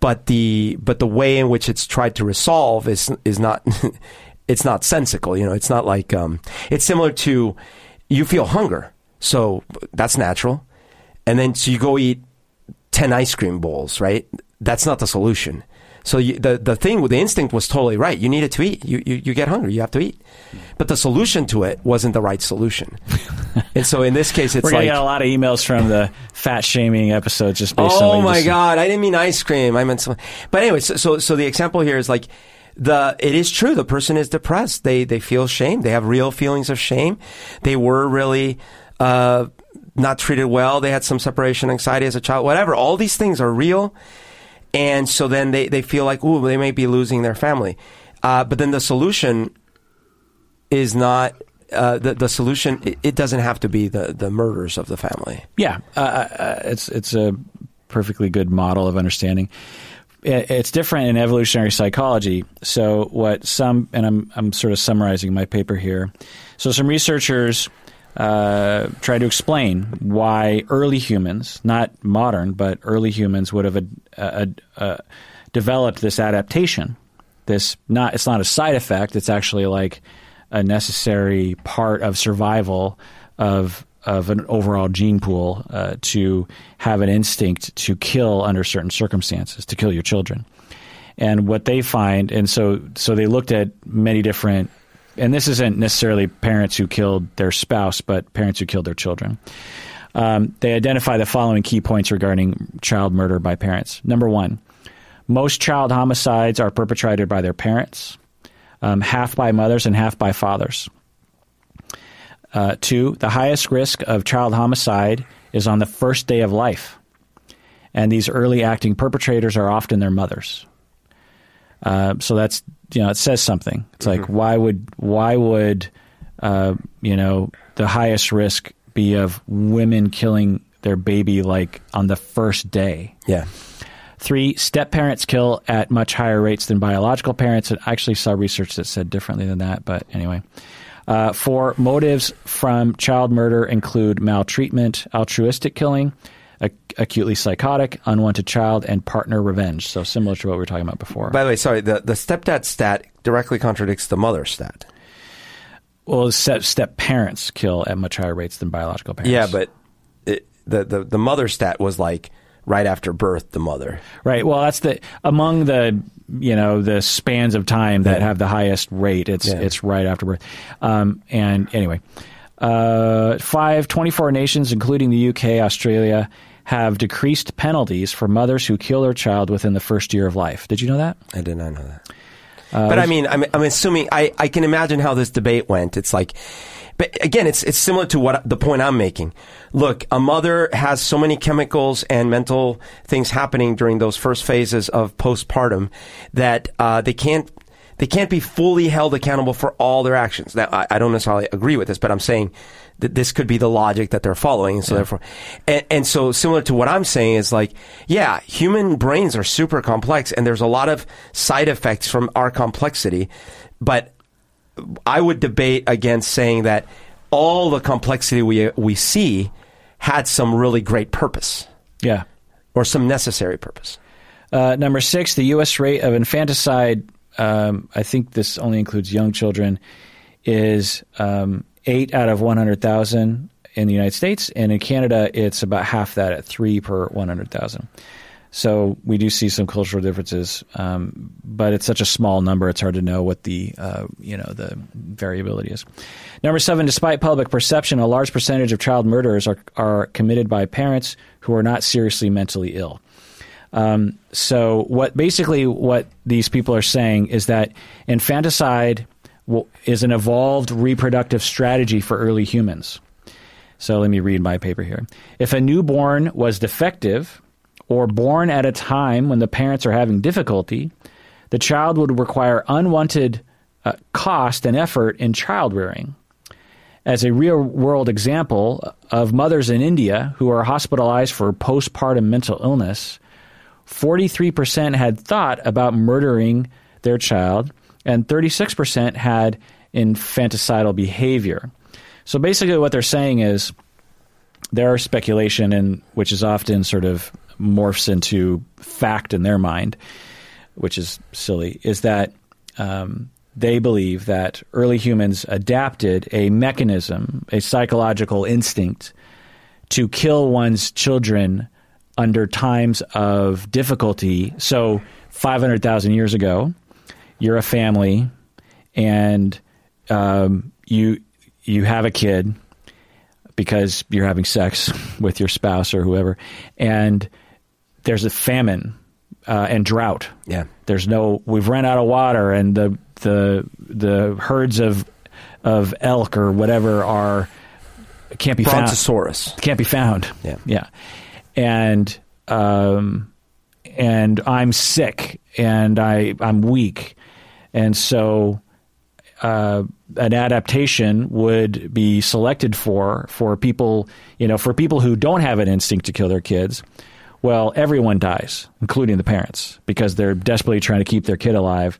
But the but the way in which it's tried to resolve is is not it's not sensical. You know, it's not like um, it's similar to you feel hunger, so that's natural, and then so you go eat ten ice cream bowls, right? That's not the solution. So you, the the thing with the instinct was totally right. You needed to eat. You, you you get hungry. You have to eat. But the solution to it wasn't the right solution. and so in this case, it's We're like, get a lot of emails from the fat shaming episodes just based oh my just- god, I didn't mean ice cream. I meant some. But anyway, so, so so the example here is like the it is true. The person is depressed. They they feel shame. They have real feelings of shame. They were really. Uh, not treated well. They had some separation anxiety as a child. Whatever. All these things are real. And so then they, they feel like, ooh, they may be losing their family. Uh, but then the solution is not, uh, the, the solution, it, it doesn't have to be the, the murders of the family. Yeah, uh, uh, it's it's a perfectly good model of understanding. It- It's different in evolutionary psychology. So what some and I'm I'm sort of summarizing my paper here. So some researchers uh, tried to explain why early humans, not modern, but early humans, would have uh, uh, developed this adaptation. This not it's not a side effect. It's actually like a necessary part of survival of of an overall gene pool uh, to have an instinct to kill under certain circumstances, to kill your children. And what they find, and so so they looked at many different, and this isn't necessarily parents who killed their spouse, but parents who killed their children. Um, they identify the following key points regarding child murder by parents. Number one, most child homicides are perpetrated by their parents, um, half by mothers and half by fathers. Uh, two, the highest risk of child homicide is on the first day of life. And these early acting perpetrators are often their mothers. Uh, so that's you know it says something. It's like why would why would uh, you know the highest risk be of women killing their baby like on the first day? Yeah. Three, step parents kill at much higher rates than biological parents. I actually saw research that said differently than that, but anyway. Uh, four, motives from child murder include maltreatment, altruistic killing, acutely psychotic, unwanted child, and partner revenge. So similar to what we were talking about before. By the way, sorry, the, the stepdad stat directly contradicts the mother stat. well, step, step parents kill at much higher rates than biological parents. Yeah, but it, the, the, the mother stat was like right after birth, the mother. Right. Well, that's the among the you know the spans of time that Yeah. have the highest rate. It's Yeah. it's right after birth. Um, and anyway, uh, five, 24 nations, including the UK, Australia, have decreased penalties for mothers who kill their child within the first year of life. Did you know that? I did not know that. but I mean, I'm, I'm assuming, I, I can imagine how this debate went. It's like, but again, it's it's similar to what the point I'm making. Look, a mother has so many chemicals and mental things happening during those first phases of postpartum that uh, they can't they can't be fully held accountable for all their actions. Now, I, I don't necessarily agree with this, but I'm saying that this could be the logic that they're following. And so Yeah. therefore, and, and so similar to what I'm saying is like, yeah, human brains are super complex and there's a lot of side effects from our complexity, but I would debate against saying that all the complexity we, we see had some really great purpose Yeah. or some necessary purpose. Uh, number six, the U.S. rate of infanticide, um, I think this only includes young children, is um, 8 out of 100,000 in the United States. And in Canada, it's about half that at 3 per 100,000. So we do see some cultural differences, um, but it's such a small number; it's hard to know what the uh, you know the variability is. Number seven, despite public perception, a large percentage of child murderers are are committed by parents who are not seriously mentally ill. Um, so what basically what these people are saying is that infanticide is an evolved reproductive strategy for early humans. So let me read my paper here. If a newborn was defective or born at a time when the parents are having difficulty, the child would require unwanted uh, cost and effort in child rearing. As a real world example of mothers in India who are hospitalized for postpartum mental illness, 43% had thought about murdering their child, and 36% had infanticidal behavior. So basically, what they're saying is their speculation, and which is often sort of morphs into fact in their mind, which is silly, is that um, they believe that early humans adapted a mechanism, a psychological instinct, to kill one's children under times of difficulty. So, 500,000 years ago, you're a family and um, you you have a kid because you're having sex with your spouse or whoever, and there's a famine uh, and drought. Yeah. There's no. We've run out of water, and the the the herds of of elk or whatever are can't be found can't be found. Yeah. yeah, and um, and I'm sick and I I'm weak, and so uh, an adaptation would be selected for for people you know for people who don't have an instinct to kill their kids. Well, everyone dies, including the parents, because they're desperately trying to keep their kid alive,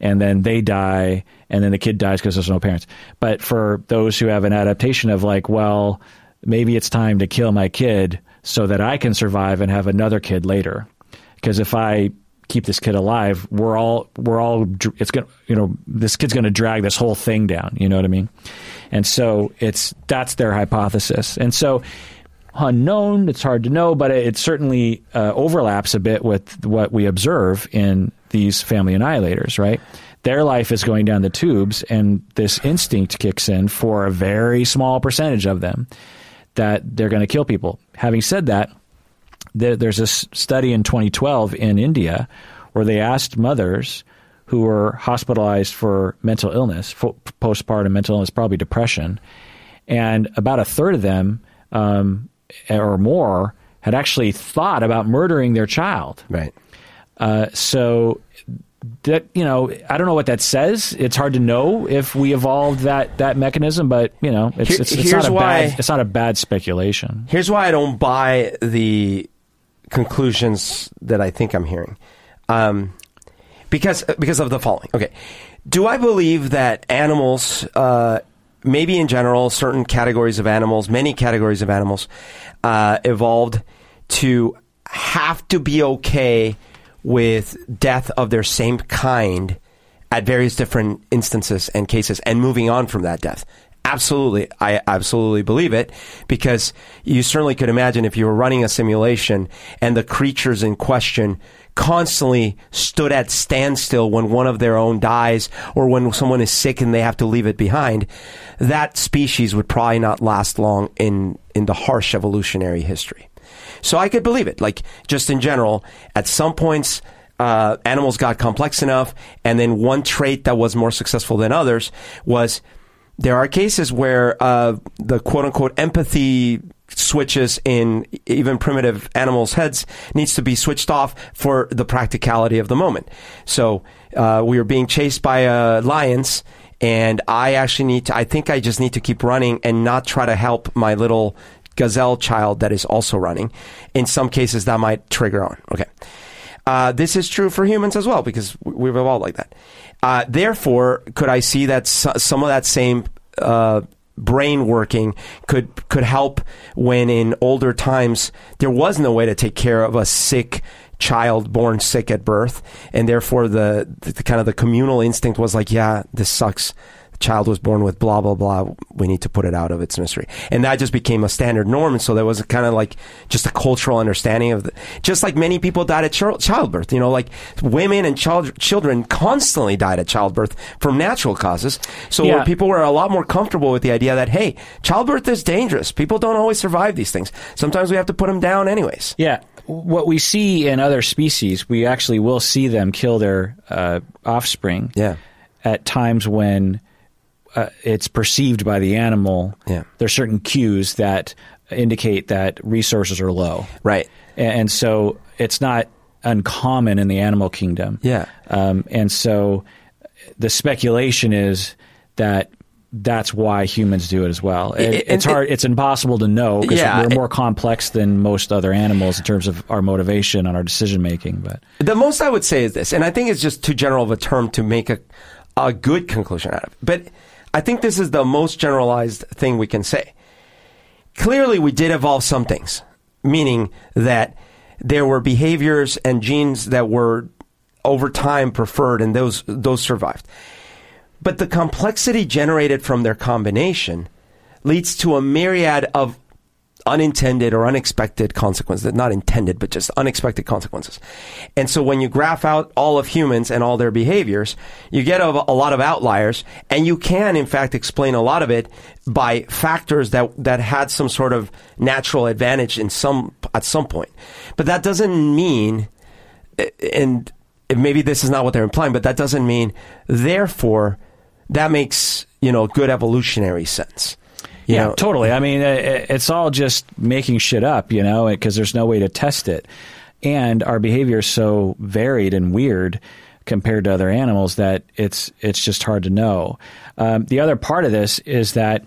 and then they die, and then the kid dies because there's no parents. But for those who have an adaptation of like, well, maybe it's time to kill my kid so that I can survive and have another kid later, because if I keep this kid alive, we're all we're all it's gonna you know this kid's gonna drag this whole thing down. You know what I mean? And so it's that's their hypothesis. And so unknown, it's hard to know, but it, it certainly uh, overlaps a bit with what we observe in these family annihilators. Right? Their life is going down the tubes, and this instinct kicks in for a very small percentage of them that they're going to kill people. Having said that there, there's a study in 2012 in India where they asked mothers who were hospitalized for mental illness, fo- postpartum mental illness, probably depression, and about a third of them um, or more had actually thought about murdering their child. Right. Uh, so that you know, I don't know what that says. It's hard to know if we evolved that that mechanism, but you know, it's Here- it's, it's not a why- bad it's not a bad speculation. Here's why I don't buy the conclusions that I think I'm hearing. Um, because because of the following. Okay, do I believe that animals, uh, maybe in general, certain categories of animals, many categories of animals, uh, evolved to have to be okay with death of their same kind at various different instances and cases, and moving on from that death? Absolutely. I absolutely believe it because you certainly could imagine if you were running a simulation and the creatures in question constantly stood at standstill when one of their own dies or when someone is sick and they have to leave it behind, that species would probably not last long in, in the harsh evolutionary history. So I could believe it. Like, just in general, at some points, uh, animals got complex enough, and then one trait that was more successful than others was there are cases where uh, the quote unquote empathy switches in even primitive animals' heads needs to be switched off for the practicality of the moment. So uh, we were being chased by uh, lions, and I actually need to. I think I just need to keep running and not try to help my little gazelle child that is also running. In some cases, that might trigger on. Okay. Uh, this is true for humans as well because we've evolved like that. Uh, therefore, could I see that some of that same uh, brain working could could help when in older times there was no way to take care of a sick child born sick at birth and therefore the, the kind of the communal instinct was like yeah this sucks child was born with blah blah blah we need to put it out of its misery and that just became a standard norm. And so there was a kind of like just a cultural understanding of the, just like many people died at ch- childbirth you know like women and child, children constantly died at childbirth from natural causes. So yeah. people were a lot more comfortable with the idea that hey childbirth is dangerous. People don't always survive these things. Sometimes we have to put them down anyways. Yeah. What we see in other species we actually will see them kill their uh, offspring yeah. at times when uh, it's perceived by the animal. Yeah. There's certain cues that indicate that resources are low. Right. And, so it's not uncommon in the animal kingdom. Yeah. Um, and so the speculation is that that's why humans do it as well. It, it's hard. It, it's impossible to know because yeah, we're more complex than most other animals in terms of our motivation and our decision making. But the most I would say is this, and I think it's just too general of a term to make a a good conclusion out of it. But I think this is the most generalized thing we can say. Clearly, we did evolve some things, meaning that there were behaviors and genes that were over time preferred, and those those survived. But the complexity generated from their combination leads to a myriad of unintended or unexpected consequences. Not intended, but just unexpected consequences. And so when you graph out all of humans and all their behaviors, you get a, a, lot of outliers, and you can, in fact, explain a lot of it by factors that that had some sort of natural advantage in some at some point. But that doesn't mean, and maybe this is not what they're implying, but that doesn't mean, therefore, that makes you know good evolutionary sense yeah, know? totally. I mean, it's all just making shit up, you know, because there's no way to test it. And our behavior is so varied and weird compared to other animals that it's it's just hard to know. Um, the other part of this is that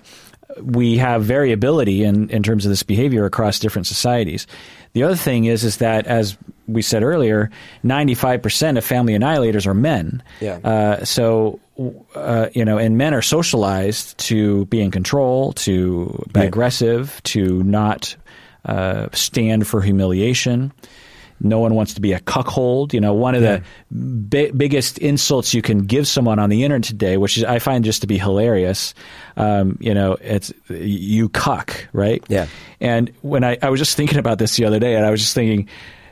we have variability in, in terms of this behavior across different societies. The other thing is is that as we said earlier, ninety five percent of family annihilators are men. Yeah. Uh, so uh, you know, and men are socialized to be in control, to be aggressive, to not uh, stand for humiliation. No one wants to be a cuckold. You know, one of yeah. the bi- biggest insults you can give someone on the internet today, which is, I find just to be hilarious. Um, you know, it's you cuck, right? Yeah. And when I, I was just thinking about this the other day, and I was just thinking,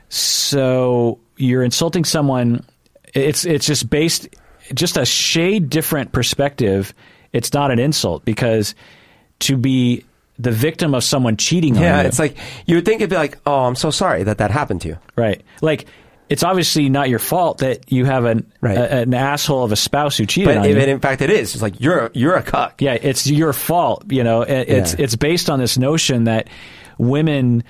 so you're insulting someone. It's it's just based just a shade different perspective, it's not an insult because to be the victim of someone cheating yeah, on you. Yeah, it's like you would think it'd be like, "Oh, I'm so sorry that that happened to you." Right. Like it's obviously not your fault that you have an right. a, an asshole of a spouse who cheated but on you. in fact it is. It's like you're you're a cuck. Yeah, it's your fault. You know, it's yeah. it's based on this notion that women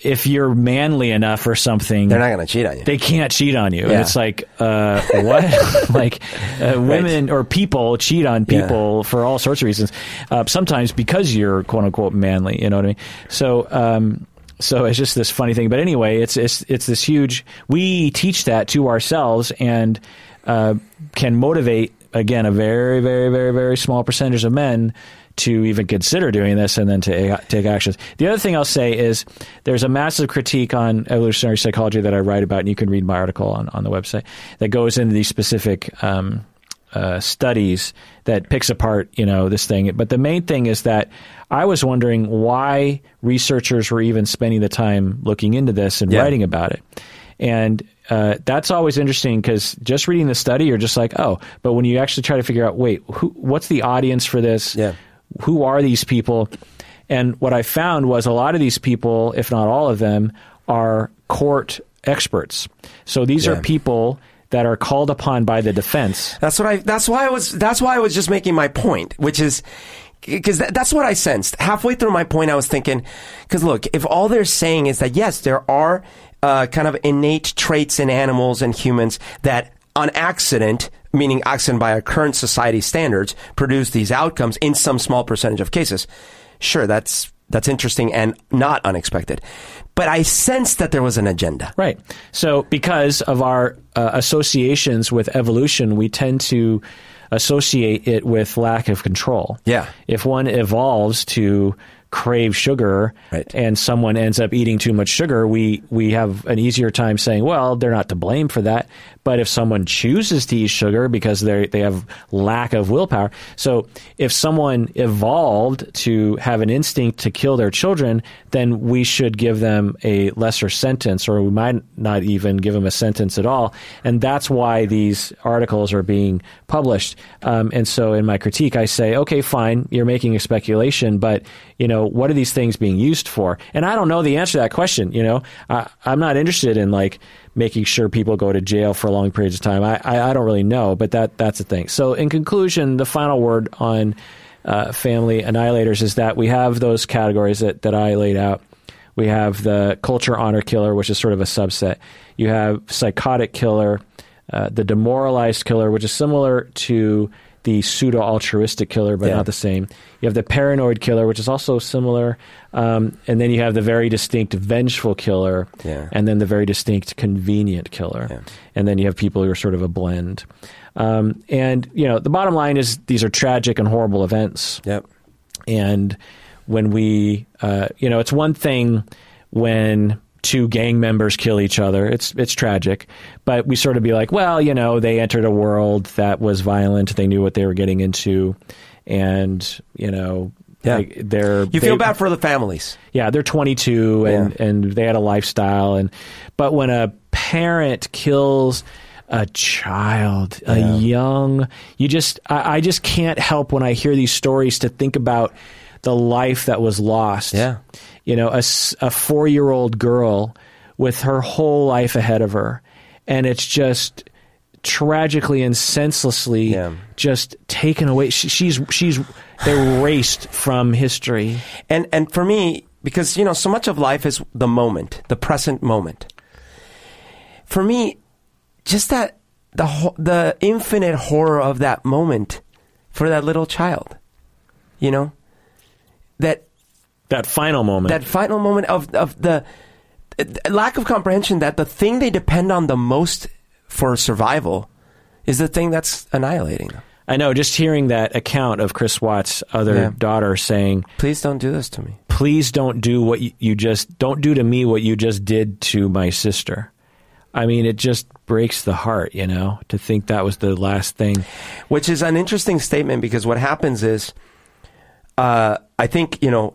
if you're manly enough or something, they're not going to cheat on you. They can't cheat on you. Yeah. And it's like, uh, what? like, uh, women right. or people cheat on people yeah. for all sorts of reasons. Uh, sometimes because you're quote unquote manly. You know what I mean? So, um, so it's just this funny thing. But anyway, it's it's it's this huge. We teach that to ourselves and uh, can motivate again a very very very very small percentage of men to even consider doing this and then to take actions. The other thing I'll say is there's a massive critique on evolutionary psychology that I write about, and you can read my article on, on the website that goes into these specific um, uh, studies that picks apart, you know, this thing. But the main thing is that I was wondering why researchers were even spending the time looking into this and yeah. writing about it. And uh, that's always interesting because just reading the study, you're just like, oh. But when you actually try to figure out, wait, who, what's the audience for this? Yeah who are these people? And what I found was a lot of these people, if not all of them, are court experts. So these yeah. are people that are called upon by the defense. That's what I. That's why I was. That's why I was just making my point, which is because that, that's what I sensed halfway through my point. I was thinking, because look, if all they're saying is that yes, there are uh, kind of innate traits in animals and humans that on accident, meaning accident by our current society standards, produce these outcomes in some small percentage of cases. Sure, that's that's interesting and not unexpected. But I sensed that there was an agenda. Right. So, because of our uh, associations with evolution, we tend to associate it with lack of control. Yeah. If one evolves to crave sugar Right. and someone ends up eating too much sugar, we, we have an easier time saying, well, they're not to blame for that. But if someone chooses to eat sugar because they they have lack of willpower, so if someone evolved to have an instinct to kill their children, then we should give them a lesser sentence, or we might not even give them a sentence at all. And that's why these articles are being published. Um, and so in my critique, I say, okay, fine, you're making a speculation, but you know, what are these things being used for? And I don't know the answer to that question. You know, I, I'm not interested in like making sure people go to jail for long periods of time. I, I, I don't really know, but that that's the thing. So in conclusion, the final word on uh, family annihilators is that we have those categories that, that I laid out. We have the culture honor killer, which is sort of a subset. You have psychotic killer, uh, the demoralized killer, which is similar to the pseudo altruistic killer, but Yeah. not the same. You have the paranoid killer, which is also similar. Um, and then you have the very distinct vengeful killer, Yeah. and then the very distinct convenient killer. Yeah. And then you have people who are sort of a blend. Um, and, you know, the bottom line is these are tragic and horrible events. Yep. And when we, uh, you know, it's one thing when two gang members kill each other. It's it's tragic, but we sort of be like, well, you know, they entered a world that was violent. They knew what they were getting into, and you know, Yeah. like, they're You they- feel bad for the families. yeah, they're 22 and and they had a lifestyle and but when a parent kills a child, a young, you just I, I just can't help when I hear these stories to think about the life that was lost. Yeah. You know, a, a 4-year-old girl with her whole life ahead of her and it's just tragically and senselessly Yeah. just taken away. She, she's she's erased from history. And and for me, because you know, so much of life is the moment, the present moment. For me, just that the ho- the infinite horror of that moment for that little child, you know, that That final moment. that final moment of of the uh, lack of comprehension that the thing they depend on the most for survival is the thing that's annihilating them. I know, just hearing that account of Chris Watts' other Yeah. daughter saying, Please don't do this to me. please don't do what you, you just, don't do to me what you just did to my sister. I mean, it just breaks the heart, you know, to think that was the last thing. which is an interesting statement because what happens is, uh, I think you know,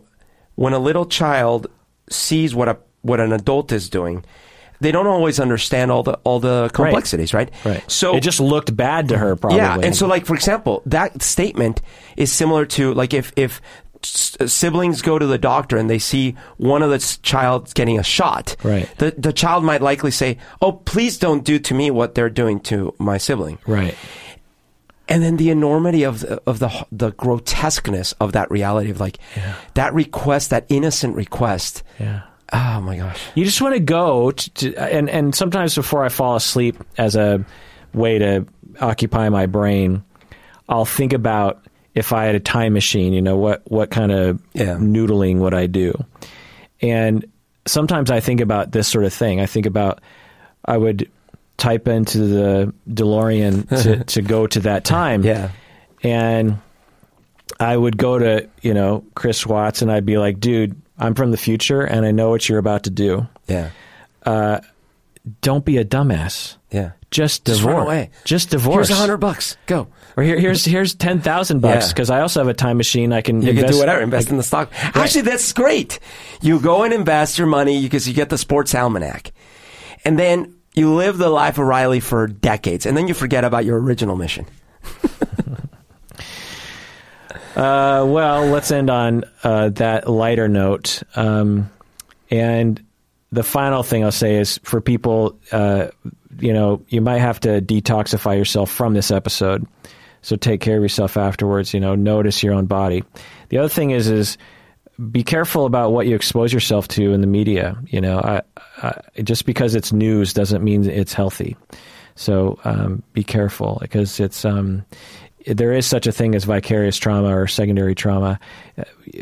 when a little child sees what a what an adult is doing, they don't always understand all the all the complexities, right? Right. So it just looked bad to her, probably. yeah, and so like for example, that statement is similar to like if if siblings go to the doctor and they see one of the child getting a shot, Right. The the child might likely say, "Oh, please don't do to me what they're doing to my sibling." right. And then the enormity of the, of the the grotesqueness of that reality of like that request, that innocent request. Yeah. Oh my gosh! You just want to go to, to and and sometimes before I fall asleep, as a way to occupy my brain, I'll think about if I had a time machine. You know what what kind of Yeah. noodling would I do? And sometimes I think about this sort of thing. I think about I would type into the DeLorean to, to go to that time. Yeah, And I would go to, you know, Chris Watts and I'd be like, dude, I'm from the future and I know what you're about to do. yeah, uh, Don't be a dumbass. yeah. Just Just divorce. run away. Just divorce. Here's a hundred bucks. Go. Or here, here's here's ten thousand bucks Yeah. because I also have a time machine. I can You invest, can do whatever. Invest in the stock. Actually, that's great. You go and invest your money because you get the sports almanac, and then you live the life of Riley for decades, and then you forget about your original mission. Uh, well, let's end on uh, that lighter note. Um, and the final thing I'll say is for people, uh, you know, you might have to detoxify yourself from this episode. So take care of yourself afterwards. You know, notice your own body. The other thing is, is be careful about what you expose yourself to in the media. You know, I, I, just because it's news doesn't mean it's healthy. So um, be careful because it's um, there is such a thing as vicarious trauma or secondary trauma.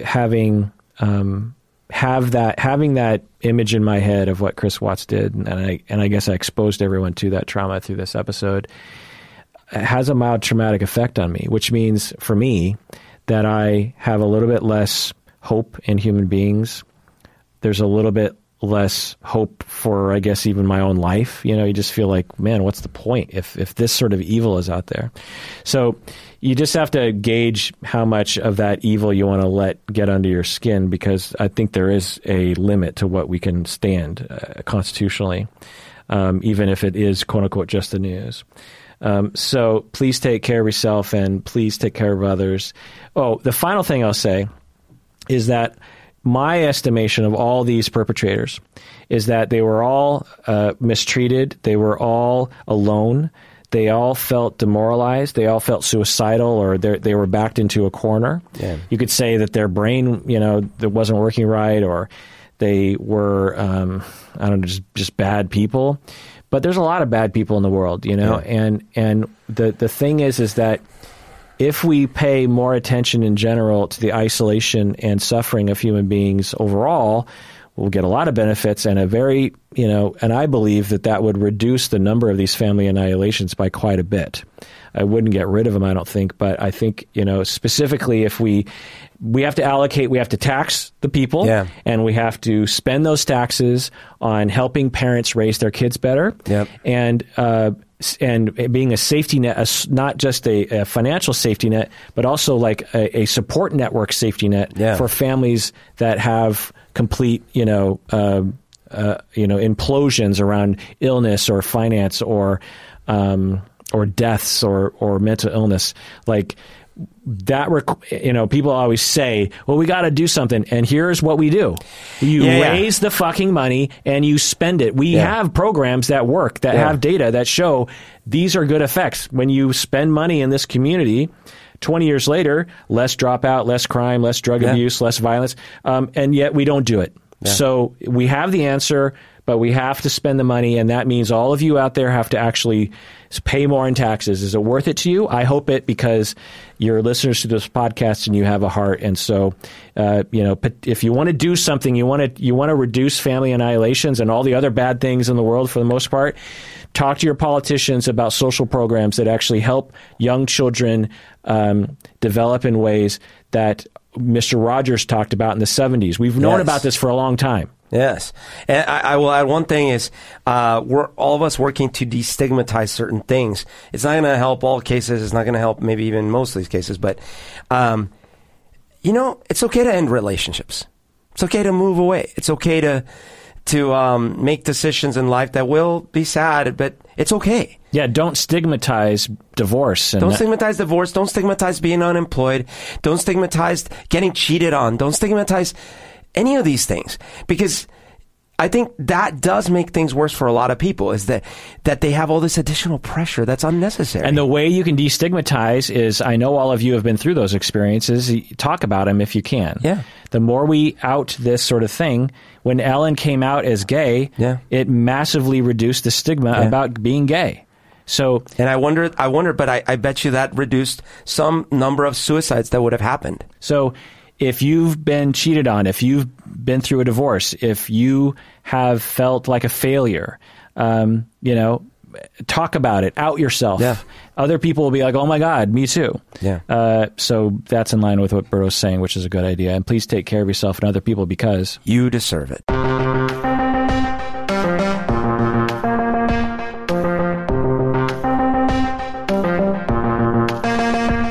Having um, have that having that image in my head of what Chris Watts did, and I and I guess I exposed everyone to that trauma through this episode. Has a mild traumatic effect on me, which means for me that I have a little bit less hope in human beings. There's a little bit less hope for, I guess, even my own life. You know, you just feel like, man, what's the point if if this sort of evil is out there? So you just have to gauge how much of that evil you want to let get under your skin because I think there is a limit to what we can stand uh, constitutionally, um, even if it is quote unquote just the news. Um, so please take care of yourself and please take care of others. Oh, the final thing I'll say is that my estimation of all these perpetrators is that they were all uh, mistreated, they were all alone, they all felt demoralized, they all felt suicidal, or they were backed into a corner. Yeah. You could say that their brain, you know, that wasn't working right, or they were, um, I don't know, just just bad people. But there's a lot of bad people in the world, you know, yeah. and and the the thing is, is that if we pay more attention in general to the isolation and suffering of human beings overall, we'll get a lot of benefits and a very, you know, and I believe that that would reduce the number of these family annihilations by quite a bit. I wouldn't get rid of them, I don't think, but I think, you know, specifically if we we have to allocate, we have to tax the people, yeah. and we have to spend those taxes on helping parents raise their kids better. Yep. And uh, and being a safety net, a, not just a, a, financial safety net, but also like a, a support network safety net yeah. for families that have complete, you know, uh, uh, you know, implosions around illness or finance or um, or deaths or or mental illness, like that you know people always say well we got to do something and here's what we do. You yeah, raise yeah. the fucking money and you spend it. We yeah. have programs that work that have data that show these are good effects. When you spend money in this community 20 years later less dropout less crime less drug abuse less violence um, and yet we don't do it. So we have the answer but we have to spend the money and that means all of you out there have to actually pay more in taxes. Is it worth it to you? I hope it because you're listeners to this podcast and you have a heart. And so, uh, you know, if you want to do something, you want to you want to reduce family annihilations and all the other bad things in the world for the most part. Talk to your politicians about social programs that actually help young children um, develop in ways that Mr. Rogers talked about in the 70s. We've known yes. about this for a long time. Yes, and I, I, will add one thing: is uh, we're all of us working to destigmatize certain things. It's not going to help all cases. It's not going to help maybe even most of these cases. But um, you know, it's okay to end relationships. It's okay to move away. It's okay to to um, make decisions in life that will be sad, but it's okay. Yeah, don't stigmatize divorce. don't stigmatize divorce. Don't stigmatize being unemployed. Don't stigmatize getting cheated on. Don't stigmatize any of these things because I think that does make things worse for a lot of people is that that they have all this additional pressure that's unnecessary. And the way you can destigmatize is I know all of you have been through those experiences. Talk about them if you can. Yeah. The more we out this sort of thing, when Ellen came out as gay, yeah. it massively reduced the stigma yeah. about being gay. So, and I wonder, I wonder, but I, I bet you that reduced some number of suicides that would have happened. So, if you've been cheated on, if you've been through a divorce, if you have felt like a failure, um, you know, talk about it, out yourself. Yeah. Other people will be like, "Oh my God, me too." Yeah. Uh, so that's in line with what Berto's saying, which is a good idea. And please take care of yourself and other people because you deserve it.